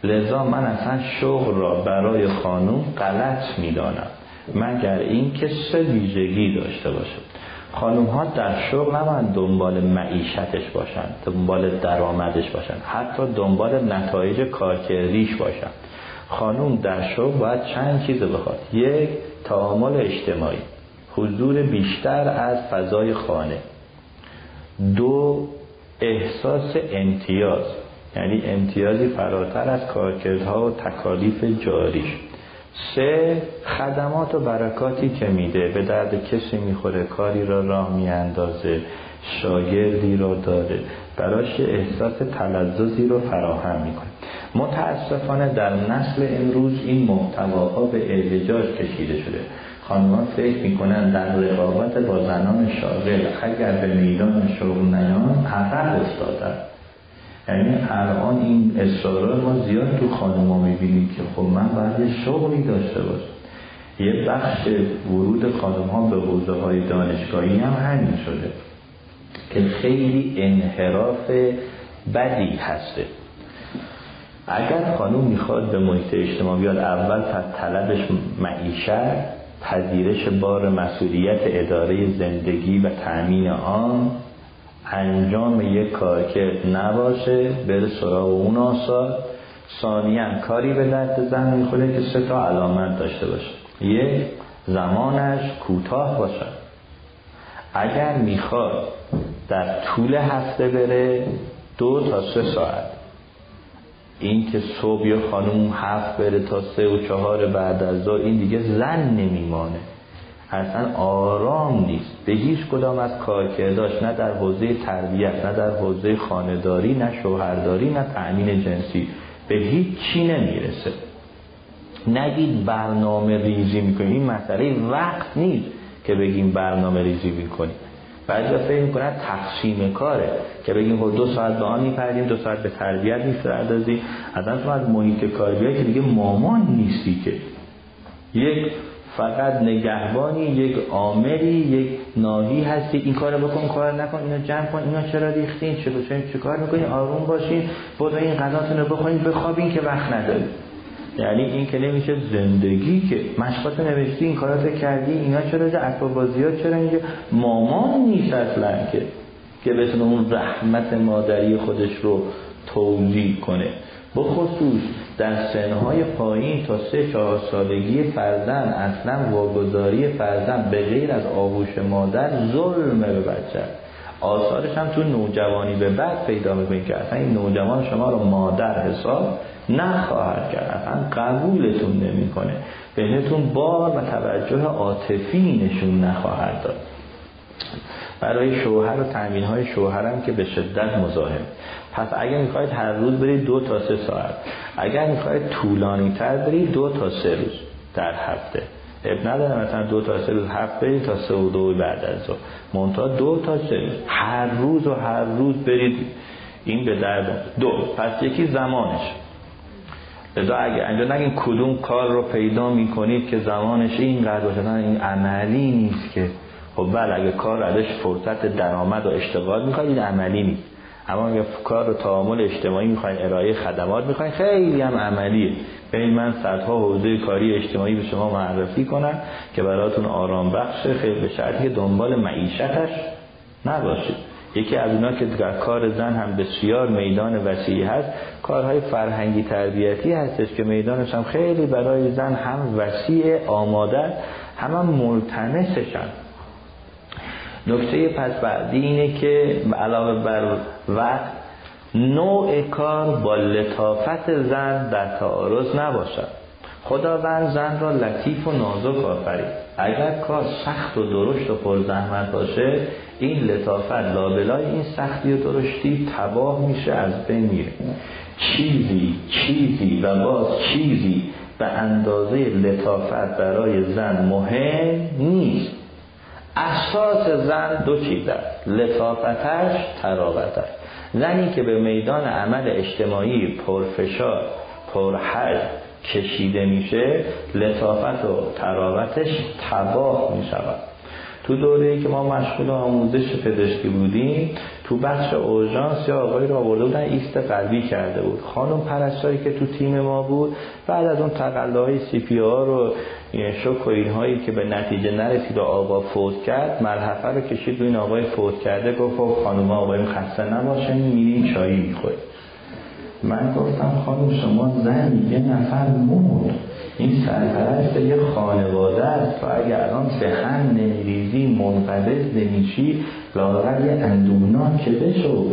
لذا من اصلا شغل را برای خانوم غلط می‌دانم مگر اینکه سه ویژگی داشته باشه. خانوم ها در شغل نباید دنبال معیشتش باشن دنبال درآمدش باشن حتی دنبال نتایج کارکردیش باشن. خانوم در شغل باید چند چیز بخواد. یک تعامل اجتماعی حضور بیشتر از فضای خانه. دو احساس امتیاز یعنی امتیازی فراتر از کارکردها و تکالیف جاریش. سه خدمات و برکاتی که میده. به درد کسی می‌خوره کاری را راه میاندازه شاگردی رو داره. براش احساس تلذذی رو فراهم می‌کنه. متاسفانه در نسل امروز این محتواها به اعوجاج کشیده شده. خانمان فکر می‌کنن در رقابت با زنان شاغل اگر به میدان شغل نیان عقب افتادن یعنی الان این اصرارا ما زیاد تو خانم می‌بینیم که خب من باید شغلی داشته باشم. یه بخش ورود خانم ها به حوزه های دانشگاهی هم همین شده که خیلی انحراف بدی هسته. اگر خانوم می‌خواد به محیط اجتماع بیاد اول طلبش معیشت پذیرش بار مسئولیت اداره زندگی و تأمین آن انجام یک کار که نباشه بره سراغ اون آثار. ثانیا کاری به درد زن می‌خوره که سه تا علامت داشته باشه. یک زمانش کوتاه باشه. اگر می‌خواد در طول هفته بره دو تا سه ساعت. این که صبح یا خانوم هفت بره تا سه و چهار بعد از این دیگه زن نمیمانه. اصلا آرام نیست. به هیچ کدام از کارکرداش نه در حوزه تربیت نه در حوزه خانداری نه شوهرداری نه تأمین جنسی به هیچ چی نمی‌رسه. نگید برنامه ریزی می‌کنیم این مسئله وقت نیست که بگیم برنامه ریزی می‌کنیم بعضی فکر می‌کنن تقسیم کاره. که بگیم خب دو ساعت به آن میپردیم دو ساعت به تربیت می‌پردازیم. اصلا تو از محیط کاری که دیگه مامان نیستی که. یک فقط نگهبانی یک عاملی یک ناهی هستی. این کار بکن کار نکن اینو جمع کن اینا چرا ریختین؟ چه چه کار می‌کنین آروم باشین. بود این غذاتون رو بخورین بخوابین که وقت نداری. یعنی این که نمیشه زندگی که مشقات نوشتی این کارات کردی اینا چرا جا بازی ها چرا اینجا؟ مامان نیست اصلا که که بتونه اون رحمت مادری خودش رو توضیح کنه. بخصوص در سنهای پایین تا سه چهار سالگی فرزن اصلا واگذاری فرزن به غیر از آغوش مادر ظلمه به بچه. آثارش هم تو نوجوانی به بعد پیدا می‌کنید که اصلا این نوجوان شما رو مادر حساب نخواهد کرد. اصلا قبولتون نمی‌کنه. بهتون بار و توجه عاطفی نشون نخواهد داد. برای شوهر و تأمین های شوهرم که به شدت مزاحم. پس اگر می‌خواید هر روز برید دو تا سه ساعت. اگر می‌خواید طولانی تر برید دو تا سه روز در هفته. اب نداره مثلا دو تا سه روز هفت برید تا سه و دو بعد از ظهر. منتها دو تا سه روز. هر روز و هر روز برید. این به درد دو. پس یکی زمانش. لذا اگه انجا نگین کدوم کار رو پیدا می‌کنید که زمانش اینقدر باشه. این عملی نیست که. خب بله اگه کار ازش فرصت درآمد و اشتغال می‌خواید این عملی نیست. اما اگه کار و تعامل اجتماعی می‌خواین ارائه خدمات می‌خواین خیلی هم عملیه. ببین من صدها حوزه کاری اجتماعی به شما معرفی کنم که براتون آرام بخشه خیلی به شرطی دنبال معیشتش نباشید. یکی از اونا که در کار زن هم بسیار میدان وسیعی هست کارهای فرهنگی تربیتی هستش که میدانش هم خیلی برای زن هم وسیع آماده هم, هم نکته پس بعدی اینه که علاوه بر وقت نوع کار با لطافت زن در تعارض نباشد. خداوند زن را لطیف و نازک آفرید. اگر کار سخت و درشت و پرزحمت باشه این لطافت لابلای این سختی و درشتی تباه میشه از بین میره. چیزی چیزی و باز چیزی به اندازه لطافت برای زن مهم نیست. اساس زن دو چیز است. لطافتش تراوتش زنی که به میدان عمل اجتماعی پرفشار پرحج کشیده میشه لطافت و تراوتش تباه می‌شود. تو دوره که ما مشغول آموزش پزشکی بودیم تو بخش اورژانس یا آقایی را آورده بودن ایست قلبی کرده بود. خانم پرستاری که تو تیم ما بود بعد از اون تقله های سی پی آر و شک و اینهایی که به نتیجه نرسید و آقا فوت کرد ملحفه رو کشید و این آقای فوت کرده گفت خب خانم آقای خسته نباشین میریم چایی می‌خوریم من گفتم خانم شما زن یه نفر مرد. این سرپرست یه خانواده است و اگر الان به هم نمیریزی منقبض نمیشی لاغر یه اندونان که بشو.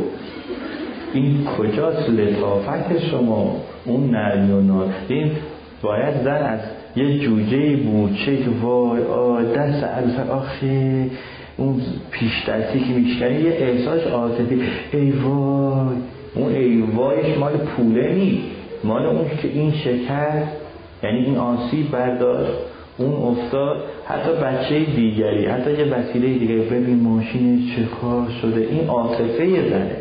این کجاست لطافت شما؟ اون نرمی و این باید زن از یه جوجه بوچه که وای دست عروسه آخه اون پیش دستی که میشکنی یه احساس عاطفی. ای وای اون ایوایش مال پوله نیست. مال اون که این شکر یعنی این آسیب برداشت اون افتاد. حتی بچه دیگری حتی یه وسیله دیگری. ببین ماشین چه کار شده. این عاطفه زنه.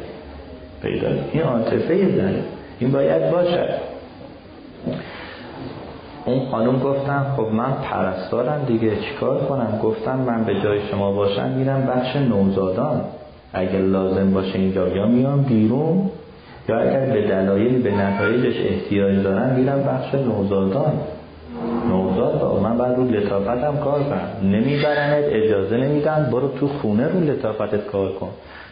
پیدا. این عاطفه زنه. این باید باشد اون خانم گفتم خب من پرستارم دیگه چیکار کنم؟ گفتم من به جای شما باشم میرم بخش نوزادان. اگر لازم باشه اینجا یا میام بیرون یا اگر به دلایلی به نتایجش احتیاج دارن میرم بخش نوزادان. نوزاد من بعد رو لطافتم کار کنم. نمیبرنت اجازه نمیدن برو تو خونه رو لطافتت کار کن.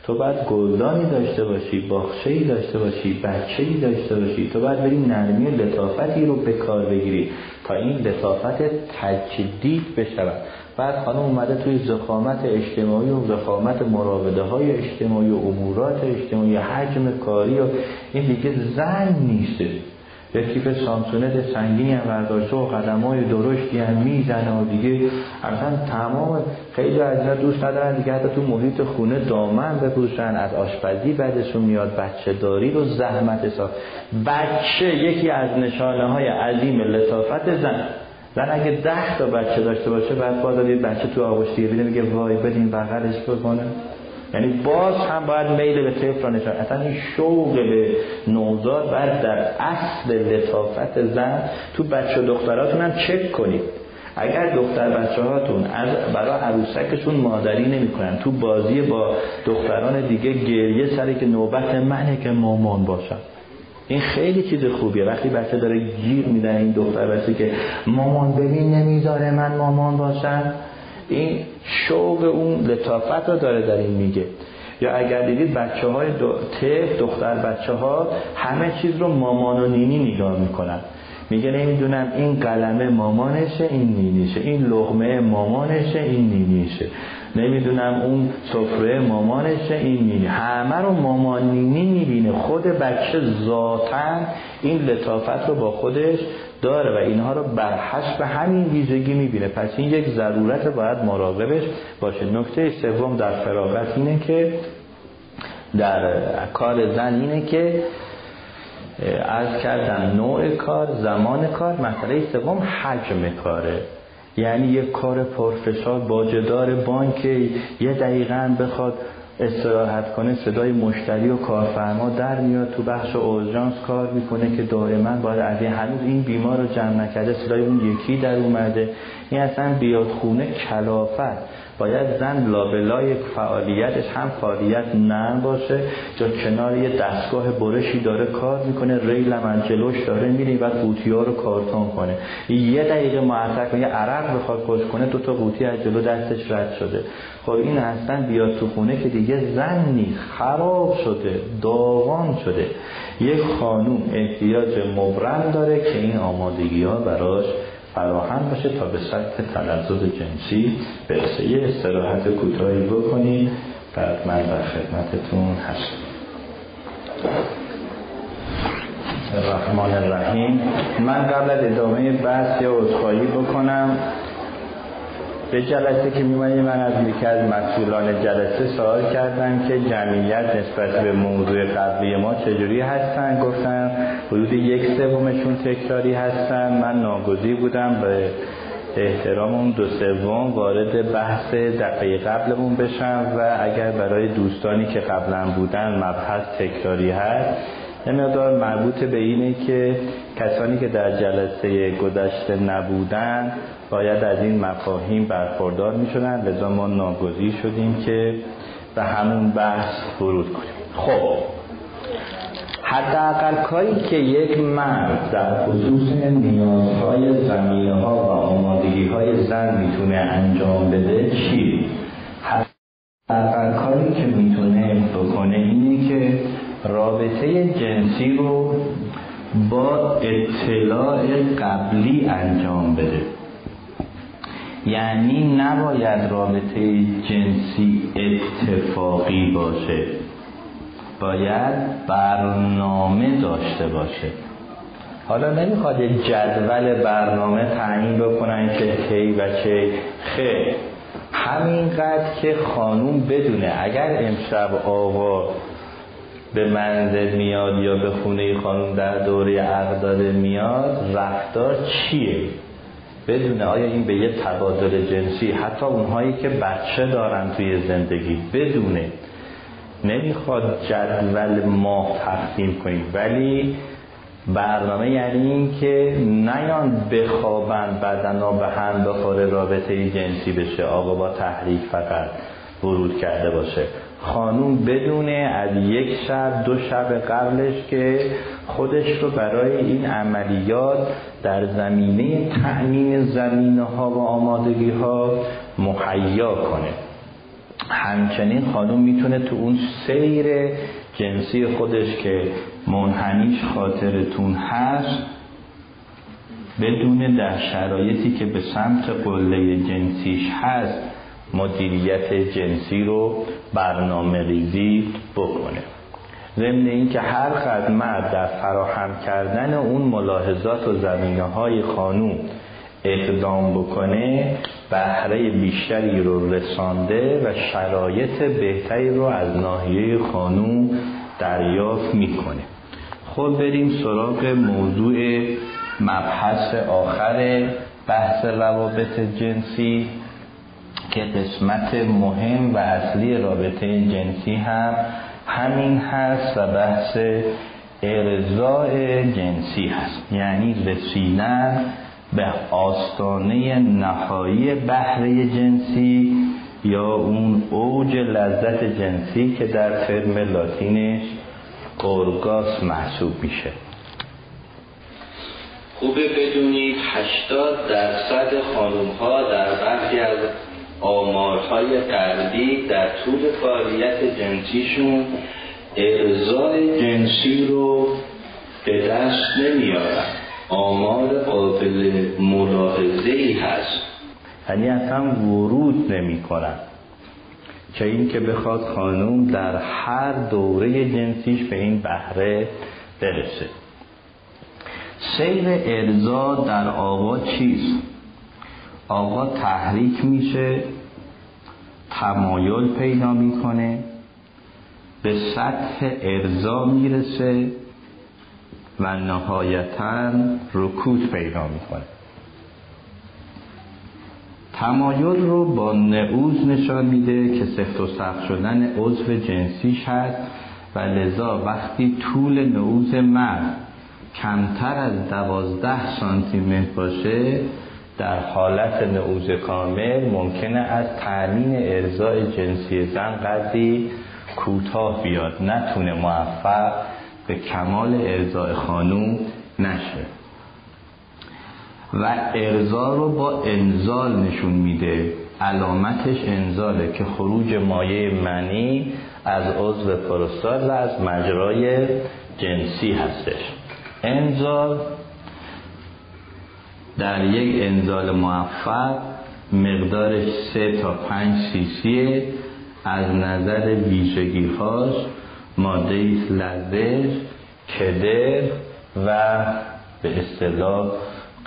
تو باید گلدانی داشته باشی باخشهی داشته باشی بچهی داشته باشی. تو باید بری نرمی لطافتی رو به کار بگیری تا این لطافت تجدید بشود. بعد خانم اومده توی زخامت اجتماعی و زخامت مراوده های اجتماعی و امورات اجتماعی حجم کاری و این دیگه زن نیسته یه کیف سامسونت سنگینی هم برداشته و قدم های درشتی هم می‌زنه و دیگه اصلا تمام خیلی از دوست ندارن. دیگه حتی تو محیط خونه دامن بپوشن از آشپزی بعدشون میاد بچه داری رو زحمت حساب. بچه یکی از نشانه های عظیم لطافت زن. زن اگه ده تا بچه داشته باشه بعد باز بچه تو آغوش دیگه میگه وای بدین بغلش بکنه. یعنی باز هم باید میل به طفل را نشان. اصلا این شوق به نوزاد باید در اصل لطافت زن تو بچه و دختراتون هم چک کنید. اگر دختر بچه هاتون از برای عروسکشون مادری نمی‌کنن تو بازی با دختران دیگه گریه سری که نوبت منه که مامان باشم. این خیلی چیز خوبیه. وقتی بچه داره گیر میدن این دختر بچه که مامان ببین نمی‌ذاره من مامان باشم. این شوق اون لطافت رو داره در این میگه. یا اگر دیدید بچه های دو... دختر بچه ها همه چیز رو مامان و نینی نگاه می‌کنن. میگه نمی‌دونم این قلمه مامانشه این نینیشه. این لغمه مامانشه این نینیشه. نمی‌دونم اون سفره مامانشه این نینی همه رو مامان نینی می‌بینه. خود بچه ذاتا این لطافت رو با خودش داره و اینها رو بر حسب همین ویژگی می‌بینه. پس این یک ضرورت باید مراقبش باشه. نکته سوم در فراغت اینه که در کار زن اینه که از کردن نوع کار زمان کار. مسئله سوم حجم کاره. یعنی یک کار پرفشار باجدار بانک یه دقیقا بخواد استراحت کنه صدای مشتری و کارفرما در میاد تو بخش اورژانس کار می‌کنه که دائما باید از هنوز این بیمار رو جمع نکرده صدای اون یکی در اومده. این اصلا بیاد خونه کلافت. باید زن لابلای فعالیتش هم فعالیت نرم باشه یا کنار یه دستگاه برشی داره کار می‌کنه ریل من جلوش داره میره بعد قوطی ها رو کارتون کنه. یه دقیقه معطل کنه یه عرق بخواد خوش کنه دو تا قوطی از جلو دستش رد شده. خب این اصلا بیاد تو خونه که دیگه زن نیست خراب شده داغان شده. یک خانوم احتیاج مبرم داره که این آمادگی ها براش فراهم باشه تا به سطح تلذذ جنسی برسه. یه استراحت کوتاهی بکنید بعد من در خدمتتون هستم. الرحمن الرحیم. من قبل ادامه بحث یا عذرخواهی بکنم. به جلسه که میمانی من از یکی از مسئولان جلسه سوال کردم که جمعیت نسبت به موضوع قبلی ما چجوری هستن؟ گفتن حدود یک سومشون تکراری هستن. من ناگزیر بودم به احترام اون دو سوم وارد بحث دفعه قبلمون بشم و اگر برای دوستانی که قبلا بودن مبحث تکراری هست مقدار مربوط به اینه که کسانی که در جلسه گذشته نبودن باید از این مفاهیم برخوردار می شدن لذا ما ناگزیر شدیم که به همون بحث ورود کنیم خب حداقل کاری که یک مرد در خصوص نیازهای زمینه ها و آمادگی های زن می‌تونه انجام بده چی؟ حداقل کاری که می‌تونه بکنه اینه که رابطه جنسی رو با اطلاع قبلی انجام بده یعنی نباید رابطه جنسی اتفاقی باشه. باید برنامه داشته باشه. حالا نمی‌خواد جدول برنامه تعیین بکنن که کی و چه. خیر. همینقدر که خانوم بدونه اگر امشب آقا به منزل میاد یا به خونه خانوم در دوره عقد میاد رفتار چیه؟ بدونه آیا این به یه تبادل جنسی حتی اونهایی که بچه دارن توی زندگی بدونه. نمی‌خواد جدول ماه تقسیم کنیم ولی برنامه یعنی این که نیان بخوابن بدنا به هم بخوره رابطه جنسی بشه آقا با تحریک فقط ورود کرده باشه. خانوم بدونه از یک شب دو شب قبلش که خودش رو برای این عملیات در زمینه تأمین زمینه ها و آمادگی ها مهیا کنه. همچنین خانوم می‌تونه تو اون سیر جنسی خودش که منحنیش خاطرتون هست بدون در شرایطی که به سمت قله جنسیش هست مدیریت جنسی رو برنامه ریزی بکنه. ضمن اینکه هر خدمت در فراهم کردن اون ملاحظات و زمینه های خانوم اقدام بکنه بهره بیشتری رو رسانده و شرایط بهتری رو از ناحیه خانوم دریافت می‌کنه. خب بریم سراغ موضوع مبحث آخر بحث روابط جنسی. که قسمت مهم و اصلی رابطه جنسی هم همین هست و بحث ارزای جنسی هست. یعنی رسیدن به آستانه نهایی بهره جنسی یا اون اوج لذت جنسی که در ترم لاتینش اورگاس محسوب میشه. خوبه بدونید 80 درصد خانوم ها در برخی از آمارهای قلبی در طول فعالیت جنسیشون ارزای جنسی رو به دست نمیارن. آمار قابل ملاحظه ای هست. یعنی اصلا ورود نمی کنن چه این که بخواد خانوم در هر دوره جنسیش به این بهره برسه. سیر ارزا در آقا چیست؟ آقا تحریک میشه تمایل پیدا می‌کنه به سطح ارزا می‌رسه و نهایتا رکود پیدا می‌کنه. تمایل رو با نعوز نشان میده که سفت و سخت شدن عضو جنسیش هست و لذا وقتی طول نعوز مرد کمتر از دوازده سانتی متر باشه در حالت نعوز کامل ممکنه از تأمین ارزای جنسی زن قدری کوتاه بیاد. نتونه موفق به کمال ارزای خانوم نشه. و ارزا رو با انزال نشون میده. علامتش انزاله که خروج مایه منی از عضو پروستات و از مجرای جنسی هستش. انزال در یک انزال موفق مقدارش سه تا پنج سی از نظر ویژگی هاش ماده لزج کدر و به اصطلاح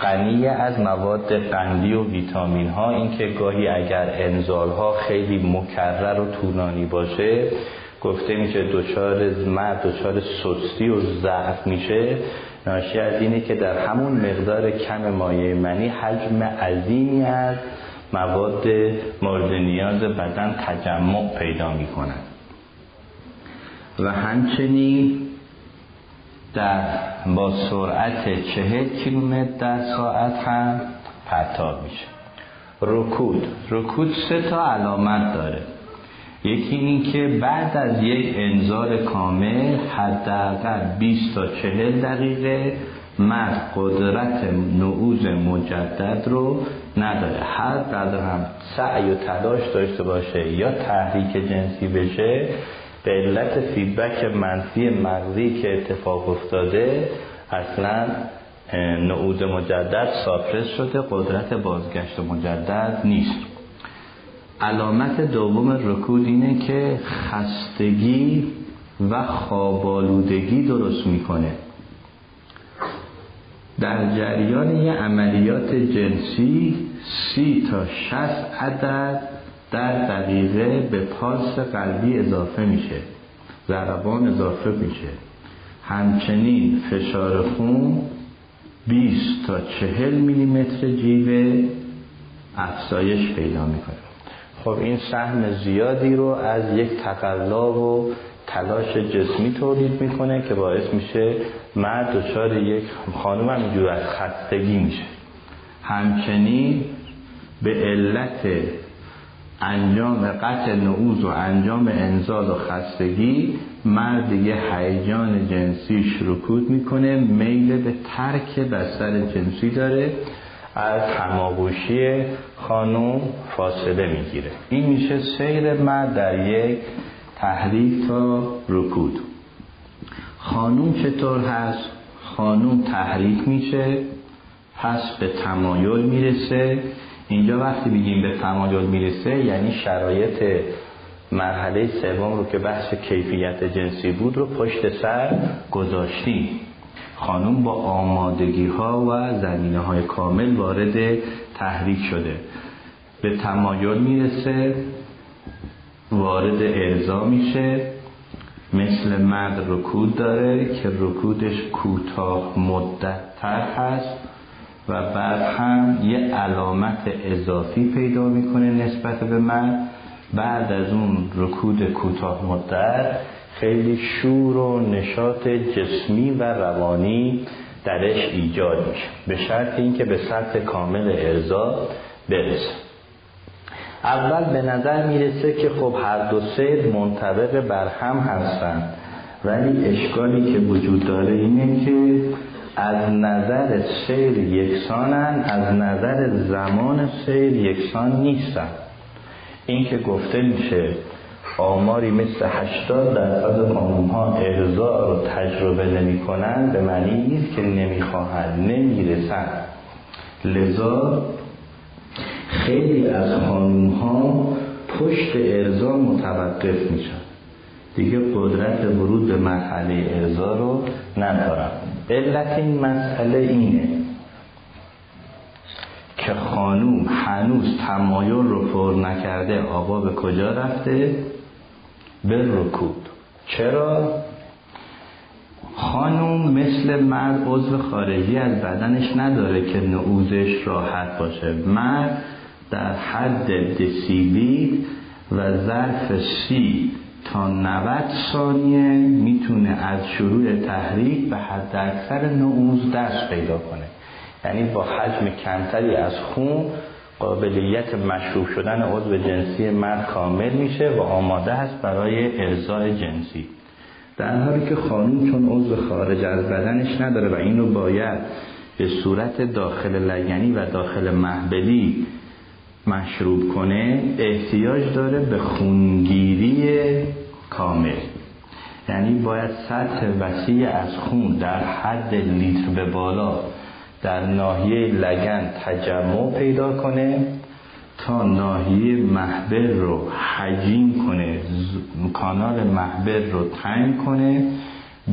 غنی از مواد قندی و ویتامین ها اینکه گاهی اگر انزال ها خیلی مکرر و طولانی باشه گفته میشه دچار مرد دچار سستی و ضعف میشه. ناشی از اینه که در همون مقدار کم مایع منی حجم عظیمی از مواد مورد نیاز بدن تجمع پیدا می‌کنن. و همچنین در با سرعت چهل کیلومتر در ساعت هم پرتاب میشه. رکود. رکود سه تا علامت داره. یکی این که بعد از یک انذار کامل حداقل 20 تا 40 دقیقه مرد قدرت نعوز مجدد رو نداره. هر قدر هم سعی و تلاش داشته باشه یا تحریک جنسی بشه به علت فیدبک منفی مغزی که اتفاق افتاده اصلا نعود مجدد ساپرس شده قدرت بازگشت مجدد نیست. علامت دوم رکود اینه که خستگی و خوابالودگی درست می‌کنه. در جریان یه عملیات جنسی سی تا شست عدد در دقیقه به پالس قلبی اضافه میشه ضربان اضافه میشه. همچنین فشار خون 20 تا 40 میلیمتر جیوه افزایش پیدا می‌کنه. خب این سهم زیادی رو از یک تقلا و تلاش جسمی تولید می‌کنه که باعث میشه مرد دچار یک خانم هم اینجور از خستگی میشه. همچنین به علت انجام قطع نعوز و انجام انزال و خستگی مرد دیگه هیجان جنسیش رکود می‌کنه میل به ترک بستر جنسی داره از هماگوشی خانوم فاصله می‌گیره. این میشه سیر مرد در یک تحریک تا رکود. خانوم چطور هست؟ خانوم تحریک میشه پس به تمایل می‌رسه. اینجا وقتی بگیم به تمایل می‌رسه یعنی شرایط مرحله سوم رو که بحث کیفیت جنسی بود رو پشت سر گذاشتیم. خانوم با آمادگی ها و زمینه های کامل وارد تحریک شده. به تمایل می‌رسه وارد ارضا میشه. مثل مرد رکود داره که رکودش کوتاه مدت تر هست و بعد هم یه علامت اضافی پیدا می‌کنه نسبت به من بعد از اون رکود کوتاه مدت خیلی شور و نشاط جسمی و روانی درش ایجاد میشه. به شرط اینکه به سطح کامل ارضا برسه. اول به نظر می‌رسه که خب هر دو سید منطبق بر هم هستن. ولی اشکالی که وجود داره اینه که از نظر سیر یکسانن از نظر زمان سیر یکسان نیستن. این که گفته میشه آماری مثل 80 درصد خانوم ها ارزا رو تجربه نمی کنن به معنی نیست که نمی‌خواهند نمی‌رسن لذا خیلی از خانوم ها پشت ارزا متوقف میشن. دیگه قدرت ورود به مرحله ارزا رو ندارن. علت این مسئله اینه که خانوم هنوز تمایل رو پر نکرده آقا به کجا رفته؟ به رکود چرا؟ خانوم مثل مرد عضو خارجی از بدنش نداره که نعوزش راحت باشه. مرد در حد دسیلیت و ظرف سی تا 90 ثانیه می‌تونه از شروع تحریک به حد اکثر نعوز دست پیدا کنه. یعنی با حجم کمتری از خون قابلیت مشروب شدن عضو جنسی مرد کامل میشه و آماده هست برای ارزای جنسی. در حالی که خانوم چون عضو خارج از بدنش نداره و اینو باید به صورت داخل لگنی و داخل محبلی مشروب کنه احتیاج داره به خونگیری کامل. یعنی باید سطح وسیع از خون در حد لیتر به بالا در ناحیه لگن تجمع پیدا کنه تا ناحیه محبر رو حجیم کنه کانال محبر رو تنگ کنه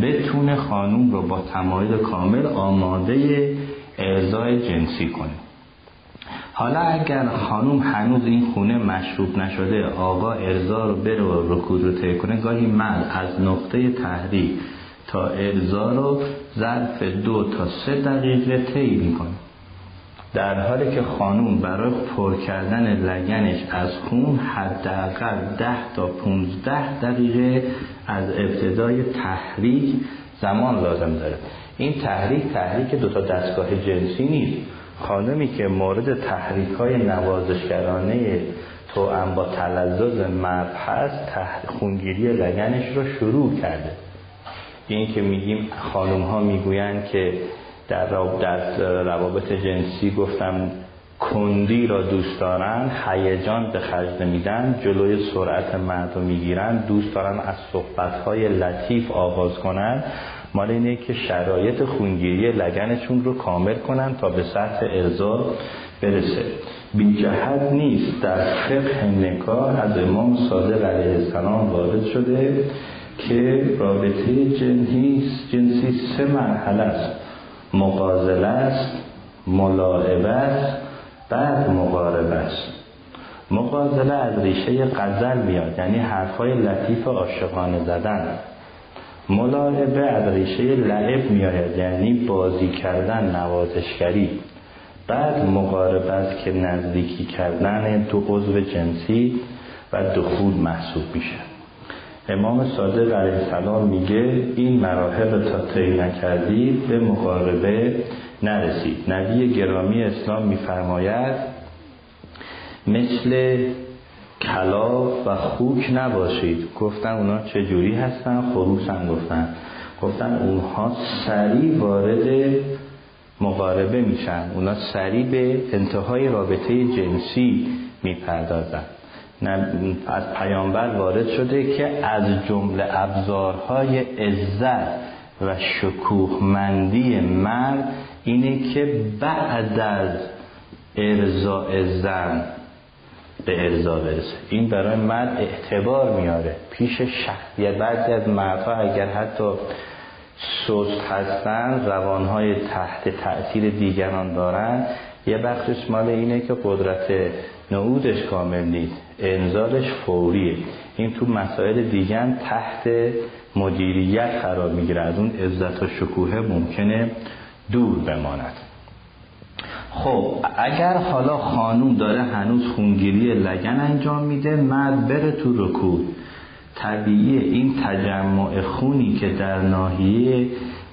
بتونه خانوم رو با تمایل کامل آماده ارزای جنسی کنه. حالا اگر خانوم هنوز این خونه مشروب نشده آقا ارزا رو بره و رکود رو کنه گاهی مرد از نقطه تحریک تا ارزا رو ظرف دو تا سه دقیقه طی می‌کنه. در حالی که خانوم برای پر کردن لگنش از خون حداقل ده تا 15 دقیقه از ابتدای تحریک زمان لازم داره. این تحریک تحریک دو تا دستگاه جنسی نیست. خانمی که مورد تحریک های نوازشگرانه تو با تلزز مرد هست خونگیری لگنش رو شروع کرده. این که میگیم خانم ها می‌گویند که در روابط جنسی گفتم کندی را دوست دارن هیجان به خرج نمیدن جلوی سرعت مرد رو می‌گیرن دوست دارن از صحبتهای لطیف آغاز کنن مال اینه که شرایط خونگیری لگنشون رو کامل کنن تا به سطح ارزا برسه. بی جهت نیست در فقه نکاح از امام صادق علیه السلام وارد شده. که رابطه جنسی جنسی سه مرحله است. مقازله است ملاعبه است بعد مقاربه است. مقازله از ریشه قزل میاد یعنی حرفای لطیف عاشقانه زدن. ملاعبه از ریشه لعب میآید یعنی بازی کردن نوازشگری. بعد مقاربت که نزدیکی کردن دو عضو جنسی و دخول محسوب میشه. امام صادق علیه السلام میگه این مراحل تا طی نکردید به مقاربه نرسید. نبی گرامی اسلام میفرماید مثل کلاف و خوک نباشید. گفتن اونا چه جوری هستن؟ خروس هم گفتن. گفتن اونها سریع وارد مقاربه میشن. اونا سریع به انتهای رابطه جنسی می‌پردازن. از پیامبر وارد شده که از جمله ابزارهای عزت و شکوهمندی مرد اینه که بعد از ارزاء زن به ارزا برسه. این برای مرد اعتبار میاره. پیش شخصیت بعضی از مردها اگر حتی سست هستن روانهای تحت تأثیر دیگران دارن یه بخشش مال اینه که قدرت نعودش کامل نیست. انزالش فوریه. این تو مسائل دیگر تحت مدیریت قرار می‌گیره. از اون عزت و شکوه ممکنه دور بماند. خب اگر حالا خانوم داره هنوز خونگیری لگن انجام میده مرد بره تو رکود. طبیعی این تجمع خونی که در ناحیه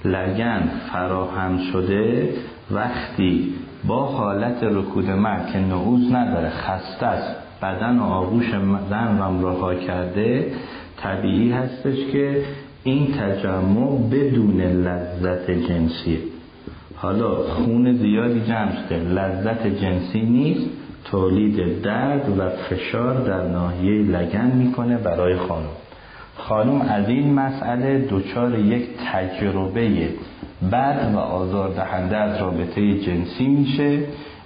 لگن فراهم شده وقتی با حالت رکود مرد که نعوز نداره خسته است بدن و آغوش زن رو رها کرده طبیعی هستش که این تجمع بدون لذت جنسی حالا خون زیادی جمع شده. لذت جنسی نیست. تولید درد و فشار در ناحیه لگن می‌کنه برای خانم. خانم از این مسئله دچار یک تجربه بد و آزاردهنده از رابطه جنسی میشه.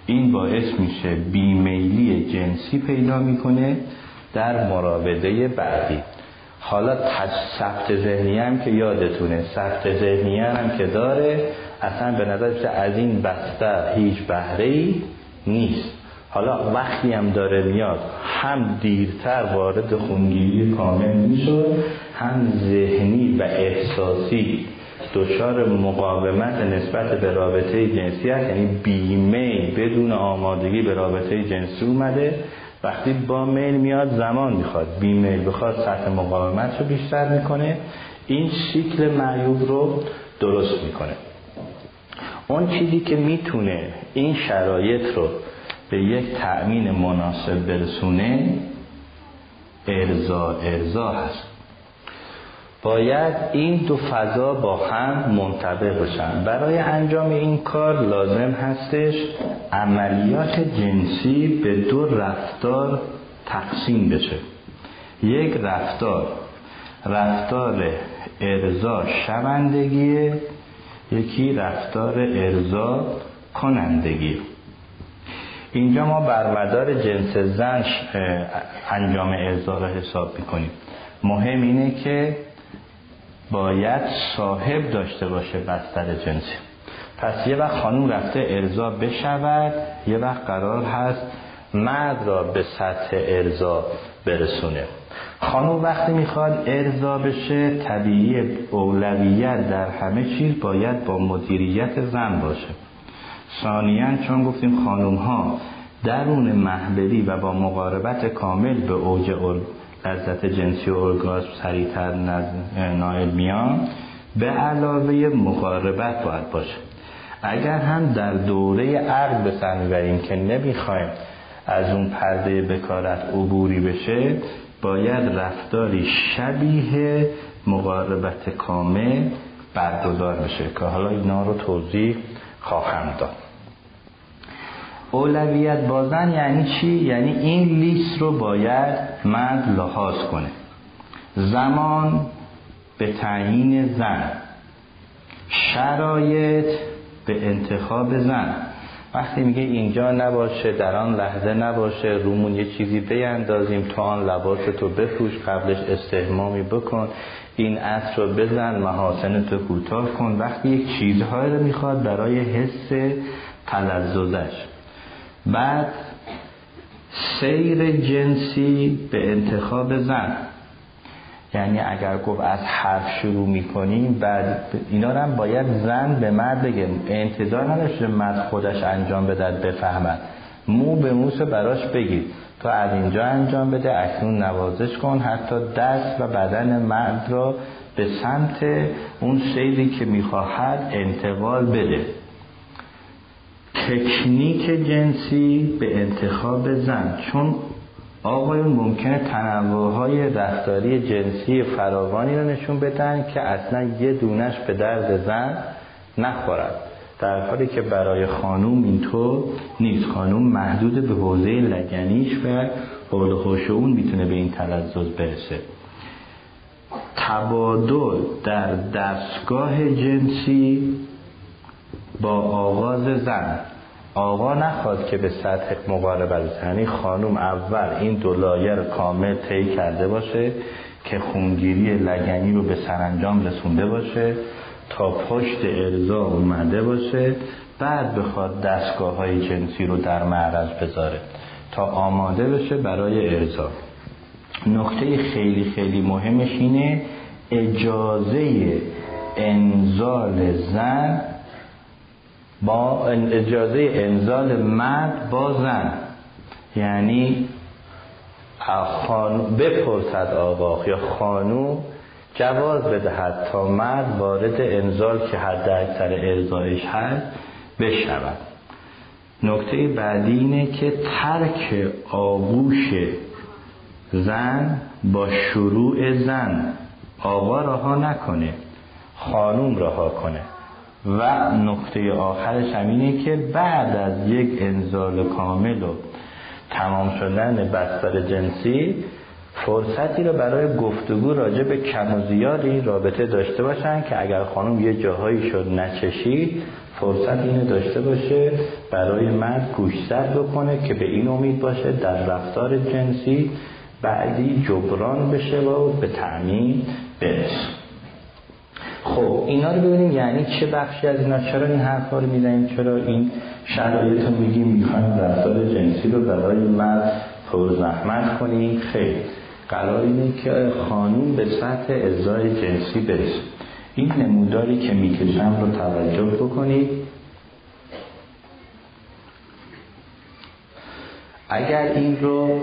این باعث میشه بیمیلی جنسی پیدا می‌کنه در مراوده بعدی. حالا ثبت ذهنی هم که یادتونه. ثبت ذهنی هم که داره اصلا به نظر از این بسته هیچ بهره ای نیست. حالا وقتی هم داره میاد هم دیرتر وارد خونگیری کامل می‌شد هم ذهنی و احساسی دچار مقاومت نسبت به رابطه جنسی هست یعنی بیمیل بدون آمادگی به رابطه جنسی اومده. وقتی با میل میاد زمان می‌خواد. بیمیل بخواد سطح مقاومت رو بیشتر می‌کنه. این شکل معیوب رو درست می‌کنه. اون چیزی که می‌تونه این شرایط رو به یک تأمین مناسب برسونه ارزا ارزا هست. باید این دو فضا با هم منطبق بشن برای انجام این کار لازم هستش عملیات جنسی به دو رفتار تقسیم بشه. یک رفتار رفتار ارزا شوندگی یکی رفتار ارزا کنندگی. اینجا ما بر مدار جنس زن انجام ارزا را حساب می‌کنیم. مهم اینه که باید صاحب داشته باشه بستر جنسی. پس یه وقت خانوم رفته ارزا بشود یه وقت قرار هست مرد را به سطح ارزا برسونه. خانوم وقتی می‌خواد ارزا بشه طبیعی اولویت در همه چیز باید با مدیریت زن باشه. ثانیا چون گفتیم خانوم ها درون محبری و با مقاربت کامل به اوج لذت جنسی و ارگاسم سریعتر نایل میان به علاوه مقاربت باید باشه. اگر هم در دوره عقل به سر می‌بریم که نمی‌خوایم از اون پرده بکارت عبوری بشه باید رفتاری شبیه مقاربت کامل برگزار بشه که حالا اینا رو توضیح خواهم داد. اولویت بازن یعنی چی؟ یعنی این لیست رو باید مرد لحاظ کنه. زمان به تعیین زن. شرایط به انتخاب زن. وقتی میگه اینجا نباشه در آن لحظه نباشه رومون یه چیزی بیندازیم تو آن لباس تو بفروش قبلش استهمامی بکن این عصر رو بزن محاسن تو کوتاه کن. وقتی یک چیزهایی رو می‌خواد برای حس تلززش بعد سیر جنسی به انتخاب زن. یعنی اگر گفت از حرف شروع می‌کنیم بعد اینا هم باید زن به مرد بگه. انتظار نداشته مرد خودش انجام بدد بفهمد. مو به موس براش بگید تو از اینجا انجام بده اکنون نوازش کن. حتی دست و بدن مرد را به سمت اون سیری که می‌خواهد انتقال بده. تکنیک جنسی به انتخاب زن چون آقایون ممکنه تنوع های رفتاری جنسی فراوانی رو نشون بدن که اصلا یه دونش به درد زن نخورد. در حالی که برای خانوم اینطور نیست. خانوم محدود به حوزه لگنیش و حول خوش اون می‌تونه به این تلزز برسه. تبادل در دستگاه جنسی با آغاز زن. آقا نخواد که به سطح مقاربت یعنی خانوم اول این دو لایر کامل طی کرده باشه که خونگیری لگنی رو به سرانجام رسونده باشه تا پشت ارزا اومده باشه بعد بخواد دستگاه های جنسی رو در معرض بذاره تا آماده بشه برای ارزا نکته خیلی خیلی مهمش اینه اجازه انزال زن با اجازه انزال مرد با زن یعنی خانو بپرسد آقا یا خانو جواز بدهد تا مرد وارد انزال که حد اکثر ارزایش هست بشود. نکته بعدی اینه که ترک آغوش زن با شروع زن آقا رها نکنه خانوم رها کنه. و نقطه آخرش همینه که بعد از یک انزال کامل و تمام شدن بستر جنسی فرصتی رو برای گفتگو راجع به کم و زیادی رابطه داشته باشن که اگر خانم یه جاهایی شد نچشید فرصت اینو داشته باشه برای مرد گوشزد بکنه که به این امید باشه در رفتار جنسی بعدی جبران بشه و به تعمین برسه. خب اینا رو ببینیم یعنی چه بخشی از اینا چرا این حرفا رو می‌زنیم چرا این شرایط رو میگیم می‌خوایم رفتار جنسی رو برای مرد پر زحمت کنیم؟ خیلی. قرار اینه که خانوم به سطح ازای جنسی برسه. این نموداری که می‌کشم رو توجه بکنید. اگر این رو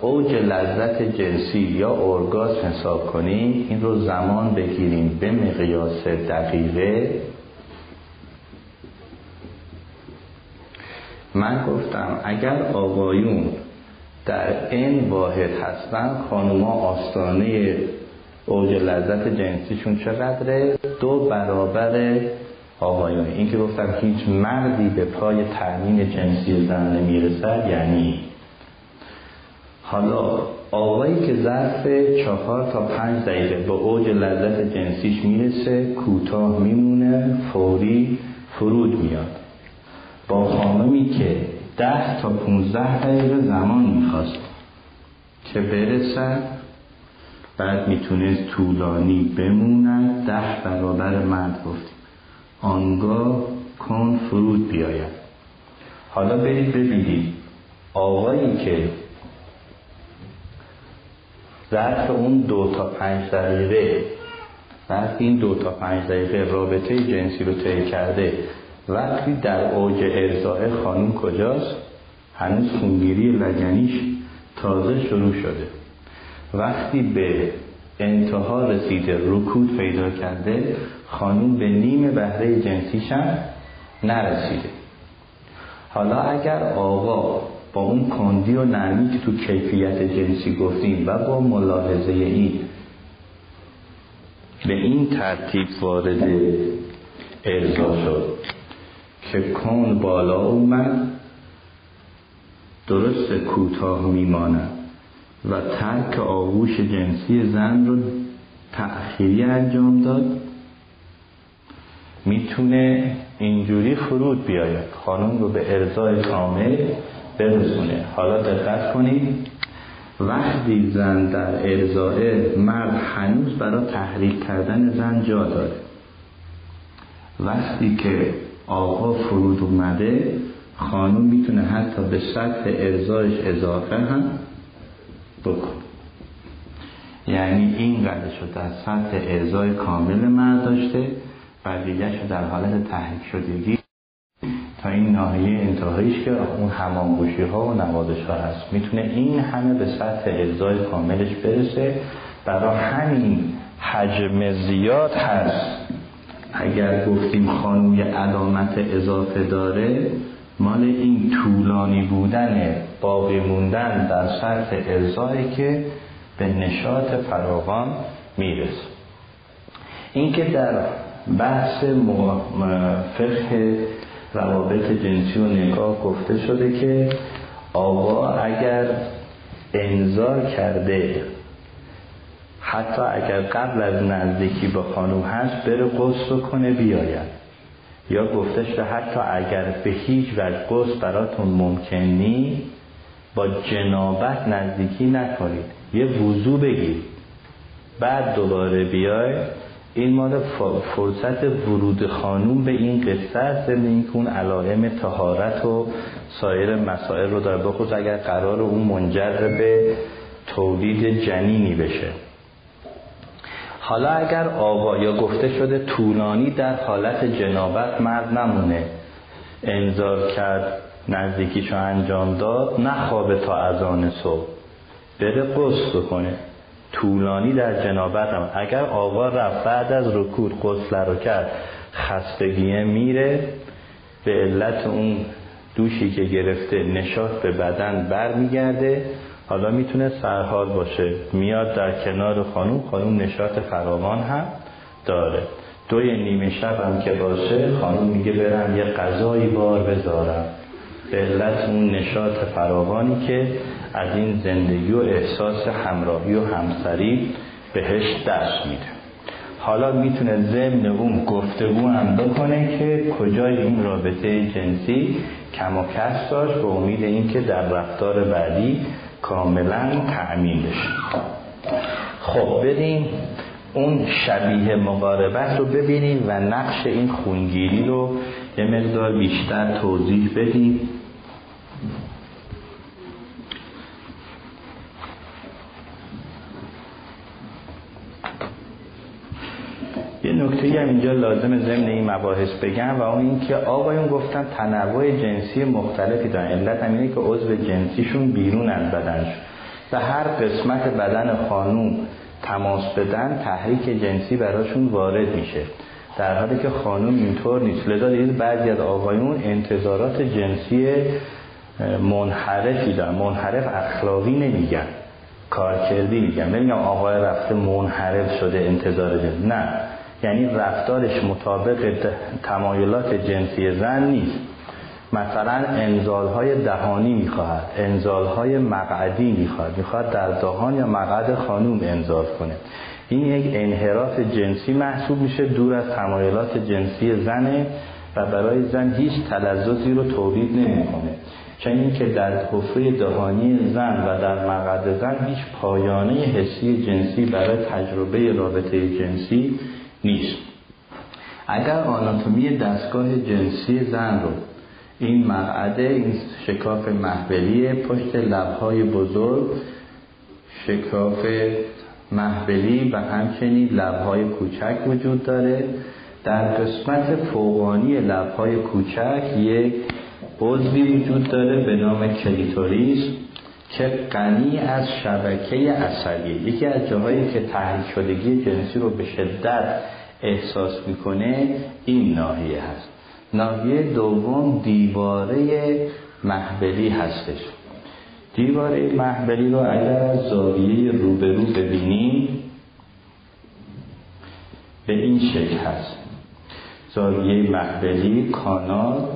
اوج لذت جنسی یا ارگاسم حساب کنیم این رو زمان بگیریم به مقیاس دقیقه. من گفتم اگر آقایون در این واحد هستن خانوما آستانه اوج لذت جنسیشون چقدره؟ دو برابر آقایون این که گفتم هیچ مردی به پای تأمین جنسی زن نمی‌رسد یعنی حالا آقایی که ظرف چهار تا پنج دقیقه به اوج لذت جنسیش می‌رسه کوتاه میمونه فوری فرود میاد. با خانمی که ده تا پونزده دقیقه زمان می‌خواست که برسد بعد می‌تونه طولانی بموند ده برابر مرد گفتیم آنگاه کن فرود بیاید. حالا برید ببینید آقایی که ظرف اون دو تا پنج دقیقه وقتی این دو تا پنج دقیقه رابطه جنسی رو طی کرده وقتی در اوج ارزای خانم کجاست؟ هنوز خونگیری لگنیش تازه شروع شده. وقتی به انتها رسیده رکود پیدا کرده خانم به نیم بهره جنسیش هم نرسیده. حالا اگر آقا با اون کندی و نرمی که تو کیفیت جنسی گفتیم و با ملاحظه این به این ترتیب وارد ارضا شد که کن بالا اومد درست کوتاه میماند و ترک آغوش جنسی زن رو تأخیری انجام داد. می‌تونه اینجوری فرود بیاید. خانم رو به ارزای کامل برسونه. حالا دقت کنید. وقتی زن در ارزای مرد هنوز برای تحریک کردن زن جا داره. وقتی که آقا فرود اومده خانم می‌تونه حتی به سطح ارزایش اضافه هم بکن یعنی این قدر شد در سطح ارزای کامل مرد داشته. بقیهش در حالت تحریک شدگی تا این ناحیه انتهاییش که اون همانگوشی ها و نوازش ها هست. می‌تونه این همه به سطح ارزای کاملش برسه. برای همین حجم زیاد هست. اگر گفتیم خانوی علامت اضافه داره مال این طولانی بودن باقی موندن در سطح ارزایی که به نشاط فراوان می‌رسه. اینکه در بحث فقه روابط جنسی و نگاه گفته شده که آقا اگر انذار کرده حتی اگر قبل از نزدیکی با خانوم هست بره قصد کنه بیاید. یا گفته شده حتی اگر به هیچ وجه قصد براتون ممکن نی با جنابت نزدیکی نکنید. یه وضوع بگیرید بعد دوباره بیای این مال فرصت ورود خانوم به این قصه است این که اون علائم تهارت و سایر مسائل رو داره. بخود اگر قرار اون منجر به تولید جنینی بشه. حالا اگر آقا یا گفته شده طولانی در حالت جنابت مرد نمونه. انذار کرد نزدیکیشو انجام داد نخوابه تا اذان صبح. بره قصد کنه طولانی در جنابت هم اگر آقا رفت بعد از رکود قصد رو کرد خستگیه میره به علت اون دوشی که گرفته نشاط به بدن برمیگرده. حالا می‌تونه سرحال باشه. میاد در کنار خانوم خانوم نشاط فراوان هم داره. دوی نیمه شب هم که باشه خانوم میگه برم یه غذایی بار بذارم. به علت اون نشاط فراوانی که از این زندگی و احساس همراهی و همسری بهش دست میده. حالا می‌تونه ضمن اون گفتگو هم بکنه که کجای این رابطه جنسی کم و کس داشت به امید اینکه در رفتار بعدی کاملا تأمین بشه. خب بریم اون شبیه مقاربت رو ببینیم و نقش این خونگیری رو یه مقدار بیشتر توضیح بدیم. یه نکته هم اینجا لازم ضمن این مباحث بگم و اون اینکه آقایون گفتن تنوع جنسی مختلفی دارن. علت هم اینه که عضو جنسیشون بیرون از بدنش. و هر قسمت بدن خانوم تماس بدن تحریک جنسی براشون وارد میشه. در حالی که خانم اینطور نیست. لذا دید بعضی از آقایون انتظارات جنسی منحرفی دارن. منحرف اخلاقی نمیگن. کارکردی میگن. نمیگم آقای رفته منحرف شده انتظار جنسی. نه. یعنی رفتارش مطابق تمایلات جنسی زن نیست. مثلا انزال های دهانی می‌خواهد انزال های مقعدی می‌خواهد. می‌خواهد در دهان یا مقعد خانوم انزال کنه. این یک انحراف جنسی محسوب میشه دور از تمایلات جنسی زنه و برای زن هیچ تلذذی رو تولید نمی‌کنه. چون که در حفره دهانی زن و در مقعد زن هیچ پایانه حسی جنسی برای تجربه رابطه جنسی نیست. اگر آناتومی دستگاه جنسی زن رو این مقعده این شکاف محبلی پشت لبهای بزرگ شکاف محبلی و همچنین لبهای کوچک وجود داره در قسمت فوقانی لبهای کوچک یک عضوی وجود داره به نام کلیتوریس که غنی از شبکه عصبی. یکی از جاهایی که تحریک شدگی جنسی رو به شدت احساس می‌کنه این ناحیه هست. ناحیه دوم دیواره محبلی هستش. دیواره محبلی رو اگر از زاویه روبرو ببینیم به این شکل هست. زاویه محبلی کانال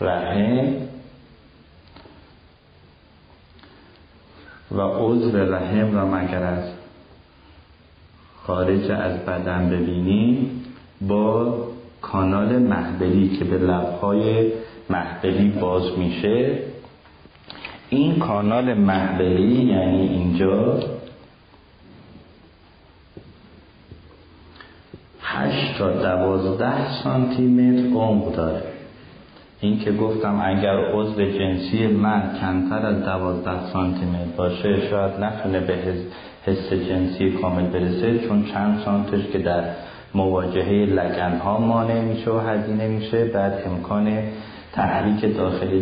رحم و عضو رحم را مگر از خارج از بدن ببینیم با کانال محبلی که به لبهای محبلی باز میشه. این کانال محبلی یعنی اینجا هشت تا دوازده سانتی متر عمق داره. این که گفتم اگر عضو جنسی من کمتر از دوازده سانتی متر باشه شاید نتونه به حس جنسی کامل برسه چون چند سانتش که در مواجهه لگن ها مانع میشه و هزینه میشه. بعد امکان تحریک داخل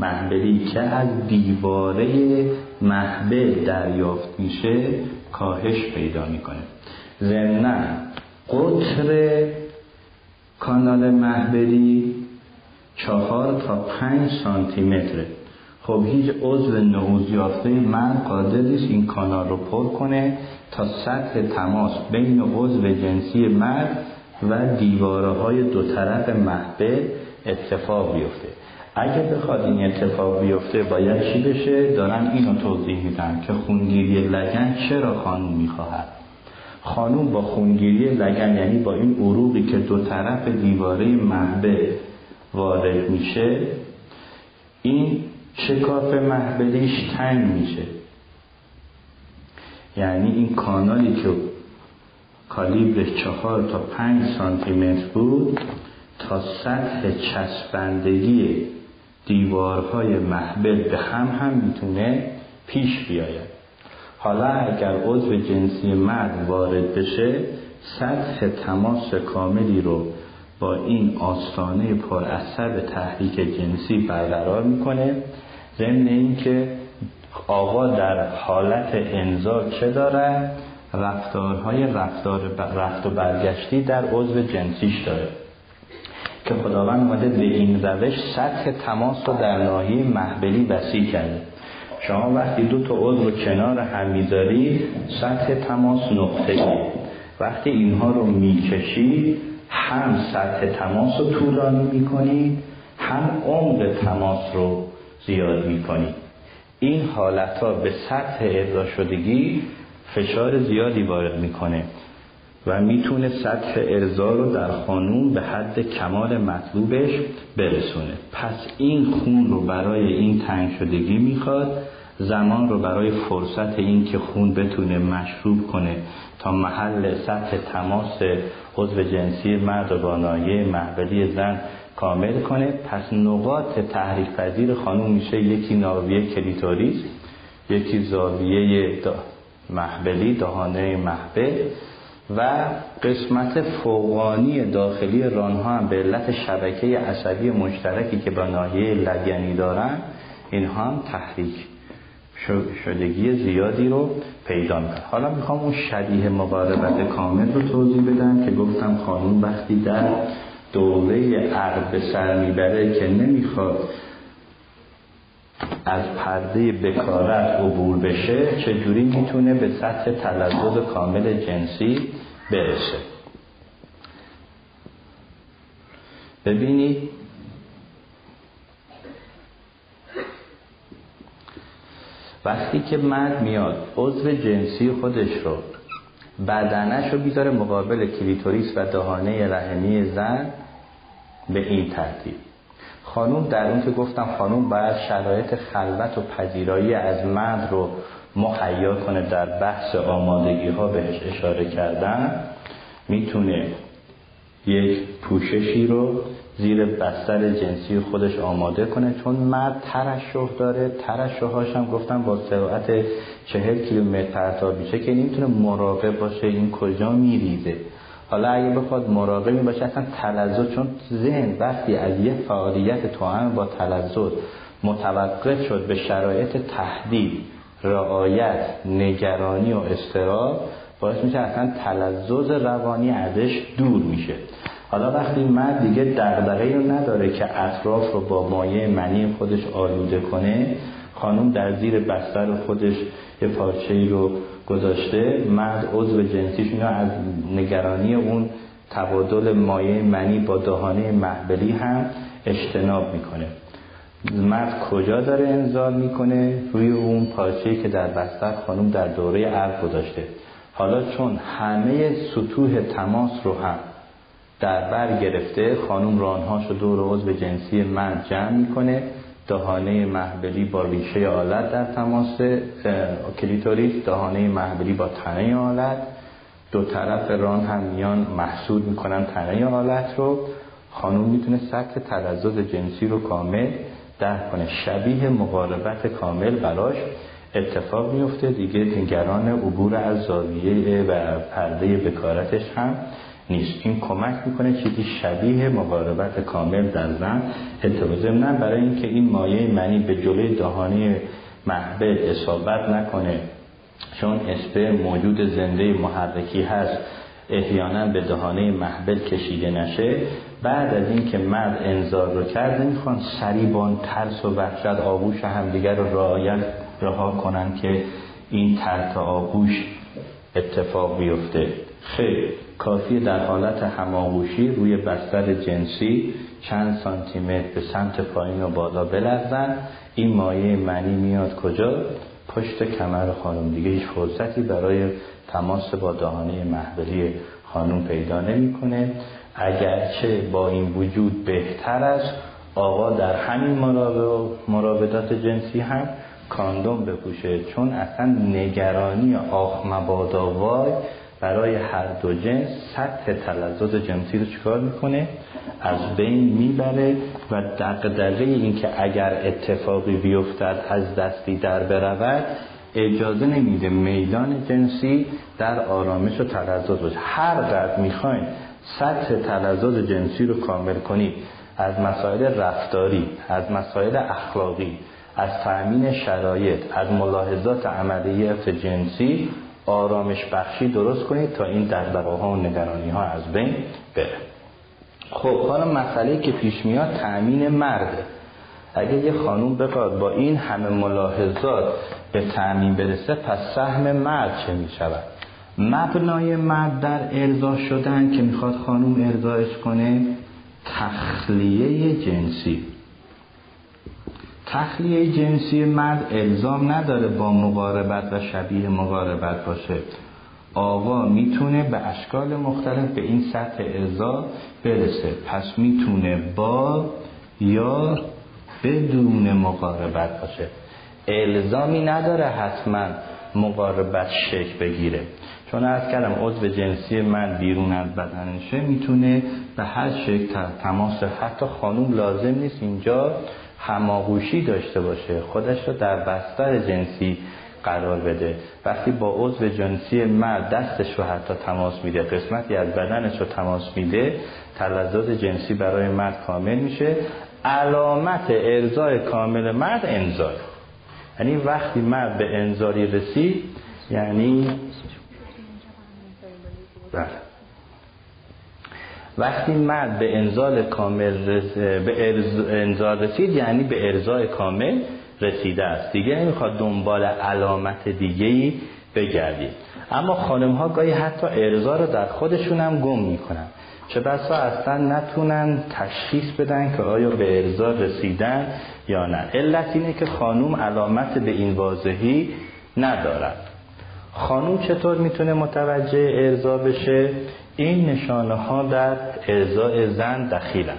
محبلی که از دیواره محبل دریافت میشه کاهش پیدا می‌کنه. ضمنا قطر کانال محبلی چهار تا پنج سانتی متره خب هیچ عضو نعوز یافته من قادر نیست این کانال رو پر کنه تا سطح تماس بین عضو جنسی مرد و دیواره های دو طرف محبه اتفاق بیفته. اگر بخواد این اتفاق بیفته باید چی بشه؟ دارن اینو توضیح میدن که خونگیری لگن چرا خانوم می‌خواهد؟ خانوم با خونگیری لگن یعنی با این عروقی که دو طرف دیواره محبه وارد میشه این شکاف محبلیش تنگ میشه. یعنی این کانالی که کالیبرش چهار تا پنج سانتی متر بود تا سطح چسبندگی دیوارهای محبل به هم هم می‌تونه پیش بیاید. حالا اگر عضو جنسی مرد وارد بشه سطح تماس کاملی رو با این آستانه پر اثر تحریک جنسی برقرار می‌کنه. ضمن اینکه آقا در حالت انزا چه داره؟ رفتارهای رفتار رفت و برگشتی در عضو جنسیش داره. که خداوند اومده به این روش سطح تماس رو در ناحیه محبلی وسیع کرده. شما وقتی دو تا عضو رو کنار هم می‌ذاری سطح تماس نقطه وقتی اینها رو می‌کشی هم سطح تماس رو طولانی می‌کنی هم عمق تماس رو زیاد می‌کنی. این حالت ها به سطح ارضا شدگی فشار زیادی وارد می‌کنه و می‌تونه سطح ارضا رو در خانوم به حد کمال مطلوبش برسونه. پس این خون رو برای این تنگ شدگی می‌خواد زمان رو برای فرصت این که خون بتونه مشروب کنه تا محل سطح تماس عضو جنسی مرد و با نایه محبلی زن کامل کنه. پس نقاط تحریک پذیر خانوم میشه یکی ناویه کلیتوریس یکی زاویه محبلی دهانه محبل و قسمت فوقانی داخلی رانها هم به علت شبکه عصبی مشترکی که با ناحیه لگنی دارن اینها هم تحریک. شدگی زیادی رو پیدا می‌کنه حالا می‌خوام اون شبیه مقاربت کامل رو توضیح بدم که گفتم خانون وقتی در دوره عقل به سر می‌بره که نمی‌خواد از پرده بکارت عبور بشه چجوری می‌تونه به سطح تلذذ کامل جنسی برسه؟ ببینید وقتی که مرد میاد عضو جنسی خودش رو بدنش رو بیداره مقابل کلیتوریس و دهانه رحمی زن به این ترتیب. خانوم در اون که گفتم خانوم باید شرایط خلوت و پذیرایی از مرد رو مهیا کنه در بحث آمادگی ها بهش اشاره کردن می‌تونه یک پوششی رو زیر بستر جنسی خودش آماده کنه چون مرد ترشح داره. ترشحهاش هم گفتم با سرعت چهل کیلومتر تا بیشه که نمی‌تونه مراقب باشه این کجا میریزه. حالا اگه بخواد مراقبی باشه اصلا تلذذ چون ذهن وقتی از یه فعالیت توان با تلذذ متوقف شد به شرایط تهدید رعایت نگرانی و استراب باعث میشه اصلا تلذذ روانی ازش دور میشه. حالا وقتی مرد دیگه دغدغه رو نداره که اطراف رو با مایه منی خودش آلوده کنه خانم در زیر بستر خودش یه پارچه رو گذاشته مرد عضو جنسیش از نگرانی اون تبادل مایه منی با دهانه محبلی هم اجتناب می‌کنه. مرد کجا داره انزال می‌کنه؟ روی اون پارچه‌ای که در بستر خانم در دوره عرق گذاشته. حالا چون همه سطوح تماس رو هم در بر گرفته خانم رانهاش رو دور عضو جنسی من جمع می‌کنه. دهانه محبلی با ریشه آلت در تماس کلیتوریس دهانه محبلی با تنه آلت. دو طرف ران هم میان محسود می‌کنن تنه آلت رو. خانم می‌تونه سطح تلذذ جنسی رو کامل درک کنه. شبیه مقاربت کامل براش اتفاق میفته دیگه نگران عبور از زاویه و پرده بکارتش هم نیست. این کمک می‌کنه چیزی شبیه مقاربت کامل در زن اتفاق نه برای اینکه این مایه منی به جلوی دهانه محبل اصابت نکنه چون اسپر موجود زنده محرکی هست. احیانا به دهانه محبل کشیده نشه. بعد از اینکه مرد انذار رو کرده می‌خوان سریبان ترس و وحشت آغوش همدیگر رو رعایت رها کنن که این ترک آغوش اتفاق بیفته. خیلی کافی در حالت هماغوشی روی بستر جنسی چند سانتیمتر به سمت پایین و بالا بلرزن. این مایه منی میاد کجا؟ پشت کمر خانم. دیگه هیچ فرصتی برای تماس با دهانه محبلی خانم پیدا نمی‌کنه. اگرچه با این وجود بهتر است آقا در همین مراودات جنسی هم کاندوم بپوشه. چون اصلا نگرانی آخ مبادا وای برای هر دو جنس سطح تلذذ جنسی رو چکار می‌کنه؟ از بین می‌بره و دقدقه این که اگر اتفاقی بیفتد از دستی در برود اجازه نمیده میدان جنسی در آرامش و تلذذ باشه. هر قدر می‌خواین سطح تلذذ جنسی رو کامل کنید. از مسائل رفتاری از مسائل اخلاقی از تأمین شرایط از ملاحظات عملیات جنسی آرامش بخشی درست کنید تا این دقدقه ها و نگرانی ها از بین بره. خب حالا مسئله که پیش میاد تأمین مرده اگه یه خانوم بخواد با این همه ملاحظات به تأمین برسه پس سهم مرد چه می شود مبنای مرد در ارضا شدن که می‌خواد خانوم ارضاش کنه تخلیه جنسی. تخلیه جنسی مرد الزام نداره با مقاربت و شبیه مقاربت باشه. آقا می‌تونه به اشکال مختلف به این سطح ارضا برسه. پس می‌تونه با یا بدون مقاربت باشه. الزامی نداره حتما مقاربت شکل بگیره. چون از کردم عضو جنسی من بیرون از بدنشه می‌تونه به هر شکل تماس حتی خانوم لازم نیست اینجا هماغوشی داشته باشه خودش رو در بستر جنسی قرار بده. وقتی با عضو جنسی مرد دستش رو حتی تماس میده قسمتی از بدنش رو تماس میده تلذذ جنسی برای مرد کامل میشه. علامت ارزای کامل مرد انزای یعنی وقتی مرد به انزالی رسید یعنی بله. وقتی مرد به انزال کامل رس... به انزال رسید یعنی به ارزای کامل رسیده است. دیگه نمی‌خواد دنبال علامت دیگه ای بگردید. اما خانم ها گاهی حتی ارزا رو در خودشون هم گم می‌کنن. چه بسا اصلا نتونن تشخیص بدن که آیا به ارزا رسیدن یا نه. علت اینه که خانوم علامت به این واضحی ندارد. خانوم چطور می‌تونه متوجه ارزا بشه؟ این نشانه ها در ارزای زن دخیلن.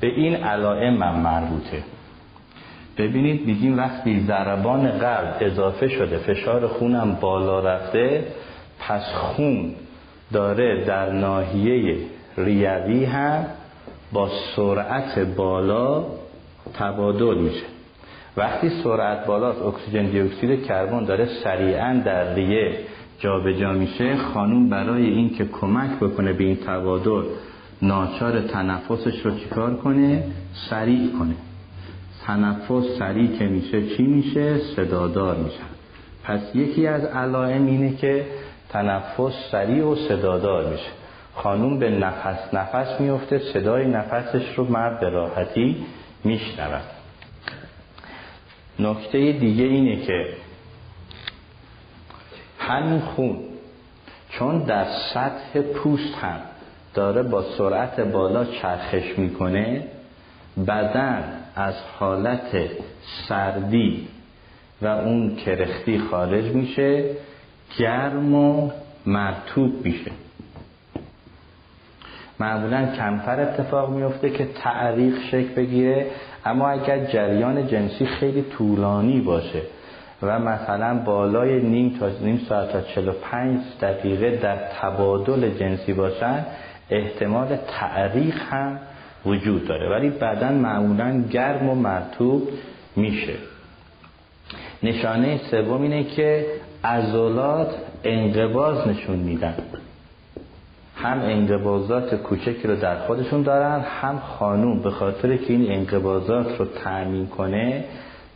به این علائم من مربوطه. ببینید میگیم وقتی ضربان قلب اضافه شده فشار خونم بالا رفته پس خون داره در ناحیه ریوی هم با سرعت بالا تبادل میشه. وقتی سرعت بالاست اکسیژن دی اکسید کربن داره سریعا در ریه جابجا میشه خانوم برای اینکه کمک بکنه به این تبادل ناچار تنفسش رو چیکار کنه؟ سریع کنه. تنفس سریع که میشه چی میشه؟ صدادار میشه. پس یکی از علائم اینه که تنفس سریع و صدادار میشه. خانوم به نفس نفس میفته صدای نفسش رو مرد به راحتی میشنود. نکته دیگه اینه که همین خون. چون در سطح پوست هم داره با سرعت بالا چرخش می‌کنه بدن از حالت سردی و اون کرختی خارج میشه گرم و مرتوب میشه. معمولا کمتر اتفاق میفته که تعریق شکل بگیره اما اگر جریان جنسی خیلی طولانی باشه و مثلا بالای نیم تا نیم ساعت تا 45 دقیقه در تبادل جنسی باشن احتمال تعریق هم وجود داره. ولی بعدا معمولا گرم و مرتوب میشه. نشانه سوم اینه که عضلات انقباز نشون میدن. هم انقباضات کوچکی رو در خودشون دارن هم خانوم به خاطر که این انقباضات رو تأمین کنه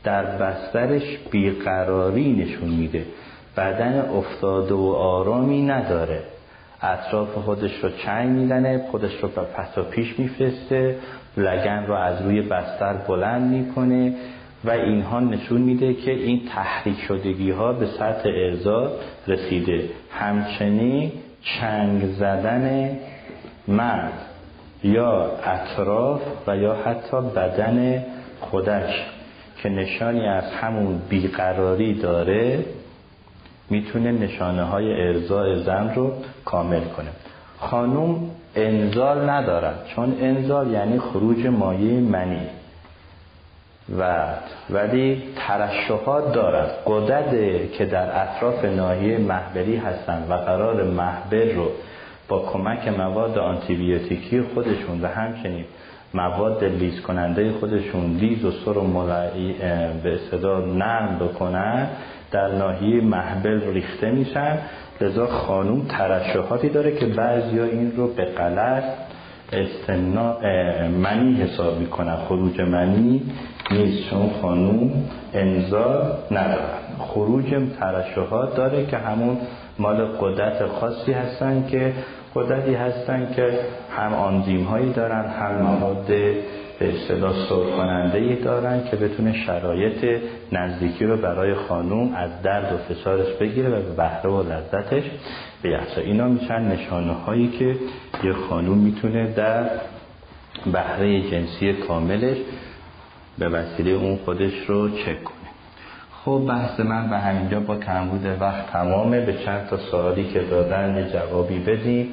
در بسترش بیقراری نشون میده. بدن افتاده و آرامی نداره. اطراف خودش رو چنگ می‌زنه خودش رو به پس و پیش میفرسته لگن رو از روی بستر بلند می‌کنه و اینها نشون میده که این تحریک شدگی ها به سطح ارزا رسیده. همچنین چنگ زدن مرد یا اطراف و یا حتی بدن خودش. که نشانی از همون بیقراری داره می‌تونه نشانه های ارزای زن رو کامل کنه. خانوم انزال ندارد چون انزال یعنی خروج مایه منی. و ولی ترشحات دارد. قدرت که در اطراف ناحیه محبری هستند و قرار محبر رو با کمک مواد آنتیبیوتیکی خودشون و همچنین مواد لیز کننده خودشون لیز و سر و ملعی به صدا نرم بکنن در ناحیه محبل ریخته میشن. لذا خانوم ترشحاتی داره که بعضی این رو به غلط استنا منی حساب می‌کنن. خروج منی نیست. چون خانوم انزا ندارن. خروج ترشحات داره که همون مال قدرت خاصی هستن که قدرتی هستن که هم آنزیم هایی دارن هم مواد به اصطلاح کننده ای دارن که بتونه شرایط نزدیکی رو برای خانوم از درد و فشارش بگیره و به بهره و لذتش بیفزا اینا میشن نشانه هایی که یه خانوم می‌تونه در بهره جنسی کاملش به وسیله اون خودش رو چک کنه. خب بحث من به همینجا با کمبود وقت تمامه. به چند تا سوالی که دادن جوابی بدیم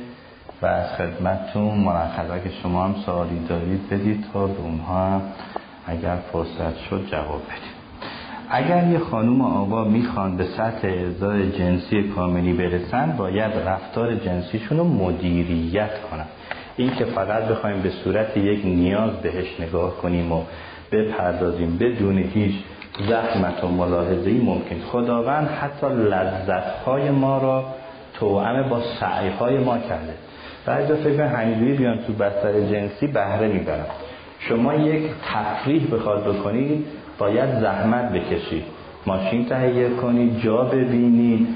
و از خدمتتون مرخصه که شما هم سوالی دارید بدید تا به اونها اگر فرصت شد جواب بدید. اگر یه خانوم آقا می‌خوان به سطح ارزای جنسی کاملی برسن باید رفتار جنسیشون رو مدیریت کنن. این که فقط بخوایم به صورت یک نیاز بهش نگاه کنیم و بپردازیم بدون هیچ زحمت و ملاحظه‌ای ممکن. خداوند حتی لذتهای ما را توأم با سعیهای ما کرده. بعضی فکر همینجوری بیان تو بستر جنسی بهره می‌برن. شما یک تفریح بخواد بکنید باید زحمت بکشید. ماشین تهیه کنید جا ببینید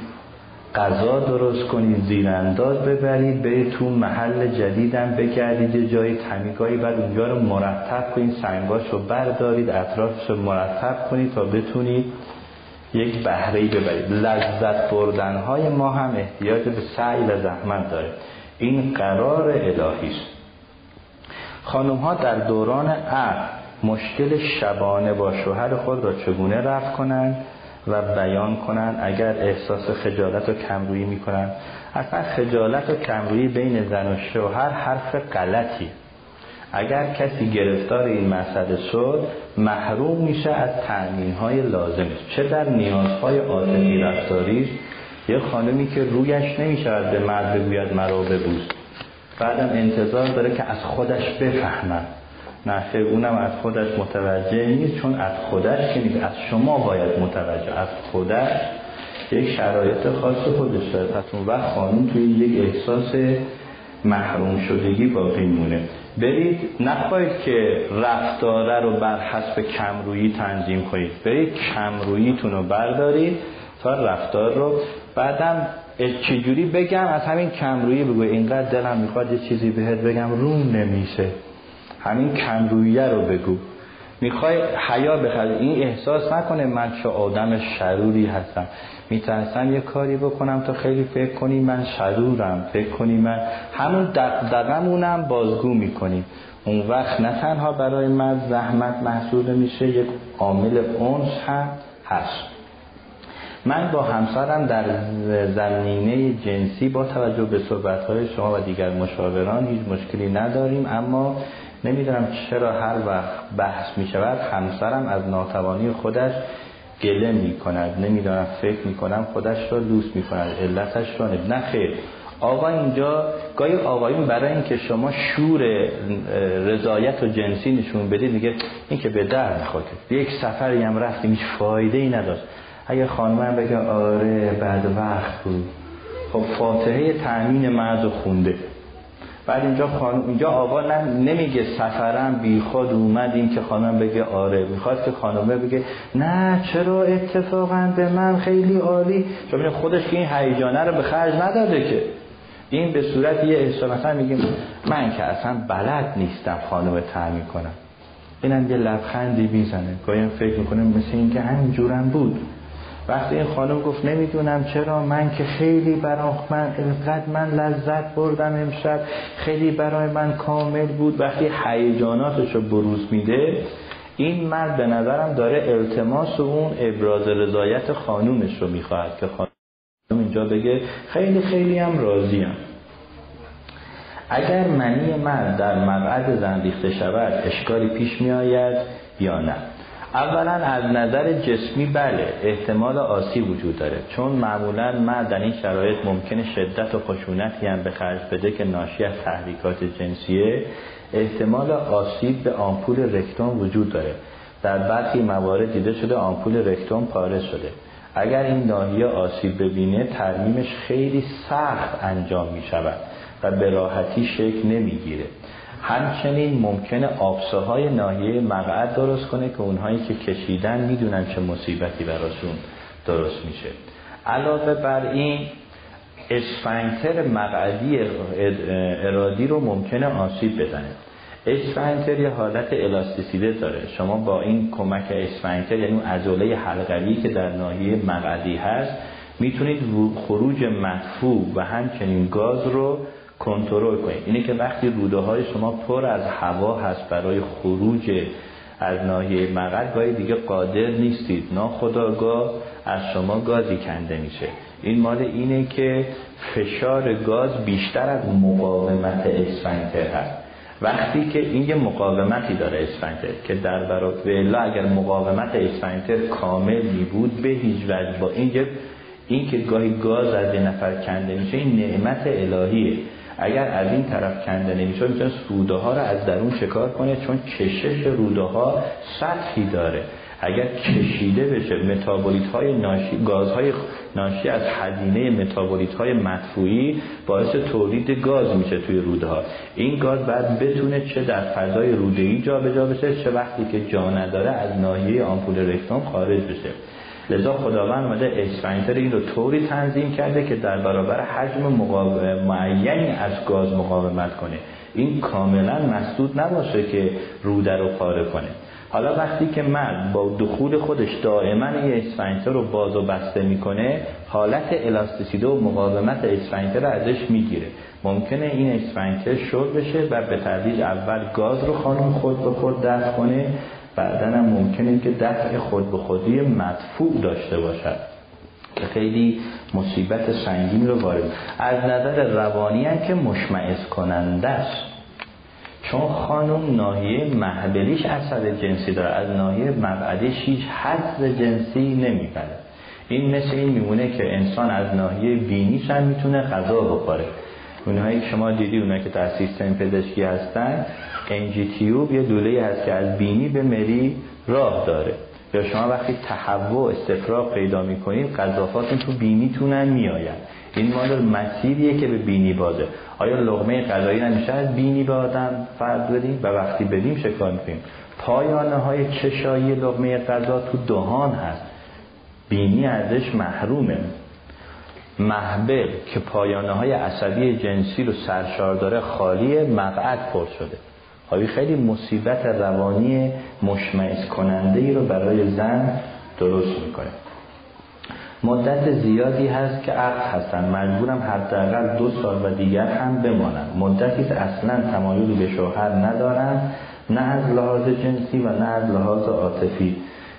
غذا درست کنید زیرانداز ببرید برید تو محل جدیدم بگردید یه جای تمیگاهی بعد اونجا رو مرتب کنید سنگاش رو بردارید اطرافش رو مرتب کنید تا بتونید یک بهره ببرید. لذت بردن های ما هم احتیاج به سعی و زحمت داره. این قرار الهی است. خانم ها در دوران عقل مشکل شبانه با شوهر خود را چگونه رفت کنند و بیان کنند اگر احساس خجالت و کمرویی می‌کنند؟ اصلا خجالت و کمرویی بین زن و شوهر حرف غلطی. اگر کسی گرفتار این مسئله شد محروم میشه از تأمین های لازم. چه در نیازهای عاطفی رفتاریش یه خانمی که رویش نمی‌شود به مرد بگوید مرا ببوس. بعدم انتظار داره که از خودش بفهمد نه اونم از خودش متوجه نیست چون از خودش که نیست. از شما باید متوجه. از خودش یک شرایط خاص خودش داره. پس اون وقت خانم توی یک احساس محروم شدگی باقی مونه. برید نخواهید که رفتاره رو بر حسب کمرویی تنظیم کنید. برید کمروییتون رو بردارید تا رفتار رو بعدم چجوری بگم؟ از همین کمرویی بگو. اینقدر دلم می‌خواد یه چیزی بهت بگم. روم نمیشه. همین کمرویه رو بگو. می‌خوای حیا بخری این احساس نکنه من چه آدم شروری هستم. میترسم یه کاری بکنم تا خیلی فکر کنی من شرورم. فکر کنی من همون دقدقمونم بازگو می‌کنی. اون وقت نه تنها برای من زحمت محسوب میشه یک عامل اونس هم هست. من با همسرم در زمینه جنسی با توجه به صحبتهای شما و دیگر مشاوران هیچ مشکلی نداریم اما نمی‌دونم چرا هر وقت بحث می شود همسرم از ناتوانی خودش گله می کند نمی‌دونم فکر می کنم خودش را لوس می کند علتش را نه. خیر. آقا اینجا گاهی آقایون برای اینکه شما شور رضایت و جنسی نشون بدید میگه این که به در نخواد یک سفری هم رفتیم هیچ فایده ای نداشت. اگه خانمم بگه آره بعد وقت بود. خب فاتحه تأمین مرد خونده. بعد اینجا خانم اینجا آقا نمیگه سفرم بی خود اومدیم که خانم بگه آره. می‌خواد که خانمه بگه نه چرا اتفاقا به من خیلی عالی؟ چون خودش که این هیجانه رو به خرج نداده که. این به صورت یه احسان مثلا میگیم من که اصلا بلد نیستم خانم تعمین کنم. اینم یه لبخندی می‌زنه. گاهی فکر می‌کنه مثل اینکه همینجورم بود. وقتی این خانم گفت نمی‌دونم چرا من که خیلی برای من اینقدر من لذت بردم امشب خیلی برای من کامل بود. وقتی هیجاناتش رو بروز میده این مرد به نظرم داره التماس و اون ابراز رضایت خانومش رو می‌خواهد که خانوم اینجا بگه خیلی خیلی هم راضیم. اگر منی مرد در مقعد زن شود اشکالی پیش می آید یا نه؟ اولا از نظر جسمی بله احتمال آسی وجود داره. چون معمولا مرد در این شرایط ممکنه شدت و خشونتی هم به خرج بده که ناشی از تحریکات جنسیه. احتمال آسیب به آمپول رکتوم وجود داره. در برخی موارد دیده شده آمپول رکتوم پاره شده. اگر این ناحیه آسیب ببینه ترمیمش خیلی سخت انجام می شود و به راحتی شکل نمی‌گیره. همچنین ممکنه آبسه های ناحیه مقعد درست کنه که اونهایی که کشیدن می‌دونن چه مصیبتی براشون درست میشه. علاوه بر این اسفنکتر مقعدی ارادی رو ممکنه آسیب بزنه. اسفنکتر یه حالت الاستیسیده داره. شما با این کمک اسفنکتر یعنی اون عضله حلقوی که در ناحیه مقعدی هست می‌تونید خروج مدفوع و همچنین گاز رو کنترل کنید. اینه که وقتی روده های شما پر از هوا هست برای خروج از ناحیه مقعد گاهی دیگه قادر نیستید. ناخداگاه از شما گازی کنده میشه. این مال اینه که فشار گاز بیشتر از مقاومت اسفنکتر هست. وقتی که این یه مقاومتی داره اسفنکتر که در برابر اگر مقاومت اسفنکتر کامل می بود به هیچ وجه با این این که گاهی گاز از یه نفر کنده میشه این نعمت الهیه. اگر از این طرف کنده نمیشه می‌تونه روده ها رو از درون شکار کنه چون کشش روده ها سطحی داره. اگر کشیده بشه متابولیت های ناشی گازهای ناشی از هزینه متابولیت های مدفوعی باعث تولید گاز میشه توی روده ها این گاز بعد بتونه چه در فضای روده ای جابجا بشه چه وقتی که جا نداره از ناحیه آمپول رکتوم خارج بشه. لذا خداوند مده اسفنجتر این رو طوری تنظیم کرده که در برابر حجم معینی از گاز مقاومت کنه. این کاملا مسدود نباشه که روده رو پاره کنه. حالا وقتی که مرد با دخول خودش دائما یه اسفنجتر رو باز و بسته می‌کنه حالت الاستیسیته و مقاومت اسفنجتر رو ازش می‌گیره. ممکنه این اسفنجتر شل بشه و به تدریج اول گاز رو خانم خود به خود دفع کنه بعدا هم ممکنه که دفع خود به خودی مدفوع داشته باشد. که خیلی مصیبت سنگین رو وارد. از نظر روانی هم که مشمعز کننده است. چون خانم ناحیه محبلیش اثر جنسی داره. از ناحیه مبعدش هیچ حد جنسی نمی‌بره. این مثل این میمونه که انسان از ناحیه بینیش هم می‌تونه غذا بخوره. اونهایی که شما دیدی اونهایی که در سیستم پزشکی هستن انجی تیوب یه دوله هست که از بینی به مری راه داره. یا شما وقتی تهوع استفراغ پیدا می‌کنید قذافاتون تو بینیتونن میآید. این مال مسیریه که به بینی بازه. آیا لغمه غذایی نمیشه از بینی به آدم فرد بدیم؟ و وقتی بدیم شکار می‌کنیم؟ پایانه های چشایی لغمه غذا تو دهان هست. بینی ازش محرومه. محبل که پایانه های عصبی جنسی رو سرشار داره خالی مقعد پر شده. حالی خیلی مصیبت روانی مشمعز کننده ای رو برای زن درست می‌کنه. مدت زیادی هست که عقد هستن. مجبورم حداقل دو سال و دیگر هم بمانم. مدتی که اصلا تمایلی به شوهر ندارم نه از لحاظ جنسی و نه از لحاظ عاطفی.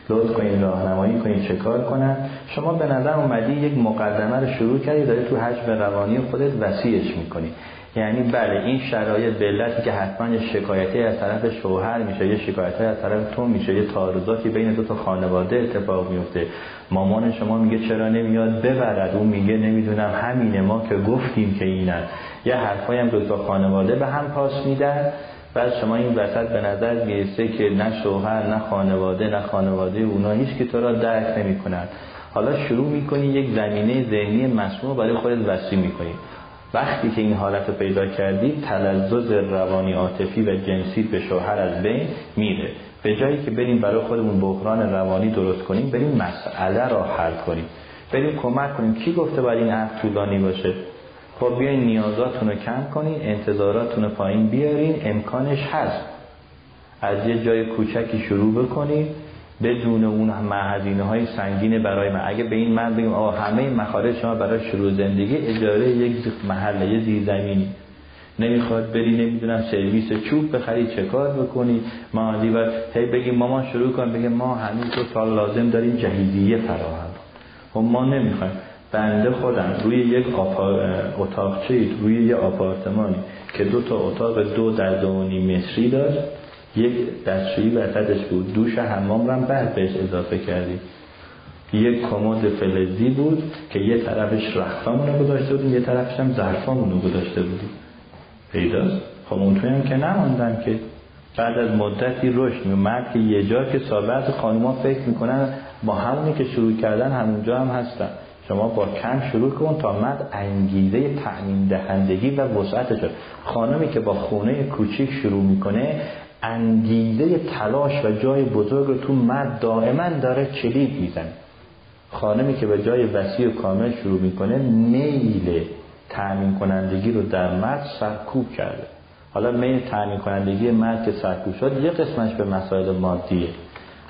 لطف کنید راهنمایی کنید چه کار کنن؟ شما به نظر اومدی یک مقدمه رو شروع کردی داری تو حجم روانی خودت وسیعش می‌کنی. یعنی بله این شرایط به علتی که حتما یه شکایتی از طرف شوهر میشه یه شکایتی از طرف تو میشه یه تعارضاتی بین دو تا خانواده اتفاق میفته مامان شما میگه چرا نمیاد ببرد؟ اون میگه نمی‌دونم همینه ما که گفتیم که اینه یه حرفایی هم دو تا خانواده به هم پاس میدن. بعد شما این وسط به نظر می‌رسه که نه شوهر نه خانواده نه خانواده اونا هیچ که تو را درک نمی‌کنن حالا شروع می‌کنی یک زمینه ذهنی مسموع برای خودت وسیع می‌کنی. وقتی که این حالت رو پیدا کردی تلذذ روانی عاطفی و جنسی به شوهر از بین میره. به جایی که بریم برای خودمون بحران روانی درست کنیم بریم مسئله را حل کنیم. بریم کمک کنیم. کی گفته باید این عقد طولانی باشه؟ خب بیاین نیازاتون رو کم کنین انتظاراتون رو پایین بیارین امکانش هست. از یه جای کوچکی شروع بکنید بدون اون هزینه های سنگین برای من. اگه به این من بگیم آه همه مخارج شما برای شروع زندگی اجاره یک محله زیرزمینی. نمی‌خواد بری نمی‌دونم سرویس چوب بخری چه کار بکنی؟ ما دیور هی بگیم مامان شروع کن بگیم ما همین تو سال لازم داریم جهیزیه فراهم. خب ما نمی‌خوایم. بنده خودم روی یک اتاقچه روی یک آپارتمانی که دو تا اتاق دو در دو متری داشت. یک دستشویی وسطش بود. دوش حمام رو بعد بهش اضافه کردیم. یک کمد فلزی بود که یه طرفش رختامون رو گذاشته بودیم یه طرفش هم ظرفامون رو گذاشته بودیم. پیداست خب اون هم که نماندن که بعد از مدتی رشد مرد که یه جا که سال خانوما فکر می‌کنن با همونی که شروع کردن همونجا هم هستن. شما با کم شروع کن تا مرد انگیزه تأمین دهندگی و وسعتش خانمی که با خونه کوچیک شروع می‌کنه انگیزه تلاش و جای بزرگ رو تو مرد دائما داره کلید می‌زنه. خانمی که به جای وسیع و کامل شروع می‌کنه میل تأمین کنندگی رو در مرد سرکوب کرده. حالا میل تأمین کنندگی مرد که سرکوب شد یه قسمتش به مسائل مادیه.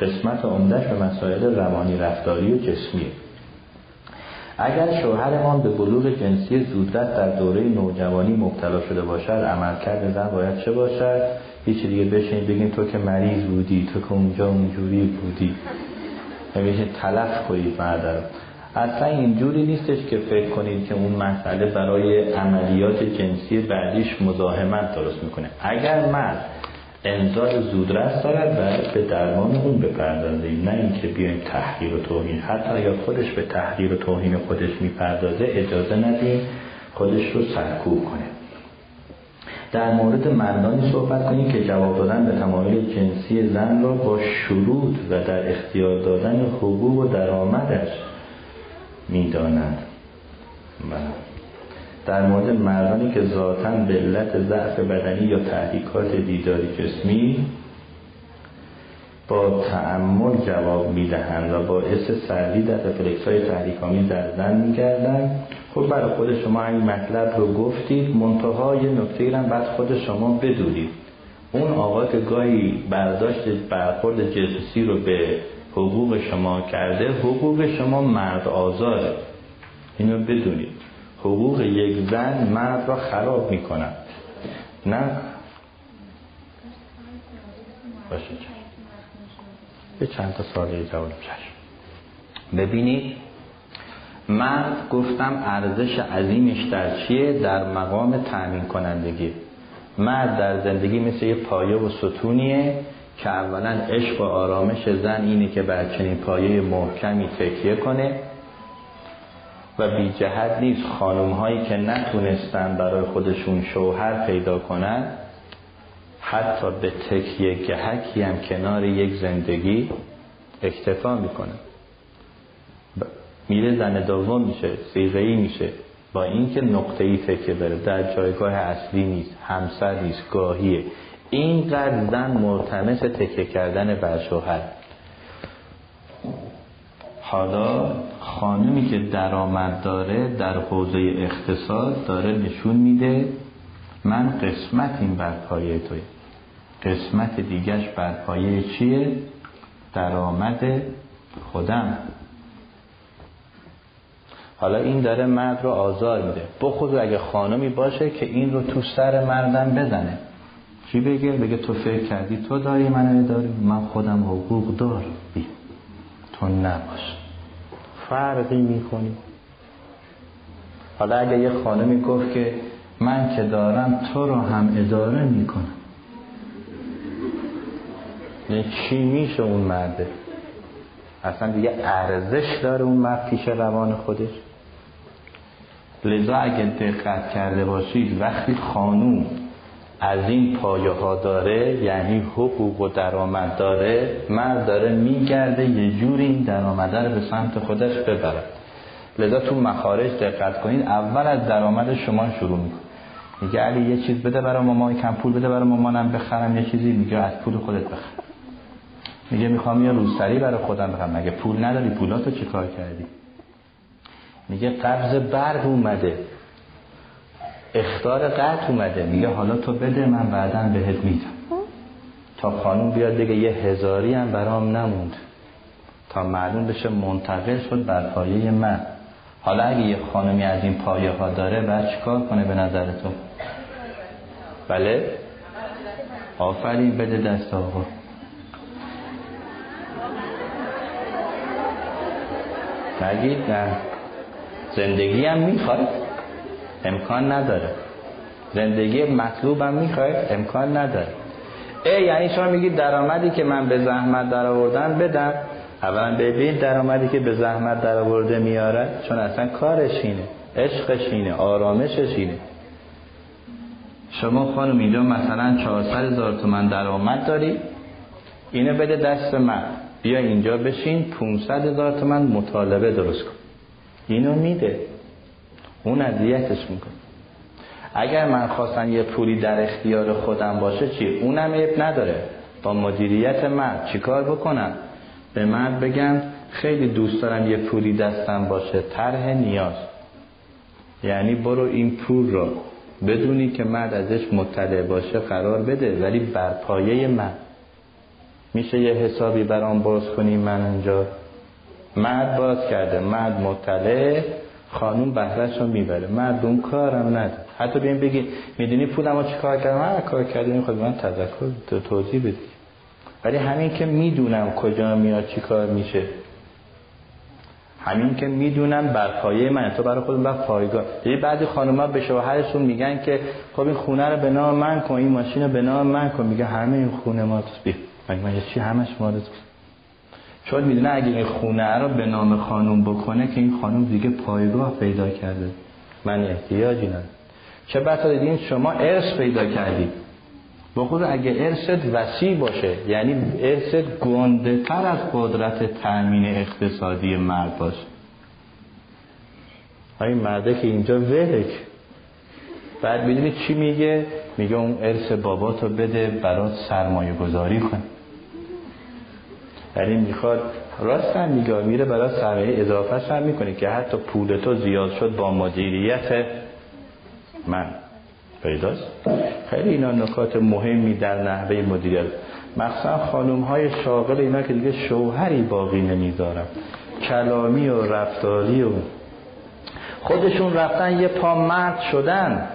قسمت عمدهش به مسائل روانی رفتاری و جسمیه. اگر شوهرمان به بلوغ جنسی زودرس در دوره نوجوانی مبتلا شده باشد عملکرد زن باید چه باشد؟ هیچ دیگه بشین بگین تو که مریض بودی تو که اونجا اونجوری بودی. همیشه تلف کنید مردم. اصلا اینجوری نیستش که فکر کنید که اون مسئله برای عملیات جنسی بعدیش مزاحمت درست می‌کنه. اگر مرد انزال زودرس دارد و به درمان اون بپردازیم نه اینکه بیایم تحقیر و توهین. حتی یا خودش به تحقیر و توهین خودش می‌پردازه اجازه ندیم خودش رو سرکوب کنه. در مورد مردانی صحبت کنیم که جواب دادن به تمایل جنسی زن را با شروط و در اختیار دادن حقوق و درآمدش می‌دانند. در مورد مردانی که ذاتا به علت ضعف بدنی یا تحریکات دیداری جسمی با تعمل جواب می‌دهند و باعث سردی در رفلکس های تحریکامی در زن میگردن خب برای خود شما این مطلب رو گفتید منتهای نکته هم بعد خود شما بدونید. اون آقا که گاهی برداشت برخورد جنسی رو به حقوق شما کرده حقوق شما مرد آزاره. اینو بدونید. حقوق یک زن مرد را خراب می‌کنن نه. باشه. به چند تا سال جواب چشم ببینید مرد گفتم ارزش عظیمش در چیه؟ در مقام تأمین کنندگی مرد در زندگی مثل یه پایه و ستونیه که اولا عشق و آرامش زن اینه که بر چنین پایه محکمی تکیه کنه. و بی جهت نیست خانم هایی که نتونستن برای خودشون شوهر پیدا کنن حتی به تکیه گهکی هم کنار یک زندگی اکتفا می‌کنه میره زن دوم میشه سیغهی میشه. با اینکه نقطه ای تکیه داره در جایگاه اصلی نیست همسر نیست گاهیه. اینقدر زن مرتمس تکیه کردن بر شوهر. حالا خانمی که درآمد داره در حوزه اقتصاد داره نشون میده من قسمت این بر پایه توی. قسمت دیگش بر پایه چیه؟ درآمد خودم. حالا این داره مرد رو آزار میده. بخود اگه خانمی باشه که این رو تو سر مردم بزنه. چی بگه؟ بگه تو فکر کردی تو داری من داری من خودم حقوق دار بی تو نباش. فرقی می‌کنی حالا اگه یه خانمی گفت که من که دارم تو رو هم اداره می‌کنم. یعنی چی میشه اون مرده اصلا دیگه ارزش داره اون مرد پیش روان خودش؟ لذا اگه دقت کرده باشید وقتی خانوم از این پایه ها داره یعنی حقوق و درآمد داره مرد داره میگرده یه جوری این درآمد رو به سمت خودش ببره لذا تو مخارج دقت کنید اول از درآمد شما شروع می‌کنه. میگه علی یه چیز بده برای مامان کم پول بده برای مامانم بخرم یه چیزی. میگه از پول خودت بخر. میگه می‌خوام یه روسری برای خودم بخرم. مگه پول نداری؟ پولاتو چیکار کردی؟ میگه قبض برق اومده. اختار قطع اومده. میگه حالا تو بده من بعدا بهت میدم. تا خانوم بیاد بگه یه هزاری هم برام نموند. تا معلوم بشه منتقل شد بر پایه من. حالا اگه یه خانمی از این پایه ها داره بعد چیکار کنه به نظر تو؟ بله؟ آفرین بده دست آقا. نگید نه. زندگی هم می‌خواد. امکان نداره. زندگی مطلوب هم می‌خواد امکان نداره. ای یعنی شما میگید درآمدی که من به زحمت در آوردن بدم. اولا ببین درآمدی که به زحمت در آورده میاره چون اصلا کارش اینه عشقش اینه آرامشش اینه. شما خانم اینجا مثلا 400 هزار تومن درآمد داری. اینو بده دست من. بیا اینجا بشین 500 هزار تومن مطالبه درست کن. اینو میده. اون اذیتش می‌کنه. اگر من خواستم یه پولی در اختیار خودم باشه چی؟ اونم عیب نداره. با مدیریت من چیکار بکنم؟ به من بگم خیلی دوست دارم یه پولی دستم باشه طرح نیاز. یعنی برو این پول رو بدونی که مرد ازش مطلع باشه قرار بده ولی بر پایه من. میشه یه حسابی برام باز کنی من اینجا؟ مرد باز کرده مرد مطلع خانوم بهرش رو می‌بره. مرد اون کارم نداره حتی بیم بگی می‌دونی پولم رو چی کار کردم؟ هر کار کردیم خود من تذکر توضیح بدی. ولی همین که می‌دونم کجا میاد چی کار میشه. همین که می‌دونم بر پایه من تو برای خودم بر پایگاه. یه بعضی خانوما به شوهرشون میگن که خب این خونه رو به نام من کن این ماشین رو به نام من کن. میگه همه این خونه ما تو بی مگه چی؟ همش مال چون می‌دونه اگه این خونه رو به نام خانوم بکنه که این خانوم دیگه پایگاه پیدا کرده. من احتیاجی ندارم. چه بسا دیدین شما ارث پیدا کردید. با خود اگه ارثت وسیع باشه یعنی ارثت گنده تر از قدرت تأمین اقتصادی مرد باشه. این مرده که اینجا ولک. بعد می‌دونی چی میگه؟ میگه اون ارث باباتو بده برات سرمایه گذاری کن یعنی می‌خواد راست هم میگه میره برای سرمایه اضافه هم می‌کنه که حتی پول تو زیاد شد با مدیریت من. پیداست؟ خیلی اینا نکات مهمی در نحوه مدیریت. مخصوصا خانوم های شاغل اینا که دیگه شوهری باقی نمی‌ذارن. کلامی و رفتاری و خودشون رفتن یه پا مرد شدن.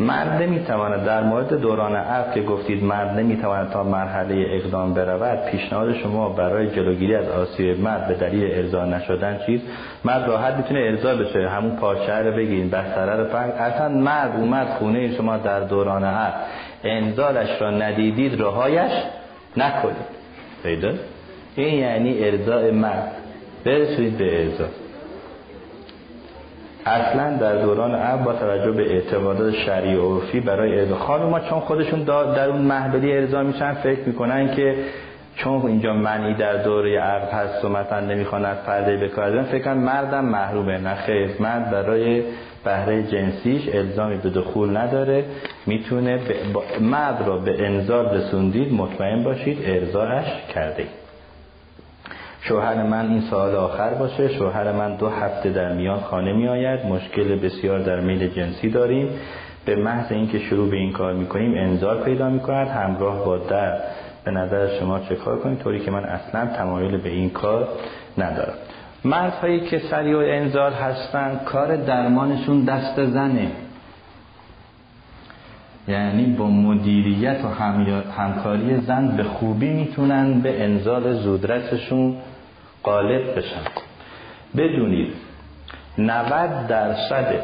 مرد نمی‌تواند در مورد دوران عقل که گفتید مرد نمی‌تواند تا مرحله اقدام برود پیشنهاد شما برای جلوگیری از آسیب مرد به دلیل ارضا نشدن چیز مرد راحت می‌تونه ارضا بشه همون پارچه رو بگیرین بستره رو پنگ اصلا مرد اومد خونه شما در دوران عقل انزالش را ندیدید رهایش نکنید. پیدا؟ این یعنی ارضاء مرد. برسید به ارضا. اصلا در دوران عرب با توجه به اعتقادات شرعی و عرفی برای ارضا خانوما چون خودشون در اون محبلی ارضا میشن فکر می‌کنن که چون اینجا منی در دوره عرب هست و مثلا نمی‌خوان از پرده بکار فکر مردم محرومه نه خیر مرد برای بهره جنسیش الزامی به دخول نداره. می‌تونه مرد را به انزال رسوندید مطمئن باشید ارزاش کرده. شوهر من این سال آخر باشه. شوهر من دو هفته در میان خانه می آید مشکل بسیار در میل جنسی داریم. به محض اینکه شروع به این کار می‌کنیم انزال پیدا می‌کند. همراه با در به نظر شما چه کار کنید طوری که من اصلا تمایل به این کار ندارم. مردهایی که سریع و انزال هستن کار درمانشون دست زنه. یعنی با مدیریت و همکاری زن به خوبی می‌تونن به انزال زودرسشون غالب بشن بدونید 90 درصد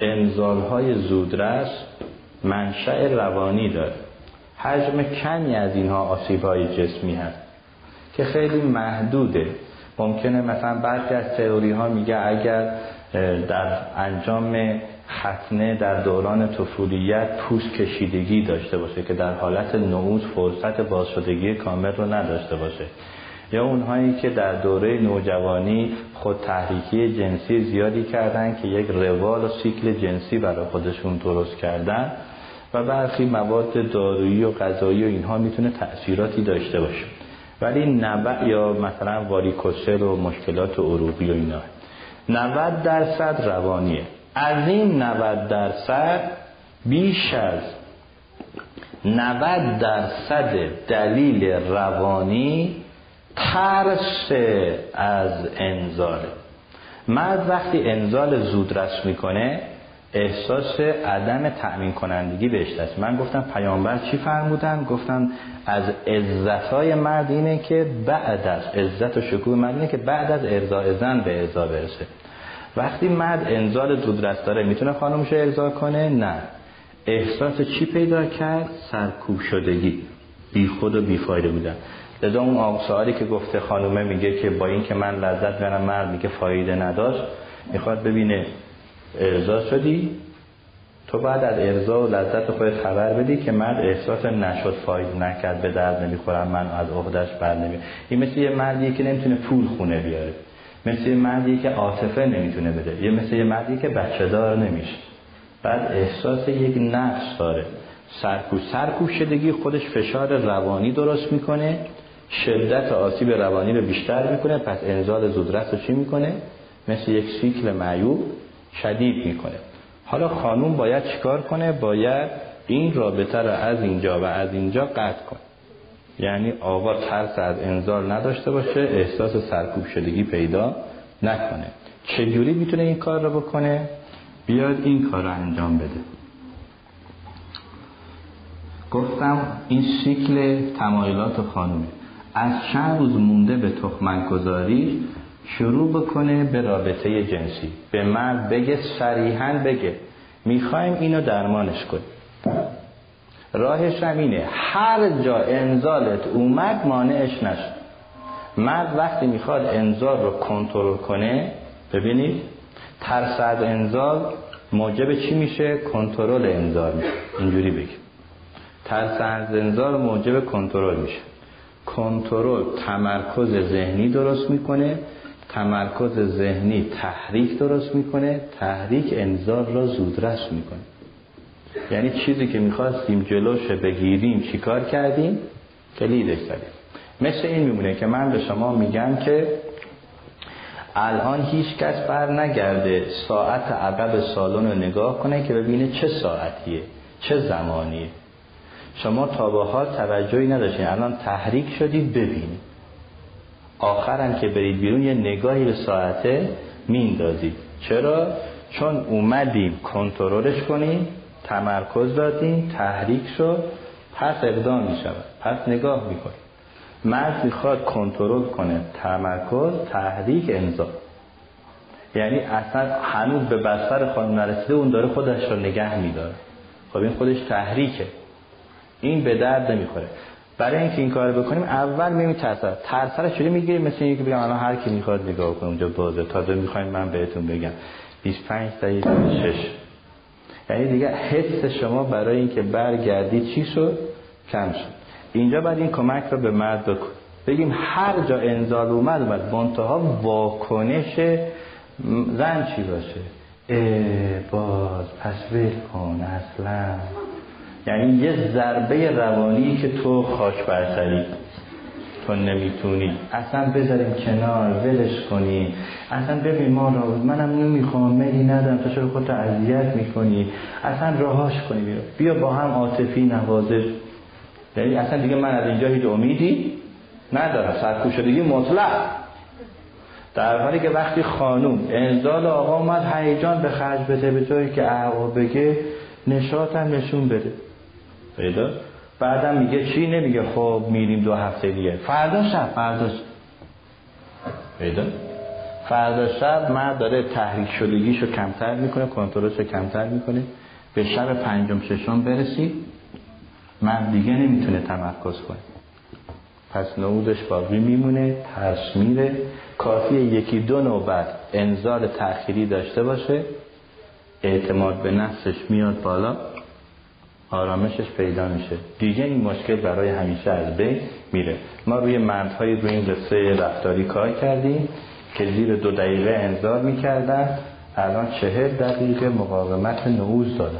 انزال های زودرس منشأ روانی داره. حجم کمی از اینها آسیب های جسمی هست که خیلی محدوده. ممکنه مثلا بعضی از تئوری ها میگه اگر در انجام ختنه در دوران طفولیت پوست کشیدگی داشته باشه که در حالت نعود فرصت بازشدگی کامل رو نداشته باشه. یا اونهایی که در دوره نوجوانی خود تحریکی جنسی زیادی کردن که یک روال و سیکل جنسی برای خودشون درست کردن و برخی مواد دارویی و غذایی و اینها می‌تونه تأثیراتی داشته باشه. ولی نبع یا مثلا واریکوسل و مشکلات عروقی و اینا. 90 درصد روانیه. از این 90 درصد بیش از 90 درصد دلیل روانی ترس از انزاله. مرد وقتی انزال زودرس می‌کنه احساس عدم تأمین کنندگی بهش دست من گفتم پیامبر چی فرمودن؟ گفتم از عزتهای مرد اینه که بعد از عزت و شکوه مرد اینه که بعد از ارضاء زن به ارضا برسه. وقتی مرد انزال زودرس داره می‌تونه خانمش ارضا کنه؟ نه. احساس چی پیدا کرد؟ سرکوب شدگی. بی خود و بی فایده بودن. لذا اون که گفته خانومه میگه که با این که من لذت برم مرد میگه فایده نداشت می‌خواد ببینه ارضا شدی؟ تو بعد از ارضا و لذت خودت خبر بدی که مرد احساس نشد فاید نکرد به درد نمی‌خورم من از عهدهش بر نمی این مثل یه مردی که نمی‌تونه پول خونه بیاره. مثل یه مردی که عاطفه نمی‌تونه بده. یه مثل یه مردی که بچه دار نمیشه. بعد احساس یک نقص داره. سرکوش. سرکوش شدگی خودش فشار روانی درست می‌کنه. شدت آسیب روانی رو بیشتر می‌کنه پس انزال زودرس رو چی می‌کنه؟ مثل یک سیکل معیوب شدید می‌کنه. حالا خانوم باید چیکار کنه؟ باید این رابطه رو از اینجا و از اینجا قطع کنه. یعنی آقا ترس از انزال نداشته باشه احساس سرکوب شدگی پیدا نکنه. چجوری می‌تونه این کار رو بکنه؟ بیاد این کار رو انجام بده. گفتم این شکل تمایلات خانومه. از چند روز مونده به تخمن گذاری شروع بکنه به رابطه جنسی. به مرد بگه صریحا بگه می‌خوایم اینو درمانش کنیم. راهش هم اینه هر جا انزالت اومد مانعش نشد مرد وقتی می‌خواد انزال رو کنترل کنه ببینید ترس از انزال موجب چی میشه؟ کنترل انزال میشه. اینجوری بگیم. ترس از انزال موجب کنترل میشه. کنترل تمرکز ذهنی درست می‌کنه تمرکز ذهنی تحریک درست می‌کنه تحریک انزال را زودرس می‌کنه. یعنی چیزی که می‌خواستیم جلوش بگیریم چیکار کردیم؟ کلیدش زدیم مثل این میمونه که من به شما میگم که الان هیچ کس بر نگرده ساعت عقب سالن رو نگاه کنه که ببینه چه ساعتیه چه زمانیه. شما تا به حال توجهی نداشتین. الان تحریک شدید ببینید آخرم که برید بیرون یه نگاهی به ساعته میندازید چرا؟ چون اومدیم کنترلش کنیم تمرکز دادیم تحریک شد پس اقدام می شود پس نگاه می‌کنیم. مرد می‌خواد کنترل کنه. تمرکز تحریک انزا یعنی اصلا هنوز به بستر خانم نرسیده اون داره خودش رو نگه میداره. خب این خودش تحریکه. این به درد نمی‌خوره. برای اینکه این کار بکنیم اول میمی ترسر ترسر شده می‌گیریم؟ مثل اینکه بگم الان هر کی می‌خواد نگاه کنه اونجا بازه. تازه می‌خوایم من بهتون بگم. 25 دقیقه 6 یعنی دیگه حس شما برای اینکه برگردید چی شد؟ کم شد. اینجا باید این کمک رو به مرد بکن. بگیم هر جا انزال اومد اومد. منتها واکنش زن چی باشه؟ باز پس ول کن اصلا. یعنی یه ضربه روانی که تو خاک برسری. تو نمی‌تونی. اصلا بذاریم کنار ولش کنی. اصلا ببین ما را منم نمی‌خوام میلی ندارم تو چرا خودت اذیت می‌کنی؟ اصلا راهاش کنی بیا بیا با هم عاطفی نوازش. یعنی اصلا دیگه من از اینجا هیچ امیدی ندارم. سرکوشدگی مطلق. در حالی که وقتی خانوم انزال آقا اومد هیجان به خرج بده به جایی که آقا بگه نشاط هم نشون بده. پیدا. بعدم میگه چی؟ نمیگه خب میریم دو هفته دیگه. فردا شب فردا شب. پیدا؟ فردا شب مرد داره تحریک شدگیشو کمتر می‌کنه کنترلشو کمتر می‌کنه. به شب پنجم ششم برسی من دیگه نمی‌تونه تمرکز کنه. پس نعودش باقی میمونه ترس میره. کافی یکی دو نوبت انذار تأخیری داشته باشه. اعتماد به نفسش میاد بالا. آرامشش پیدا میشه. دیگه این مشکل برای همیشه از بین میره. ما روی مردهای روی این قصه رفتاری کار کردیم که زیر دو دقیقه انذار می‌کردن. الان چهل دقیقه مقاومت نعوز دادن.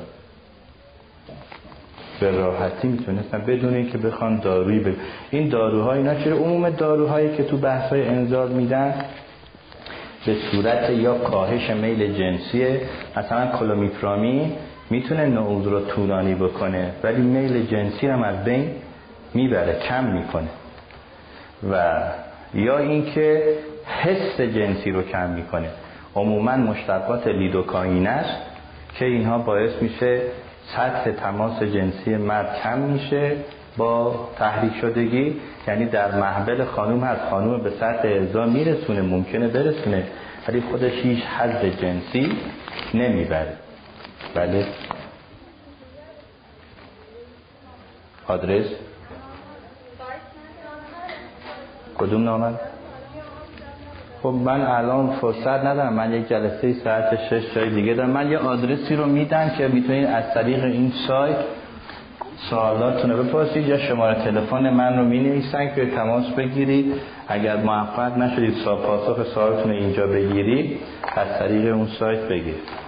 به راحتی می‌تونستن بدون اینکه بخوان دارویی به این داروهای اینا چرا؟ عموم داروهایی که تو بحث های انذار میدن به صورت یا کاهش میل جنسیه مثلا کلومیپرامی می‌تونه نعوز رو طولانی بکنه ولی میل جنسی هم از بین می‌بره کم می‌کنه. و یا اینکه حس جنسی رو کم می‌کنه. عموما مشتقات لیدوکاین است که اینها باعث میشه سطح تماس جنسی مرد کم میشه با تحریک شدگی. یعنی در محبل خانوم هست خانوم به سطح ارضا میرسونه ممکنه برسونه ولی خودش هیچ حد جنسی نمی‌بره. بله. آدرس؟ کدوم نامه؟ خب من الان فرصت ندارم. من یک جلسه ساعت شش جای دیگه دارم. من یه آدرسی رو میدم که می‌تونید از طریق این سایت سوالاتتون رو بپرسید یا شماره تلفن من رو می نویسن که تماس بگیرید. اگر موفق نشدید پاسخ سوالتون اینجا بگیرید از طریق اون سایت بگیرید.